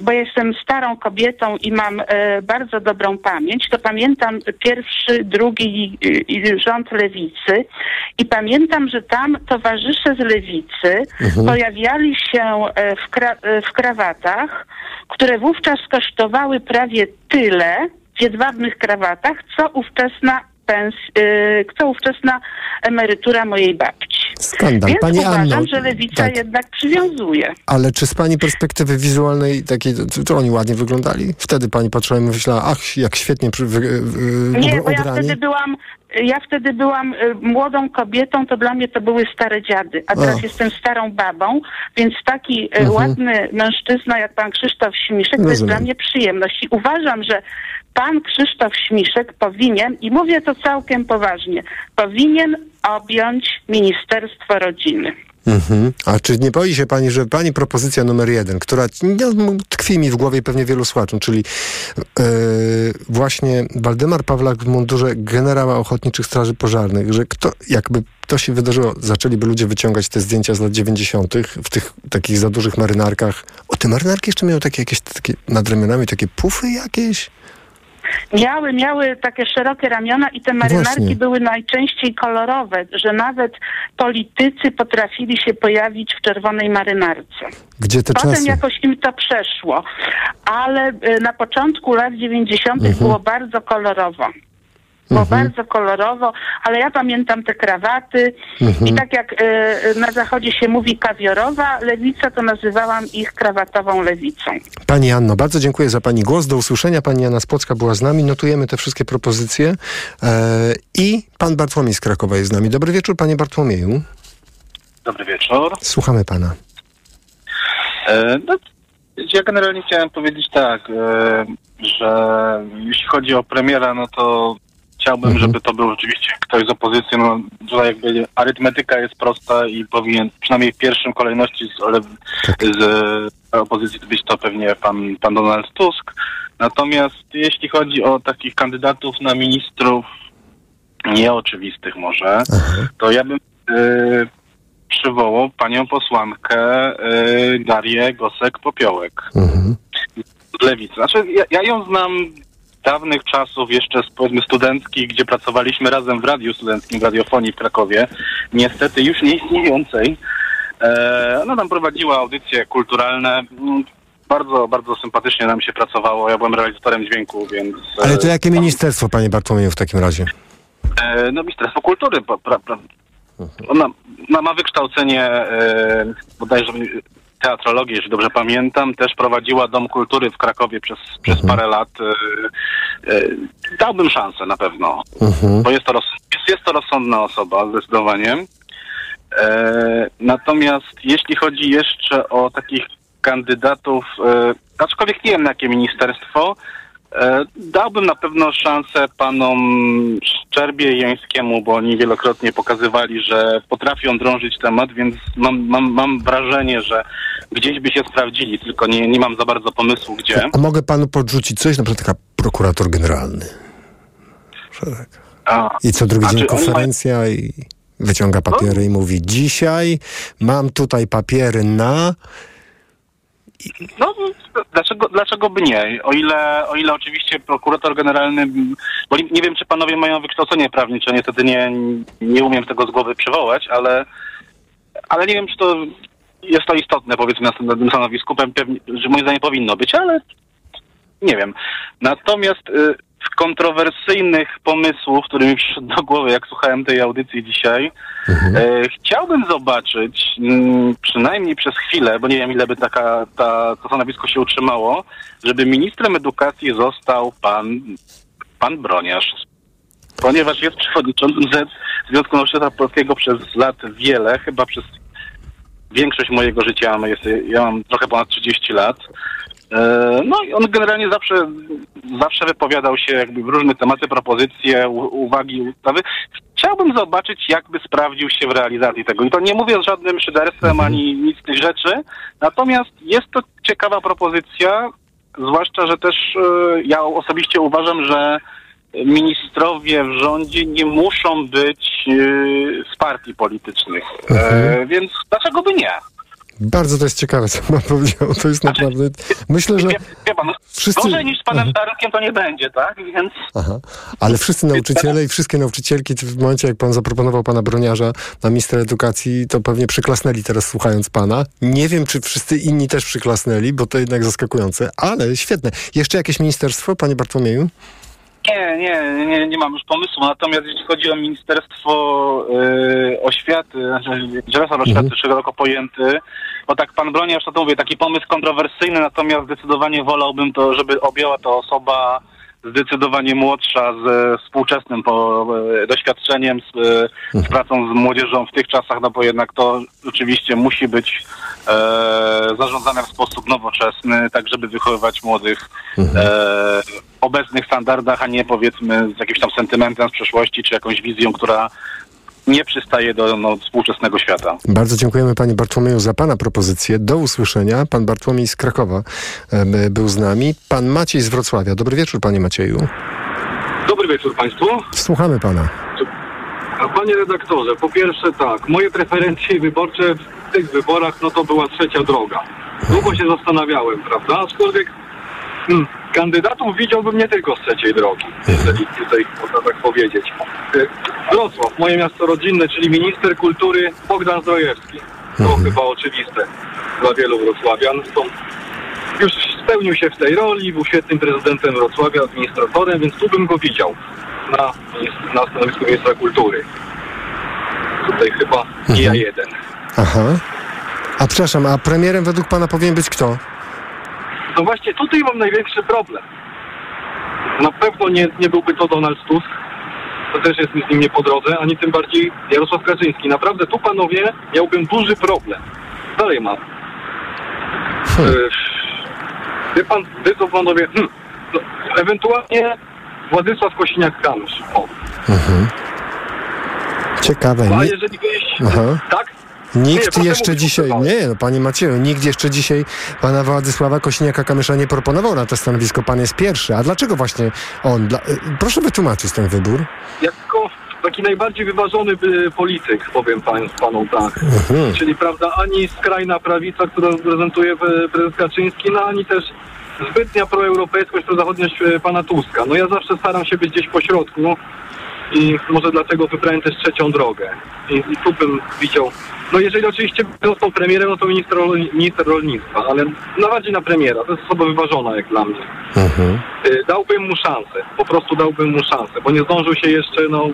[SPEAKER 34] bo jestem starą kobietą i mam bardzo dobrą pamięć, to pamiętam pierwszy, drugi rząd lewicy i pamiętam, że tam towarzysze z lewicy
[SPEAKER 35] Mhm.
[SPEAKER 34] pojawiali się e, w, kra- e, w krawatach, które wówczas kosztowały prawie tyle w jedwabnych krawatach, co ówczesna pens, e, co ówczesna emerytura mojej babci.
[SPEAKER 5] Skandal.
[SPEAKER 34] Więc
[SPEAKER 5] Pani
[SPEAKER 34] uważam,
[SPEAKER 5] Anno,
[SPEAKER 34] że lewica
[SPEAKER 5] tak.
[SPEAKER 34] jednak przywiązuje.
[SPEAKER 5] Ale czy z pani perspektywy wizualnej takiej, to, to oni ładnie wyglądali? Wtedy pani patrzyła i myślała, ach, jak świetnie przy, wy,
[SPEAKER 34] Nie, bo ja wtedy byłam, ja wtedy byłam y, młodą kobietą, to dla mnie to były stare dziady, a teraz
[SPEAKER 5] O.
[SPEAKER 34] jestem starą babą, więc taki y,
[SPEAKER 5] Mhm.
[SPEAKER 34] ładny mężczyzna jak pan Krzysztof Śmiszek to jest
[SPEAKER 5] Rozumiem.
[SPEAKER 34] dla mnie przyjemność. I uważam, że pan Krzysztof Śmiszek powinien, i mówię to całkiem poważnie, powinien objąć Ministerstwo Rodziny.
[SPEAKER 5] Mhm. A czy nie boi się pani, że pani propozycja numer jeden, która no, tkwi mi w głowie pewnie wielu słuchaczom, czyli e, właśnie Waldemar Pawlak w mundurze generała Ochotniczych Straży Pożarnych, że kto, jakby to się wydarzyło, zaczęliby ludzie wyciągać te zdjęcia z lat 90. w tych takich za dużych marynarkach. O, te marynarki jeszcze miały takie jakieś takie nad ramionami, takie pufy jakieś?
[SPEAKER 34] Miały, miały takie szerokie ramiona i te marynarki
[SPEAKER 5] Właśnie.
[SPEAKER 34] były najczęściej kolorowe, że nawet politycy potrafili się pojawić w czerwonej marynarce.
[SPEAKER 5] Gdzie te
[SPEAKER 34] Potem
[SPEAKER 5] czasy?
[SPEAKER 34] jakoś im to przeszło, ale y, na początku lat 90.
[SPEAKER 5] Mhm.
[SPEAKER 34] było bardzo kolorowo. Było
[SPEAKER 5] Mhm.
[SPEAKER 34] bardzo kolorowo, ale ja pamiętam te krawaty
[SPEAKER 5] Mhm.
[SPEAKER 34] i tak jak y, y, na zachodzie się mówi kawiorowa lewica, to nazywałam ich krawatową lewicą.
[SPEAKER 5] Pani Anno, bardzo dziękuję za Pani głos. Do usłyszenia. Pani Anna Spłocka była z nami. Notujemy te wszystkie propozycje. E, I Pan Bartłomiej z Krakowa jest z nami. Dobry wieczór, Panie Bartłomieju.
[SPEAKER 36] Dobry wieczór.
[SPEAKER 5] Słuchamy Pana.
[SPEAKER 36] E, no, ja generalnie chciałem powiedzieć tak, e, że jeśli chodzi o premiera, no to chciałbym,
[SPEAKER 5] Mhm.
[SPEAKER 36] żeby to był rzeczywiście ktoś z opozycji. No, tutaj jakby arytmetyka jest prosta i powinien przynajmniej w pierwszym kolejności z, ale z e, opozycji być to pewnie pan, pan Donald Tusk. Natomiast jeśli chodzi o takich kandydatów na ministrów nieoczywistych może, to ja bym e, przywołał panią posłankę e, Darię Gosek-Popiołek z Lewicy. Znaczy, ja, ja ją znam dawnych czasów, jeszcze z powiedzmy studenckich, gdzie pracowaliśmy razem w radiu studenckim, w radiofonii w Krakowie. Niestety już nie istniejącej. E, ona tam prowadziła audycje kulturalne. Mm, Bardzo, bardzo sympatycznie nam się pracowało. Ja byłem realizatorem dźwięku, więc... e,
[SPEAKER 5] Ale to jakie ministerstwo, panie Bartłomieju, w takim razie?
[SPEAKER 36] E, no Ministerstwo Kultury. Pra, pra, pra. Ona, ona ma wykształcenie e, bodajże teatrologię, jeśli dobrze pamiętam. Też prowadziła Dom Kultury w Krakowie przez, przez parę lat. E, e, dałbym szansę na pewno, bo jest to, roz, jest, jest to rozsądna osoba zdecydowanie. E, natomiast jeśli chodzi jeszcze o takich kandydatów, e, aczkolwiek nie wiem na jakie ministerstwo, dałbym na pewno szansę panom Szczerbie i Jańskiemu, bo oni wielokrotnie pokazywali, że potrafią drążyć temat, więc mam, mam, mam wrażenie, że gdzieś by się sprawdzili, tylko nie, nie mam za bardzo pomysłu gdzie.
[SPEAKER 5] A mogę panu podrzucić coś, na przykład taka prokurator generalny.
[SPEAKER 36] A,
[SPEAKER 5] I co drugi dzień konferencja i wyciąga papiery i mówi dzisiaj mam tutaj papiery na...
[SPEAKER 36] No, dlaczego, dlaczego by nie? O ile, o ile oczywiście prokurator generalny, bo nie wiem, czy panowie mają wykształcenie prawnicze, niestety nie, nie umiem tego z głowy przywołać, ale, ale nie wiem, czy to jest to istotne, powiedzmy, na tym stanowisku, Pe- pewnie, że moim zdaniem powinno być, ale nie wiem. Natomiast y, z kontrowersyjnych pomysłów, które mi przyszedł do głowy, jak słuchałem tej audycji dzisiaj, e, chciałbym zobaczyć, mm, przynajmniej przez chwilę, bo nie wiem ile by taka, ta, to stanowisko się utrzymało, żeby ministrem edukacji został pan, pan Broniarz. Ponieważ jest przewodniczącym Z- Związku Nauczyciela Polskiego przez lat wiele, chyba przez większość mojego życia, ja mam trochę ponad 30 lat. E, No i on generalnie zawsze, zawsze wypowiadał się jakby w różne tematy, propozycje, uwagi, ustawy. Chciałbym zobaczyć, jakby sprawdził się w realizacji tego. I to nie mówię z żadnym szyderstwem ani nic z tych rzeczy, natomiast jest to ciekawa propozycja, zwłaszcza, że też e, ja osobiście uważam, że ministrowie w rządzie nie muszą być e, z partii politycznych. E, więc dlaczego by nie?
[SPEAKER 5] Bardzo to jest ciekawe, co pan powiedział. To jest naprawdę... Myślę, że...
[SPEAKER 36] Wie, wie pan, no,
[SPEAKER 5] Wszyscy-
[SPEAKER 36] gorzej niż z panem Czarnkiem to nie będzie, tak? Więc
[SPEAKER 5] Aha. Ale wszyscy nauczyciele i wszystkie nauczycielki w momencie, jak pan zaproponował pana Broniarza na ministra edukacji, to pewnie przyklasnęli teraz słuchając pana. Nie wiem, czy wszyscy inni też przyklasnęli, bo to jednak zaskakujące, ale świetne. Jeszcze jakieś ministerstwo, panie Bartłomieju?
[SPEAKER 36] nie, nie, nie, nie mam już pomysłu. Natomiast jeśli chodzi o Ministerstwo y, Oświaty, znaczy resort oświaty szeroko pojęty, bo tak pan Broniarz, to, to mówię, taki pomysł kontrowersyjny, natomiast zdecydowanie wolałbym to, żeby objęła to osoba zdecydowanie młodsza, z współczesnym po, e, doświadczeniem, z, e, z pracą z młodzieżą w tych czasach, no bo jednak to oczywiście musi być e, zarządzane w sposób nowoczesny, tak żeby wychowywać młodych e, obecnych standardach, a nie powiedzmy z jakimś tam sentymentem z przeszłości, czy jakąś wizją, która nie przystaje do no, współczesnego świata.
[SPEAKER 5] Bardzo dziękujemy panie Bartłomieju za pana propozycję. Do usłyszenia. Pan Bartłomiej z Krakowa em, był z nami. Pan Maciej z Wrocławia. Dobry wieczór, panie Macieju.
[SPEAKER 35] Dobry wieczór Państwu.
[SPEAKER 5] Słuchamy pana.
[SPEAKER 35] Panie redaktorze, po pierwsze tak, moje preferencje wyborcze w tych wyborach, no to była trzecia droga. Długo się zastanawiałem, prawda? Aczkolwiek hmm, kandydatów widziałbym nie tylko z trzeciej drogi, jeżeli tutaj można tak powiedzieć. Y, Wrocław, moje miasto rodzinne, czyli minister kultury Bogdan Zdrojewski. To chyba oczywiste dla wielu wrocławian. Stąd już spełnił się w tej roli, był świetnym prezydentem Wrocławia, administratorem, więc tu bym go widział na, na stanowisku ministra kultury. Tutaj chyba nie ja jeden.
[SPEAKER 5] Aha. A przepraszam, a premierem według pana powinien być kto?
[SPEAKER 35] No właśnie tutaj mam największy problem. Na pewno nie, nie byłby to Donald Tusk, to też jest mi z nim nie po drodze, ani tym bardziej Jarosław Kaczyński. Naprawdę tu, panowie, miałbym duży problem. Dalej mam. E, Wie pan, wy to panowie, hmm, no, ewentualnie Władysław Kosiniak-Kamysz.
[SPEAKER 5] Mhm. Ciekawe.
[SPEAKER 35] A jeżeli byś...
[SPEAKER 5] Aha.
[SPEAKER 35] Tak?
[SPEAKER 5] Nikt
[SPEAKER 35] Nie,
[SPEAKER 5] jeszcze dzisiaj, nie, no panie Macieju, nikt jeszcze dzisiaj pana Władysława Kosiniaka-Kamysza nie proponował na to stanowisko. Pan jest pierwszy. A dlaczego właśnie on? Dla, y, proszę wytłumaczyć ten wybór.
[SPEAKER 35] Jako taki najbardziej wyważony y, polityk, powiem pan, panom tak.
[SPEAKER 5] Mhm.
[SPEAKER 35] Czyli, prawda, ani skrajna prawica, którą reprezentuje e, prezes Kaczyński, no ani też zbytnia proeuropejskość, prozachodniość pana Tuska. No ja zawsze staram się być gdzieś po środku i może dlatego wybrałem też trzecią drogę. I, i tu bym widział, no jeżeli oczywiście został premierem, no to minister, minister rolnictwa, ale no bardziej na premiera, to jest osoba wyważona jak dla mnie. Y, Dałbym mu szansę, po prostu dałbym mu szansę, bo nie zdążył się jeszcze, no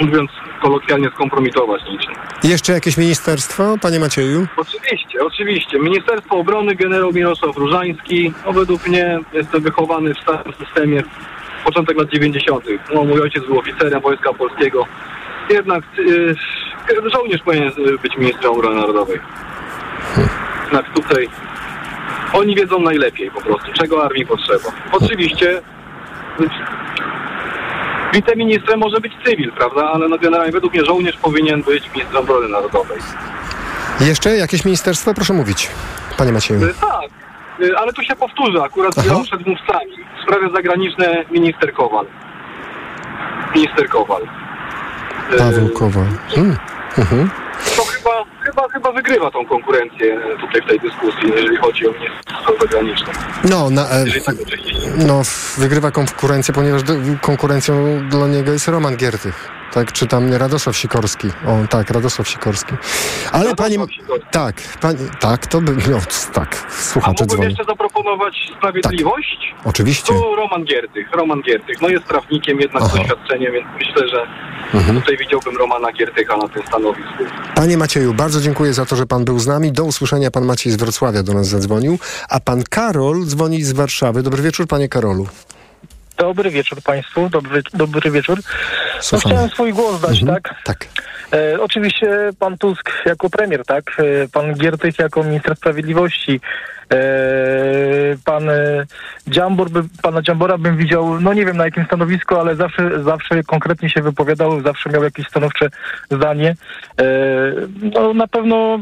[SPEAKER 35] mówiąc kolokwialnie, skompromitować niczym.
[SPEAKER 5] Jeszcze jakieś ministerstwo, panie Macieju?
[SPEAKER 35] Oczywiście, oczywiście. Ministerstwo Obrony, generał Mirosław Różański. No według mnie jestem wychowany w starym systemie. Początek lat 90. No, mój ojciec był oficerem Wojska Polskiego. Jednak y, żołnierz powinien y, być ministrem obrony narodowej. Jednak tutaj oni wiedzą najlepiej po prostu, czego armii potrzeba. Oczywiście y, wiceministrem może być cywil, prawda? Ale no generalnie według mnie żołnierz powinien być ministrem obrony narodowej.
[SPEAKER 5] Jeszcze jakieś ministerstwo? Proszę mówić, panie Macieju.
[SPEAKER 35] Y, Tak, y, ale tu się powtórzę, akurat
[SPEAKER 5] Aha.
[SPEAKER 35] ja przed mówcami. Sprawy zagraniczne minister Kowal. Minister Kowal. Y,
[SPEAKER 5] Paweł Kowal. Hmm. Mhm.
[SPEAKER 35] To chyba, chyba, chyba wygrywa tą konkurencję tutaj w tej dyskusji, jeżeli chodzi o ministerstwo zagraniczne.
[SPEAKER 5] No, na, e,
[SPEAKER 35] tak
[SPEAKER 5] no, wygrywa konkurencję, ponieważ do, konkurencją dla niego jest Roman Giertych. Tak, czy tam nie Radosław Sikorski. O, tak, Radosław Sikorski. Ale panie... Tak, pani, tak, to by... No, tak, słuchacze dzwonią.
[SPEAKER 35] jeszcze zaproponować sprawiedliwość?
[SPEAKER 5] Oczywiście.
[SPEAKER 35] To Roman Giertych. Roman Giertych. No jest prawnikiem, jednak z
[SPEAKER 5] Aha.
[SPEAKER 35] doświadczeniem, więc myślę, że
[SPEAKER 5] Mhm.
[SPEAKER 35] tutaj widziałbym Romana Giertycha na tym stanowisku.
[SPEAKER 5] Panie Macieju, bardzo dziękuję za to, że pan był z nami. Do usłyszenia. Pan Maciej z Wrocławia do nas zadzwonił, a pan Karol dzwoni z Warszawy. Dobry wieczór, panie Karolu.
[SPEAKER 37] Dobry wieczór Państwu, dobry, dobry wieczór. No, chciałem swój głos dać,
[SPEAKER 5] Mhm.
[SPEAKER 37] tak?
[SPEAKER 5] Tak.
[SPEAKER 37] E, oczywiście pan Tusk jako premier, tak? E, pan Giertych jako minister sprawiedliwości. E, pan e, Dziambor, by, pana Dziambora bym widział, no nie wiem na jakim stanowisku, ale zawsze, zawsze konkretnie się wypowiadał, zawsze miał jakieś stanowcze zdanie. E, no na pewno,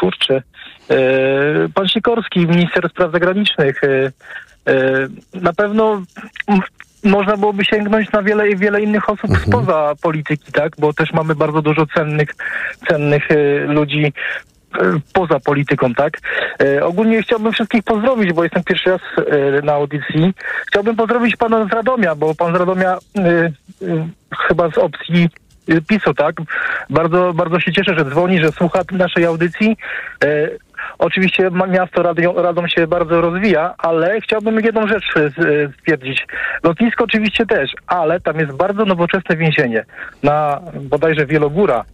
[SPEAKER 37] kurczę, e, pan Sikorski, minister spraw zagranicznych, Na pewno można byłoby sięgnąć na wiele wiele innych osób spoza polityki, tak? Bo też mamy bardzo dużo cennych, cennych e, ludzi e, poza polityką, tak? E, ogólnie chciałbym wszystkich pozdrowić, bo jestem pierwszy raz e, na audycji. Chciałbym pozdrowić pana z Radomia, bo pan z Radomia e, e, chyba z opcji e, PiSu, tak? Bardzo, bardzo się cieszę, że dzwoni, że słucha naszej audycji. Oczywiście miasto Radom, Radom się bardzo rozwija, ale chciałbym jedną rzecz e, stwierdzić. Lotnisko oczywiście też, ale tam jest bardzo nowoczesne więzienie na bodajże Wielogóra.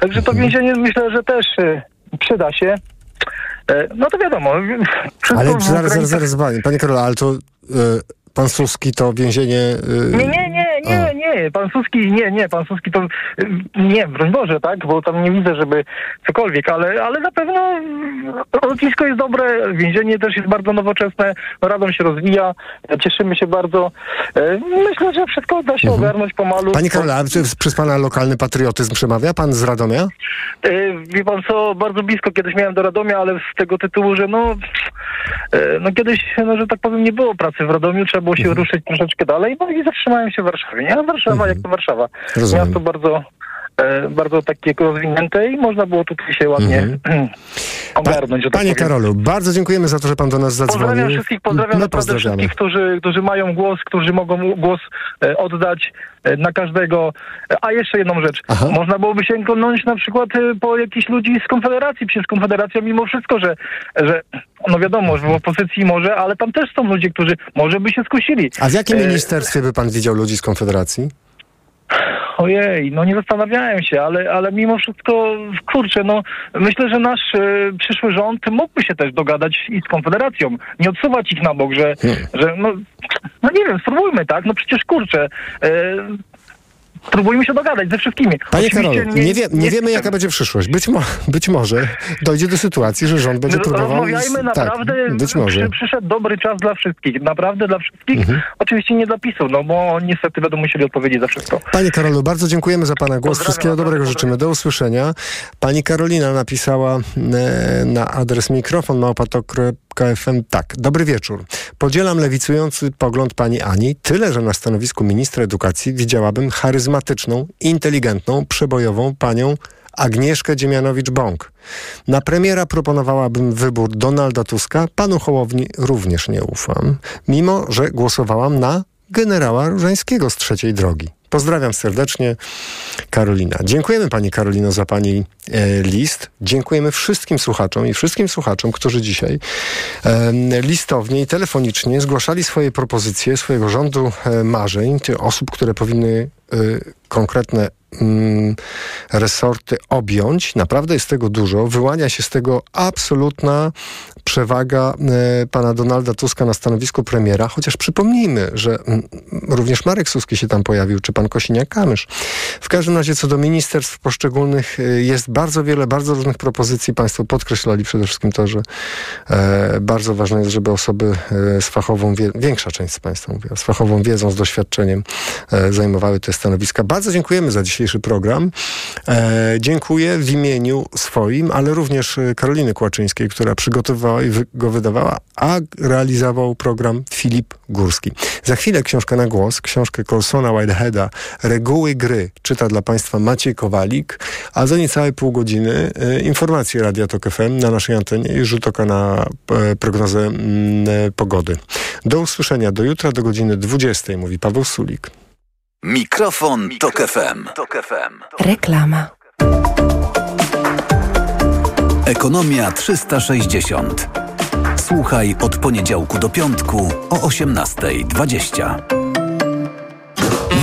[SPEAKER 37] Także to więzienie myślę, że też e, przyda się. E, No to wiadomo.
[SPEAKER 5] Ale zaraz, zaraz, zaraz, panie, Karolu, ale to pan Suski to więzienie...
[SPEAKER 37] Nie, nie, nie, nie, pan Suski, nie, nie, pan Suski to, y, nie, broń Boże, tak, bo tam nie widzę, żeby cokolwiek, ale, ale na pewno lotnisko jest dobre, więzienie też jest bardzo nowoczesne, Radom się rozwija, cieszymy się bardzo. Y, Myślę, że wszystko da się ogarnąć pomalu.
[SPEAKER 5] Panie Karolu, a czy przez pana lokalny patriotyzm przemawia? Pan z Radomia?
[SPEAKER 37] Y, Wie pan co, bardzo blisko kiedyś miałem do Radomia, ale z tego tytułu, że no, y, no kiedyś, no, że tak powiem, nie było pracy w Radomiu, trzeba było się ruszyć troszeczkę dalej, no i zatrzymałem się w Warszawie. Nie, a Warszawa jak to Warszawa.
[SPEAKER 5] Rozumiem.
[SPEAKER 37] Miasto bardzo, bardzo takie rozwinięte i można było tutaj się ładnie [CLEARS THROAT] ogarnąć. że tak
[SPEAKER 5] Panie. Karolu, bardzo dziękujemy za to, że pan do nas zadzwonił.
[SPEAKER 37] Pozdrawiam wszystkich, pozdrawiam
[SPEAKER 5] My
[SPEAKER 37] naprawdę wszystkich, którzy, którzy mają głos, którzy mogą głos e, oddać e, na każdego. E, A jeszcze jedną rzecz. Można byłoby sięgnąć na przykład e, po jakichś ludzi z Konfederacji. Przecież Konfederacja mimo wszystko, że, że no wiadomo, że w opozycji może, ale tam też są ludzie, którzy może by się skusili.
[SPEAKER 5] A w jakim
[SPEAKER 37] E,
[SPEAKER 5] ministerstwie by pan widział ludzi z Konfederacji?
[SPEAKER 37] Ojej, no nie zastanawiałem się, ale, ale mimo wszystko, kurczę, no myślę, że nasz e, przyszły rząd mógłby się też dogadać i z Konfederacją. Nie odsuwać ich na bok, że, że no, no nie wiem, spróbujmy, tak? No przecież kurczę, e, próbujmy się dogadać ze wszystkimi.
[SPEAKER 5] Panie Karolu, nie, nie, wie, nie wiemy jaka będzie przyszłość. Być, mo być może dojdzie do sytuacji, że rząd będzie próbował...
[SPEAKER 37] Rozmawiajmy
[SPEAKER 5] tak,
[SPEAKER 37] naprawdę,
[SPEAKER 5] być może.
[SPEAKER 37] Przy, przyszedł dobry czas dla wszystkich. Naprawdę dla wszystkich.
[SPEAKER 5] Mhm.
[SPEAKER 37] Oczywiście nie dla PiSu, no bo niestety będą musieli odpowiedzieć za wszystko.
[SPEAKER 5] Panie Karolu, bardzo dziękujemy za Pana głos. Wszystkiego dobrego życzymy. Do usłyszenia. Pani Karolina napisała e, na adres mikrofon małpatok.fm tak. Dobry wieczór. Podzielam lewicujący pogląd pani Ani, tyle, że na stanowisku ministra edukacji widziałabym charyzmatyczną, inteligentną, przebojową panią Agnieszkę Dziemianowicz-Bąk. Na premiera proponowałabym wybór Donalda Tuska, panu Hołowni również nie ufam, mimo że głosowałam na generała Różańskiego z trzeciej drogi. Pozdrawiam serdecznie, Karolina. Dziękujemy Pani Karolino za Pani e, list. Dziękujemy wszystkim słuchaczom i wszystkim słuchaczom, którzy dzisiaj listownie i telefonicznie zgłaszali swoje propozycje swojego rządu e, marzeń, tych osób, które powinny e, konkretne mm, resorty objąć. Naprawdę jest tego dużo. Wyłania się z tego absolutna przewaga e, pana Donalda Tuska na stanowisku premiera, chociaż przypomnijmy, że mm, również Marek Suski się tam pojawił, czy pan Kosiniak-Kamysz. W każdym razie co do ministerstw poszczególnych e, jest bardzo wiele, bardzo różnych propozycji. Państwo podkreślali przede wszystkim to, że e, bardzo ważne jest, żeby osoby z fachową, większa część z państwa mówiła, z fachową wiedzą, z doświadczeniem zajmowały te stanowiska. Bardzo dziękujemy za dzisiejszy program. Dziękuję w imieniu swoim, ale również Karoliny Kłaczyńskiej, która przygotowała i wy, go wydawała, a realizował program Filip Górski. Za chwilę książkę na głos, książkę Colsona Whiteheada Reguły gry czyta dla Państwa Maciej Kowalik, a za niecałe pół godziny e, informacje Radia Tok FM na naszej antenie i rzut oka na e, prognozę mm, e, pogody. Do usłyszenia do jutra do godziny 20, mówi Paweł Sulik.
[SPEAKER 2] Mikrofon, Tok FM.
[SPEAKER 38] Reklama.
[SPEAKER 2] Ekonomia 360. Słuchaj od poniedziałku do piątku o 18.20.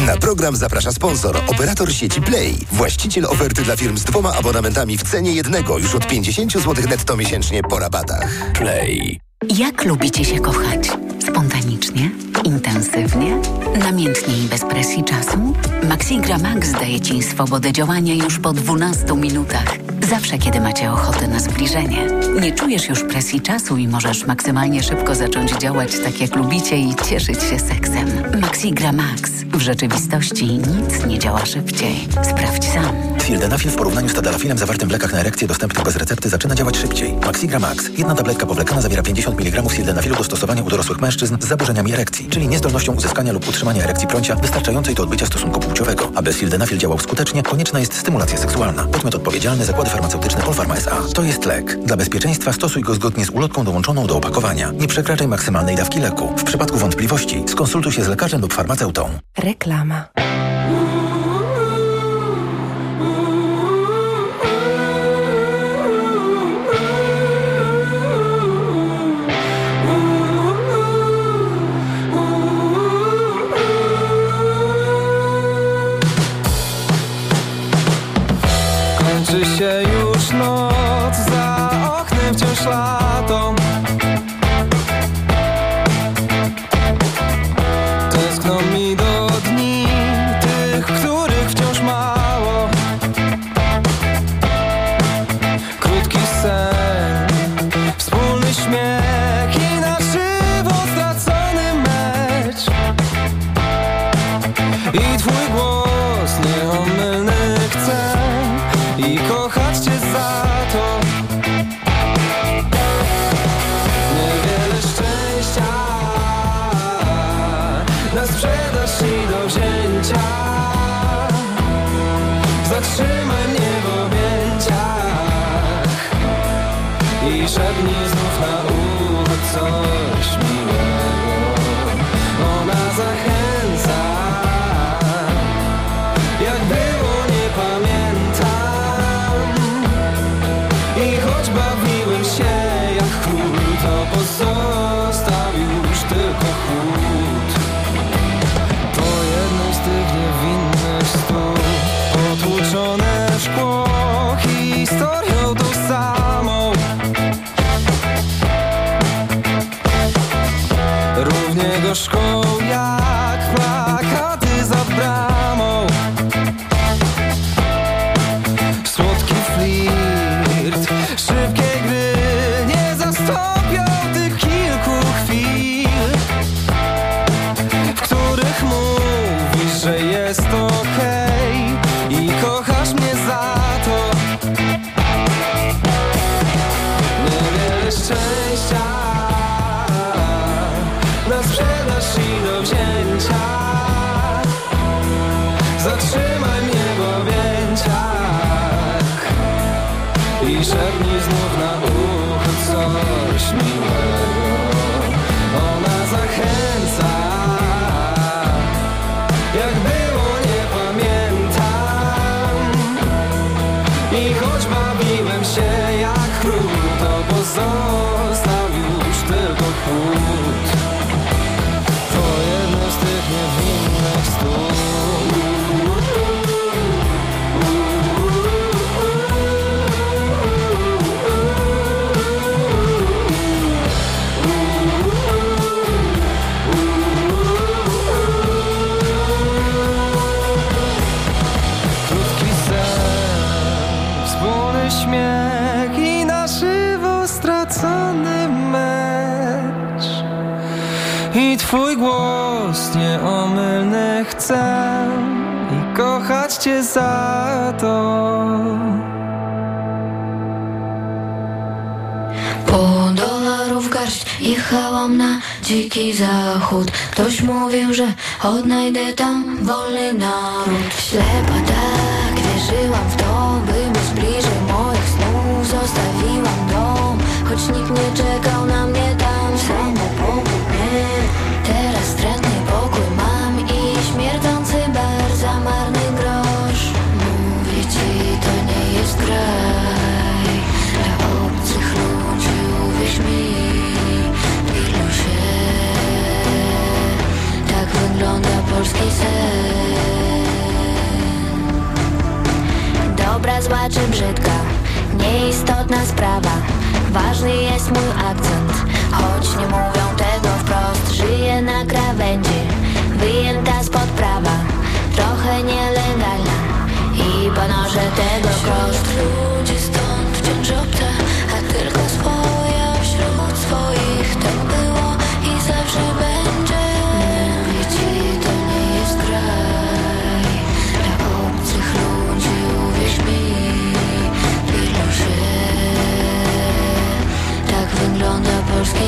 [SPEAKER 39] Na program zaprasza sponsor, operator sieci Play, właściciel oferty dla firm z dwoma abonamentami w cenie jednego już od 50 zł netto miesięcznie po rabatach.
[SPEAKER 2] Play.
[SPEAKER 40] Jak lubicie się kochać? Spontanicznie? Intensywnie? Namiętnie i bez presji czasu? Maxigra Max daje Ci swobodę działania już po 12 minutach. Zawsze, kiedy macie ochotę na zbliżenie. Nie czujesz już presji czasu i możesz maksymalnie szybko zacząć działać tak, jak lubicie i cieszyć się seksem. Maxigra Max. W rzeczywistości nic nie działa szybciej. Sprawdź sam.
[SPEAKER 41] Sildenafil w porównaniu z tadalafilem zawartym w lekach na erekcję dostępnych bez recepty zaczyna działać szybciej. Maxigra Max. Jedna tabletka powlekana zawiera 50 mg sildenafilu do stosowania u dorosłych mężczyzn z zaburzeniami erekcji, czyli niezdolnością uzyskania lub utrzymania erekcji prącia wystarczającej do odbycia stosunku płciowego. Aby sildenafil działał skutecznie, konieczna jest stymulacja seksualna. Podmiot odpowiedzialny zakłady farmaceutyczne Polpharma S.A. To jest lek. Dla bezpieczeństwa stosuj go zgodnie z ulotką dołączoną do opakowania. Nie przekraczaj maksymalnej dawki leku. W przypadku wątpliwości skonsultuj się z lekarzem lub farmaceutą.
[SPEAKER 38] Reklama.
[SPEAKER 42] i twój głos nieomylny chcę i kochać cię za to. Po
[SPEAKER 43] dolarów garść jechałam na dziki zachód. Ktoś mówił, że odnajdę tam wolny naród. Ślepa tak, wierzyłam w to, by być bliżej moich snów. Zostawiłam dom, choć nikt nie czekał na mnie. zła czy brzydka Nieistotna sprawa. Ważny jest mój akcent. Choć nie mówią tego wprost Żyję na krawędzi. Wyjęta spod prawa. Trochę nielegalna. I ponoszę tego